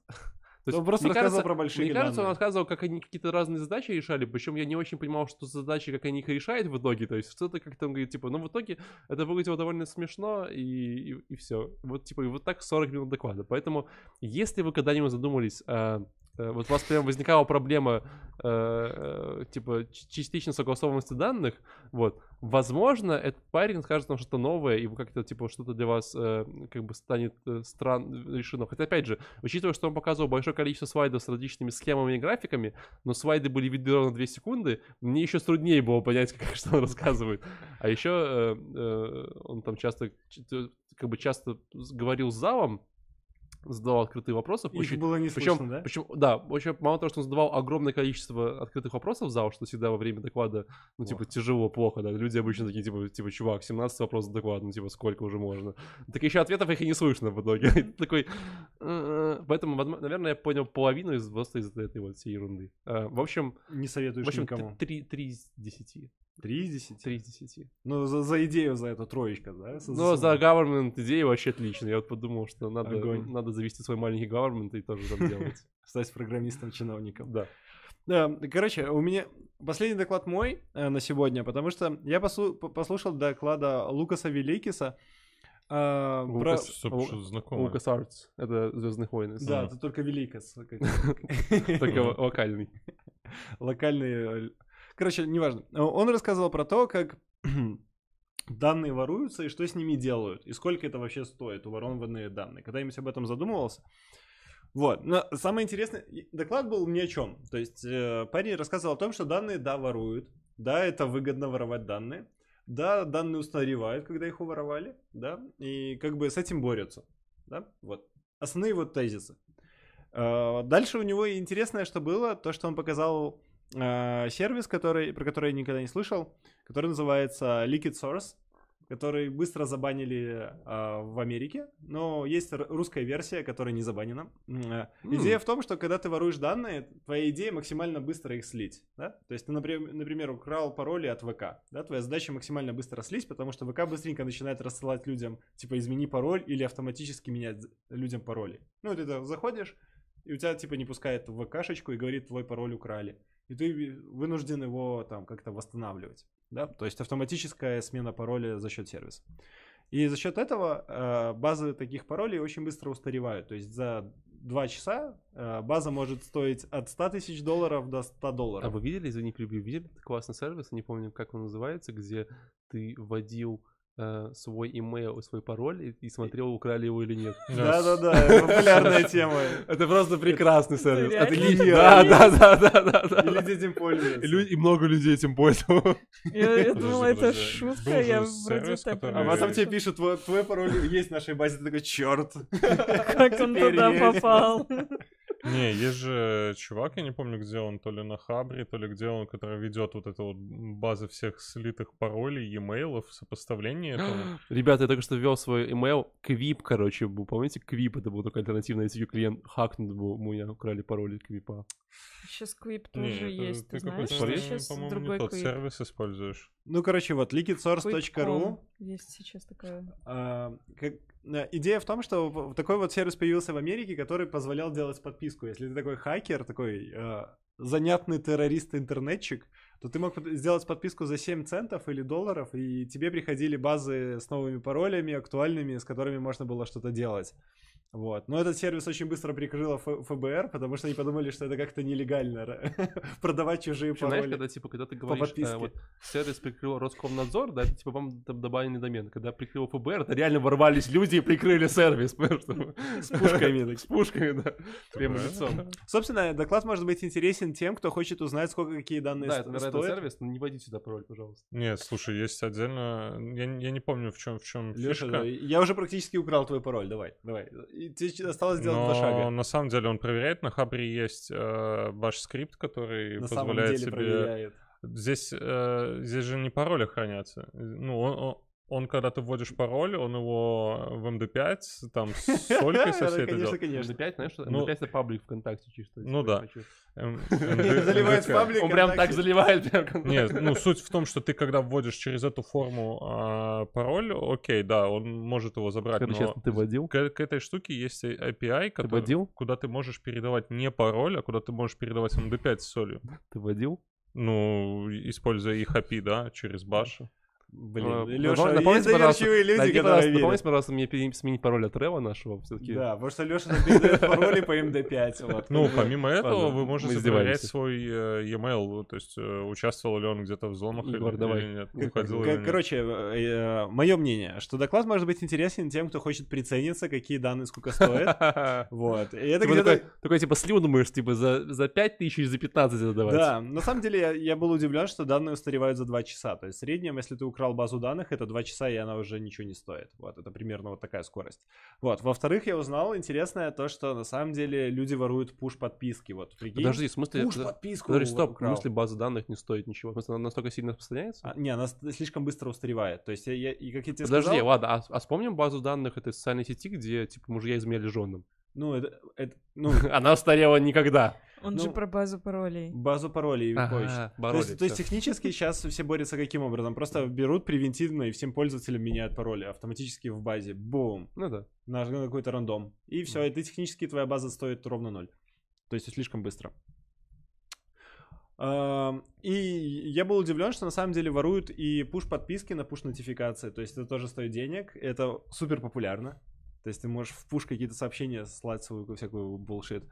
Speaker 3: То
Speaker 1: Он просто
Speaker 3: мне
Speaker 1: рассказывал
Speaker 3: кажется-
Speaker 1: про большие
Speaker 3: Мне кажется, он
Speaker 1: данные.
Speaker 3: рассказывал, как они какие-то разные задачи решали, причем я не очень понимал, что за задачи, как они их решают в итоге, то есть что-то как-то он говорит, типа, ну, в итоге это выглядело довольно смешно, и, и, все. Вот, типа, и вот так 40 минут доклада. Поэтому, если вы когда-нибудь задумались, э, вот у вас прям возникала проблема, э, э, типа, ч- частично согласованности данных, вот, возможно, этот парень скажет вам что-то новое, и как-то, типа, что-то для вас, э, как бы, станет э, стран решено. Хотя, опять же, учитывая, что он показывал большое количество слайдов с различными схемами и графиками, но слайды были видны ровно 2 секунды, мне еще труднее было понять, как, что он рассказывает. А еще э, э, он там часто, как бы часто говорил с залом, задавал открытые вопросы.
Speaker 1: Их
Speaker 3: очень-
Speaker 1: было не
Speaker 3: причем,
Speaker 1: слышно, да?
Speaker 3: причем, да, очень мало того, что он задавал огромное количество открытых вопросов в зал, что всегда во время доклада, ну, типа,
Speaker 1: Плохо.
Speaker 3: тяжело, плохо, да. Люди обычно такие, типа, типа, чувак, 17 вопросов доклада, ну, типа, сколько уже можно? Так еще ответов их и не слышно в итоге. Такой, «Э-э». поэтому, возможно, наверное, я понял половину из просто из этой вот всей ерунды. А, В общем,
Speaker 1: Не
Speaker 3: в
Speaker 1: советуешь
Speaker 3: общем,
Speaker 1: никому.
Speaker 3: 3 из 10.
Speaker 1: Три из десяти?
Speaker 3: 3 из 10.
Speaker 1: Ну, за, за идею за эту троечка, да?
Speaker 3: Но за government идея вообще отлично. Я вот подумал, что надо,
Speaker 1: Огонь.
Speaker 3: надо завести свой маленький government и тоже там делать.
Speaker 1: Стать программистом-чиновником.
Speaker 3: Да.
Speaker 1: Да, короче, у меня последний доклад мой э, на сегодня, потому что я послу- по- послушал доклада Лукаса Великиса. э, про-
Speaker 3: Лукас. Лу- Артс. Это Звездных войн.
Speaker 1: Да,
Speaker 2: А.
Speaker 1: это только Великас.
Speaker 3: Только ло- локальный.
Speaker 1: Локальный... э, Короче, неважно. Он рассказывал про то, как данные воруются и что с ними делают, и сколько это вообще стоит, уворованные данные. Когда-нибудь об этом задумывался? Вот. Но самое интересное, доклад был ни о чем. То есть э, парень рассказывал о том, что данные, да, воруют, да, это выгодно воровать данные, да, данные устаревают, когда их уворовали, да, и как бы с этим борются, да, вот. Основные вот тезисы. Э, Дальше у него интересное, что было, то, что он показал э, сервис, который, про который я никогда не слышал, который называется Liquid Source, который быстро забанили э, в Америке, но есть русская версия, которая не забанена. М. Идея в том, что когда ты воруешь данные, твоя идея максимально быстро их слить, да? То есть ты, например, например, украл пароли от ВК, да? Твоя задача максимально быстро слить, потому что ВК быстренько начинает рассылать людям, типа, измени пароль или автоматически менять людям пароли. Ну, ты заходишь, и у тебя, типа, не пускает в ВКшечку и говорит, твой пароль украли. И ты вынужден его там как-то восстанавливать, да? То есть автоматическая смена пароля за счет сервиса. И за счет этого э, базы таких паролей очень быстро устаревают. То есть за два часа э, база может стоить от 100 тысяч долларов до 100
Speaker 3: А
Speaker 1: долларов.
Speaker 3: вы видели, извини, перебью, видели классный сервис, не помню, как он называется, где ты вводил э, свой имейл и свой пароль и, и смотрел, украли его или нет.
Speaker 1: Да-да-да, это популярная тема.
Speaker 3: Это просто прекрасный сервис.
Speaker 4: реально
Speaker 3: Это не-
Speaker 1: такое
Speaker 3: Да,
Speaker 1: есть?
Speaker 3: да, да, да, да, да.
Speaker 1: И люди этим пользуются.
Speaker 3: и много людей этим пользовалось.
Speaker 4: Я, думала, это шутка, я вроде так
Speaker 1: А потом тебе пишут, твой, пароль есть в нашей базе, ты такой, черт.
Speaker 4: Как он туда попал.
Speaker 2: Не, есть же чувак, я не помню, где он, то ли на Хабре, то ли где он, который ведет вот эту вот базы всех слитых паролей, e-mailов, сопоставление этого.
Speaker 3: Ребята, я только что ввел свой email. Квип, короче, был. Помните, Квип это был такой альтернативный ICQ клиент. Хакнут был, у меня украли пароль от Квипа.
Speaker 4: Сейчас Квип тоже
Speaker 2: это
Speaker 4: есть, ты знаешь,
Speaker 2: какой-то,
Speaker 4: что сейчас
Speaker 2: по-моему, не
Speaker 4: другой
Speaker 2: тот
Speaker 4: Квип.
Speaker 2: сервис используешь.
Speaker 1: Ну, короче, вот, liquidsource.ru
Speaker 4: Есть сейчас такое.
Speaker 1: А, как- идея в том, что такой вот сервис появился в Америке, который позволял делать подписку. Если ты такой хакер, такой э, занятный террорист-интернетчик, то ты мог сделать подписку за 7 центов или долларов, и тебе приходили базы с новыми паролями, актуальными, с которыми можно было что-то делать. Вот. Но этот сервис очень быстро прикрыло Ф- ФБР, потому что они подумали, что это как-то нелегально продавать чужие
Speaker 3: Вообще, знаешь,
Speaker 1: пароли.
Speaker 3: когда, типа, когда ты говоришь, э, вот, сервис прикрыл Роскомнадзор, да, это, типа, вам там добавленный домен. Когда прикрыл ФБР, это реально ворвались люди и прикрыли сервис,
Speaker 1: С пушками.
Speaker 3: С пушками, да. Прямо
Speaker 2: Да.
Speaker 3: лицом.
Speaker 1: Собственно, доклад может быть интересен тем, кто хочет узнать, сколько какие данные
Speaker 3: Да,
Speaker 1: с-
Speaker 3: это,
Speaker 1: стоят.
Speaker 3: сервис, но не вводите сюда пароль, пожалуйста.
Speaker 2: Нет, слушай, есть отдельно... Я, не- я не помню, в чем в чем
Speaker 1: Леша,
Speaker 2: фишка.
Speaker 1: я уже практически украл твой пароль, давай, давай. И тебе осталось сделать два
Speaker 2: Но
Speaker 1: шага.
Speaker 2: на самом деле он проверяет. На Хабре есть э, ваш скрипт, который
Speaker 1: На самом
Speaker 2: позволяет
Speaker 1: деле
Speaker 2: тебе...
Speaker 1: проверяет.
Speaker 2: Здесь, э, здесь же не пароли хранятся. Ну, он, он- когда ты вводишь пароль, он его в MD5, там, с солькой со всей это
Speaker 1: Конечно, конечно.
Speaker 3: MD5, знаешь, что?
Speaker 2: Ну-
Speaker 3: MD5 это паблик ВКонтакте чисто.
Speaker 2: Ну да.
Speaker 1: Заливает
Speaker 2: MD5.
Speaker 1: паблик.
Speaker 3: Он прям так заливает.
Speaker 2: Нет, ну суть в том, что ты когда вводишь через эту форму а, пароль, окей, да, он может его забрать,
Speaker 3: честно, ты вводил?
Speaker 2: к, этой штуке есть API, куда ты можешь передавать не пароль, а куда ты можешь передавать MD5 с солью.
Speaker 3: Ты вводил?
Speaker 2: Ну, используя их API, да, через баш.
Speaker 1: Блин, Леша,
Speaker 3: напомните,
Speaker 1: доверчивые люди,
Speaker 3: Найди,
Speaker 1: которые
Speaker 3: пожалуйста,
Speaker 1: верят.
Speaker 3: напомните, пожалуйста, мне сменить пароль от Рева нашего все-таки.
Speaker 1: Да, потому что Леша там передает пароли по MD5. вот.
Speaker 2: Ну, помимо этого,
Speaker 3: Ладно,
Speaker 2: вы можете проверять свой э, e-mail, то есть э, участвовал ли он где-то в взломах или,
Speaker 3: Егор, давай.
Speaker 2: или нет,
Speaker 3: Как-
Speaker 2: уходил
Speaker 1: К-
Speaker 2: или нет.
Speaker 1: Короче, мое мнение, что доклад может быть интересен тем, кто хочет прицениться, какие данные сколько стоят. Вот. И это
Speaker 3: Типа
Speaker 1: где-то...
Speaker 3: такой, такой, типа, слил, думаешь, типа, за, за 5 тысяч или за 15 это давать.
Speaker 1: Да, на самом деле я, я был удивлен, что данные устаревают за 2 часа. То есть в среднем, если ты украл базу данных, это 2 часа, и она уже ничего не стоит. Вот, это примерно вот такая скорость. Вот, во-вторых, я узнал интересное то, что на самом деле люди воруют пуш-подписки. Вот, прикинь.
Speaker 3: Подожди, в смысле...
Speaker 1: Пуш-подписку
Speaker 3: Подожди, стоп, в
Speaker 1: украл.
Speaker 3: смысле база данных не стоит ничего? В смысле, она настолько сильно распространяется?
Speaker 1: А, не, она слишком быстро устаревает. То есть, я, я- и как я тебе
Speaker 3: Подожди,
Speaker 1: сказал...
Speaker 3: ладно, а, а вспомним базу данных этой социальной сети, где, типа, мужья изменяли женам?
Speaker 1: Ну, это, это- ну,
Speaker 3: Она устарела никогда.
Speaker 4: Он же
Speaker 1: Ну,
Speaker 4: про базу паролей.
Speaker 1: базу паролей.
Speaker 3: Ага,
Speaker 1: То
Speaker 3: пароли,
Speaker 1: есть, то есть технически сейчас все борются каким образом? Просто берут превентивно и всем пользователям меняют пароли автоматически в базе. Бум.
Speaker 3: Ну да.
Speaker 1: на какой-то рандом. И все, и ты технически твоя база стоит ровно ноль. То есть слишком быстро. И я был удивлен, что на самом деле воруют и пуш-подписки на пуш-нотификации. То есть это тоже стоит денег. Это супер популярно. То есть ты можешь в пуш какие-то сообщения слать свою всякую bullshit.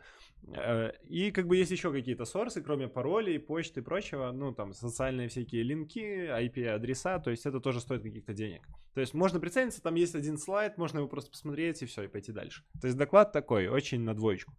Speaker 1: Э, И как бы есть еще какие-то сорсы, кроме паролей, почты и прочего. Ну, там, социальные всякие линки, IP-адреса. То есть это тоже стоит каких-то денег. То есть можно прицелиться, там есть один слайд, можно его просто посмотреть и все, и пойти дальше. То есть доклад такой, очень на двоечку.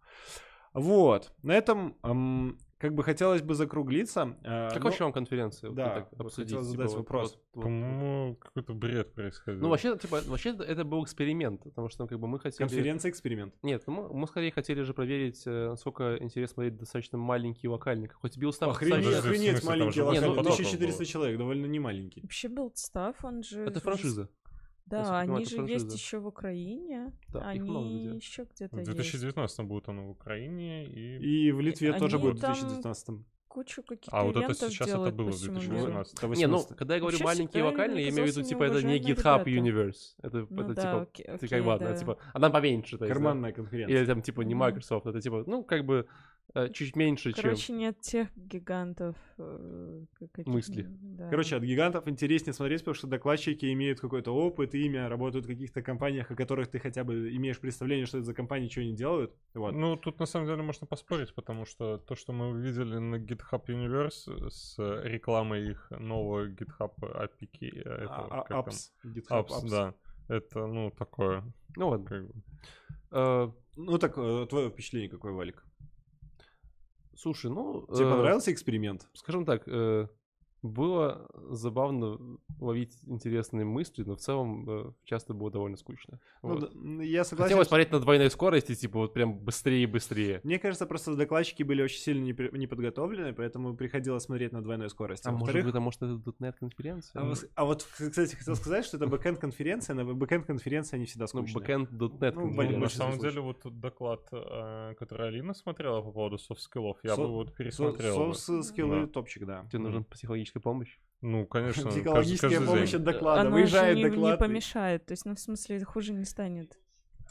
Speaker 1: Вот, на этом эм, как бы хотелось бы закруглиться. э,
Speaker 3: Как
Speaker 1: ну,
Speaker 3: вообще вам конференция? Вот
Speaker 1: да,
Speaker 3: так
Speaker 1: вот
Speaker 3: обсудить,
Speaker 1: хотел
Speaker 3: типа,
Speaker 1: задать
Speaker 3: вот-
Speaker 1: вопрос.
Speaker 3: вот- вот-
Speaker 2: По-моему, какой-то бред происходил.
Speaker 3: Ну, вообще, типа, вообще это- был эксперимент, потому что, ну, как бы мы хотели...
Speaker 1: Конференция эксперимент.
Speaker 3: Нет, ну, мы, мы скорее хотели же проверить, э, насколько интересно смотреть достаточно маленький локальник. Хоть Build Stuff
Speaker 1: Охренеть,
Speaker 2: в
Speaker 1: охренеть маленький
Speaker 3: Не, ну,
Speaker 1: локаль.
Speaker 3: потоков
Speaker 1: 1400
Speaker 2: было.
Speaker 1: человек, довольно не маленький.
Speaker 4: Вообще Build он же...
Speaker 3: Это франшиза.
Speaker 4: Да, они же
Speaker 3: это
Speaker 4: есть еще в Украине.
Speaker 3: Да, их много
Speaker 4: они
Speaker 3: где.
Speaker 4: еще где-то
Speaker 2: В
Speaker 4: есть.
Speaker 2: 2019 будет он в Украине и...
Speaker 1: И в Литве
Speaker 4: Они
Speaker 1: тоже будет в
Speaker 4: там
Speaker 1: 2019.
Speaker 4: Кучу каких-то
Speaker 2: А вот это сейчас это было в
Speaker 4: всему миру.
Speaker 2: 2019.
Speaker 1: Это
Speaker 3: Не, ну,
Speaker 1: 18.
Speaker 3: когда я говорю
Speaker 4: Вообще
Speaker 3: маленький
Speaker 4: всегда
Speaker 3: локальный, я имею в виду, типа, это не GitHub
Speaker 4: ребята.
Speaker 3: Universe. Это,
Speaker 4: Ну
Speaker 3: это
Speaker 4: да,
Speaker 3: типа,
Speaker 4: окей-
Speaker 3: ты
Speaker 4: окей,
Speaker 3: как бы, ладно,
Speaker 4: да.
Speaker 3: типа, она поменьше, то есть.
Speaker 1: Карманная конференция.
Speaker 3: Или там, типа, не. Microsoft, это, типа, ну, как бы, чуть меньше, чем...
Speaker 4: Короче, нет тех гигантов. э, каких-
Speaker 3: Мысли.
Speaker 4: да.
Speaker 1: Короче, от гигантов интереснее смотреть, потому что докладчики имеют какой-то опыт, имя, работают в каких-то компаниях, о которых ты хотя бы имеешь представление, что это за компании, чего они делают. Вот.
Speaker 2: Ну, тут на самом деле можно поспорить, потому что то, что мы увидели на GitHub Universe с рекламой их нового GitHub API, э, этого,
Speaker 1: А-
Speaker 2: как
Speaker 1: а-
Speaker 2: там?
Speaker 1: apps, GitHub
Speaker 2: Apps,
Speaker 1: apps.
Speaker 2: да. Это, ну, такое,
Speaker 3: Ну, ладно.
Speaker 2: как бы.
Speaker 3: Э,
Speaker 1: Ну так, э, твое впечатление какое, Валик?
Speaker 3: Слушай, ну...
Speaker 1: Тебе
Speaker 3: э,
Speaker 1: понравился эксперимент?
Speaker 3: Скажем так, э, было забавно ловить интересные мысли, но в целом э, часто было довольно скучно.
Speaker 1: Ну,
Speaker 3: Вот.
Speaker 1: да, я согласен.
Speaker 3: Хотелось
Speaker 1: что-
Speaker 3: смотреть на двойной скорости, типа вот прям быстрее и быстрее.
Speaker 1: Мне кажется, просто докладчики были очень сильно непри- неподготовлены, поэтому приходилось смотреть на двойной скорости.
Speaker 3: А может быть, а может это .NET конференция?
Speaker 1: а, вос- а вот, кстати, хотел сказать, что это бэкэнд конференция, на бэкэнд конференции они всегда
Speaker 3: Ну,
Speaker 1: скучные.
Speaker 3: бэкэнд .NET
Speaker 1: Ну,
Speaker 2: Ну,
Speaker 1: Блин,
Speaker 3: конференция.
Speaker 2: на самом деле, вот тот доклад, э, который Алина смотрела по поводу софт-скиллов, я
Speaker 1: Со-
Speaker 2: бы вот пересмотрел.
Speaker 1: Софт-скиллы
Speaker 2: Да.
Speaker 1: топчик, да.
Speaker 3: Тебе нужна психологическая помощь?
Speaker 2: Ну, конечно, каждый,
Speaker 1: Психологическая
Speaker 2: каждый
Speaker 1: помощь
Speaker 2: день.
Speaker 1: от доклада.
Speaker 4: Оно
Speaker 1: Выезжает
Speaker 4: же не,
Speaker 1: доклад.
Speaker 4: не помешает. То есть, ну, в смысле, хуже не станет.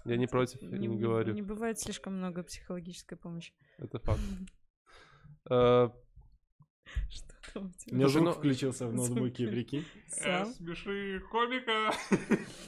Speaker 3: Я не против, я не говорю.
Speaker 4: Не бывает слишком много психологической помощи.
Speaker 3: Это факт. Э,
Speaker 4: Что там у
Speaker 1: У меня звук
Speaker 3: ну-
Speaker 1: включился в ноутбуке, прикинь.
Speaker 4: Сам?
Speaker 2: Смеши комика.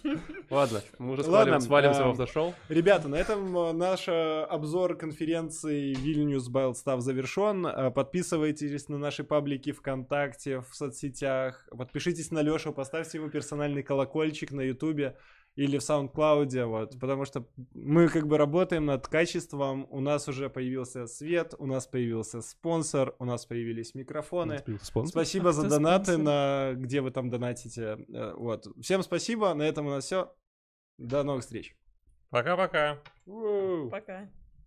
Speaker 3: Ладно, мы уже свалимся в
Speaker 1: а,
Speaker 3: автошоу.
Speaker 1: Ребята, на этом э, наш э, обзор конференции Vilnius Stuff завершен. Э, Подписывайтесь на наши паблики ВКонтакте, в соцсетях. Подпишитесь на Лешу, поставьте ему персональный колокольчик на Ютубе или в SoundCloud, вот, потому что мы как бы работаем над качеством, у нас уже появился свет, у нас появился спонсор, у нас появились микрофоны.
Speaker 3: Спонсор?
Speaker 1: Спасибо
Speaker 4: А
Speaker 1: за донаты,
Speaker 4: спонсор?
Speaker 1: на где вы там донатите. Э, Вот. Всем спасибо. На этом у нас все. До новых встреч.
Speaker 2: Пока-пока.
Speaker 4: Пока.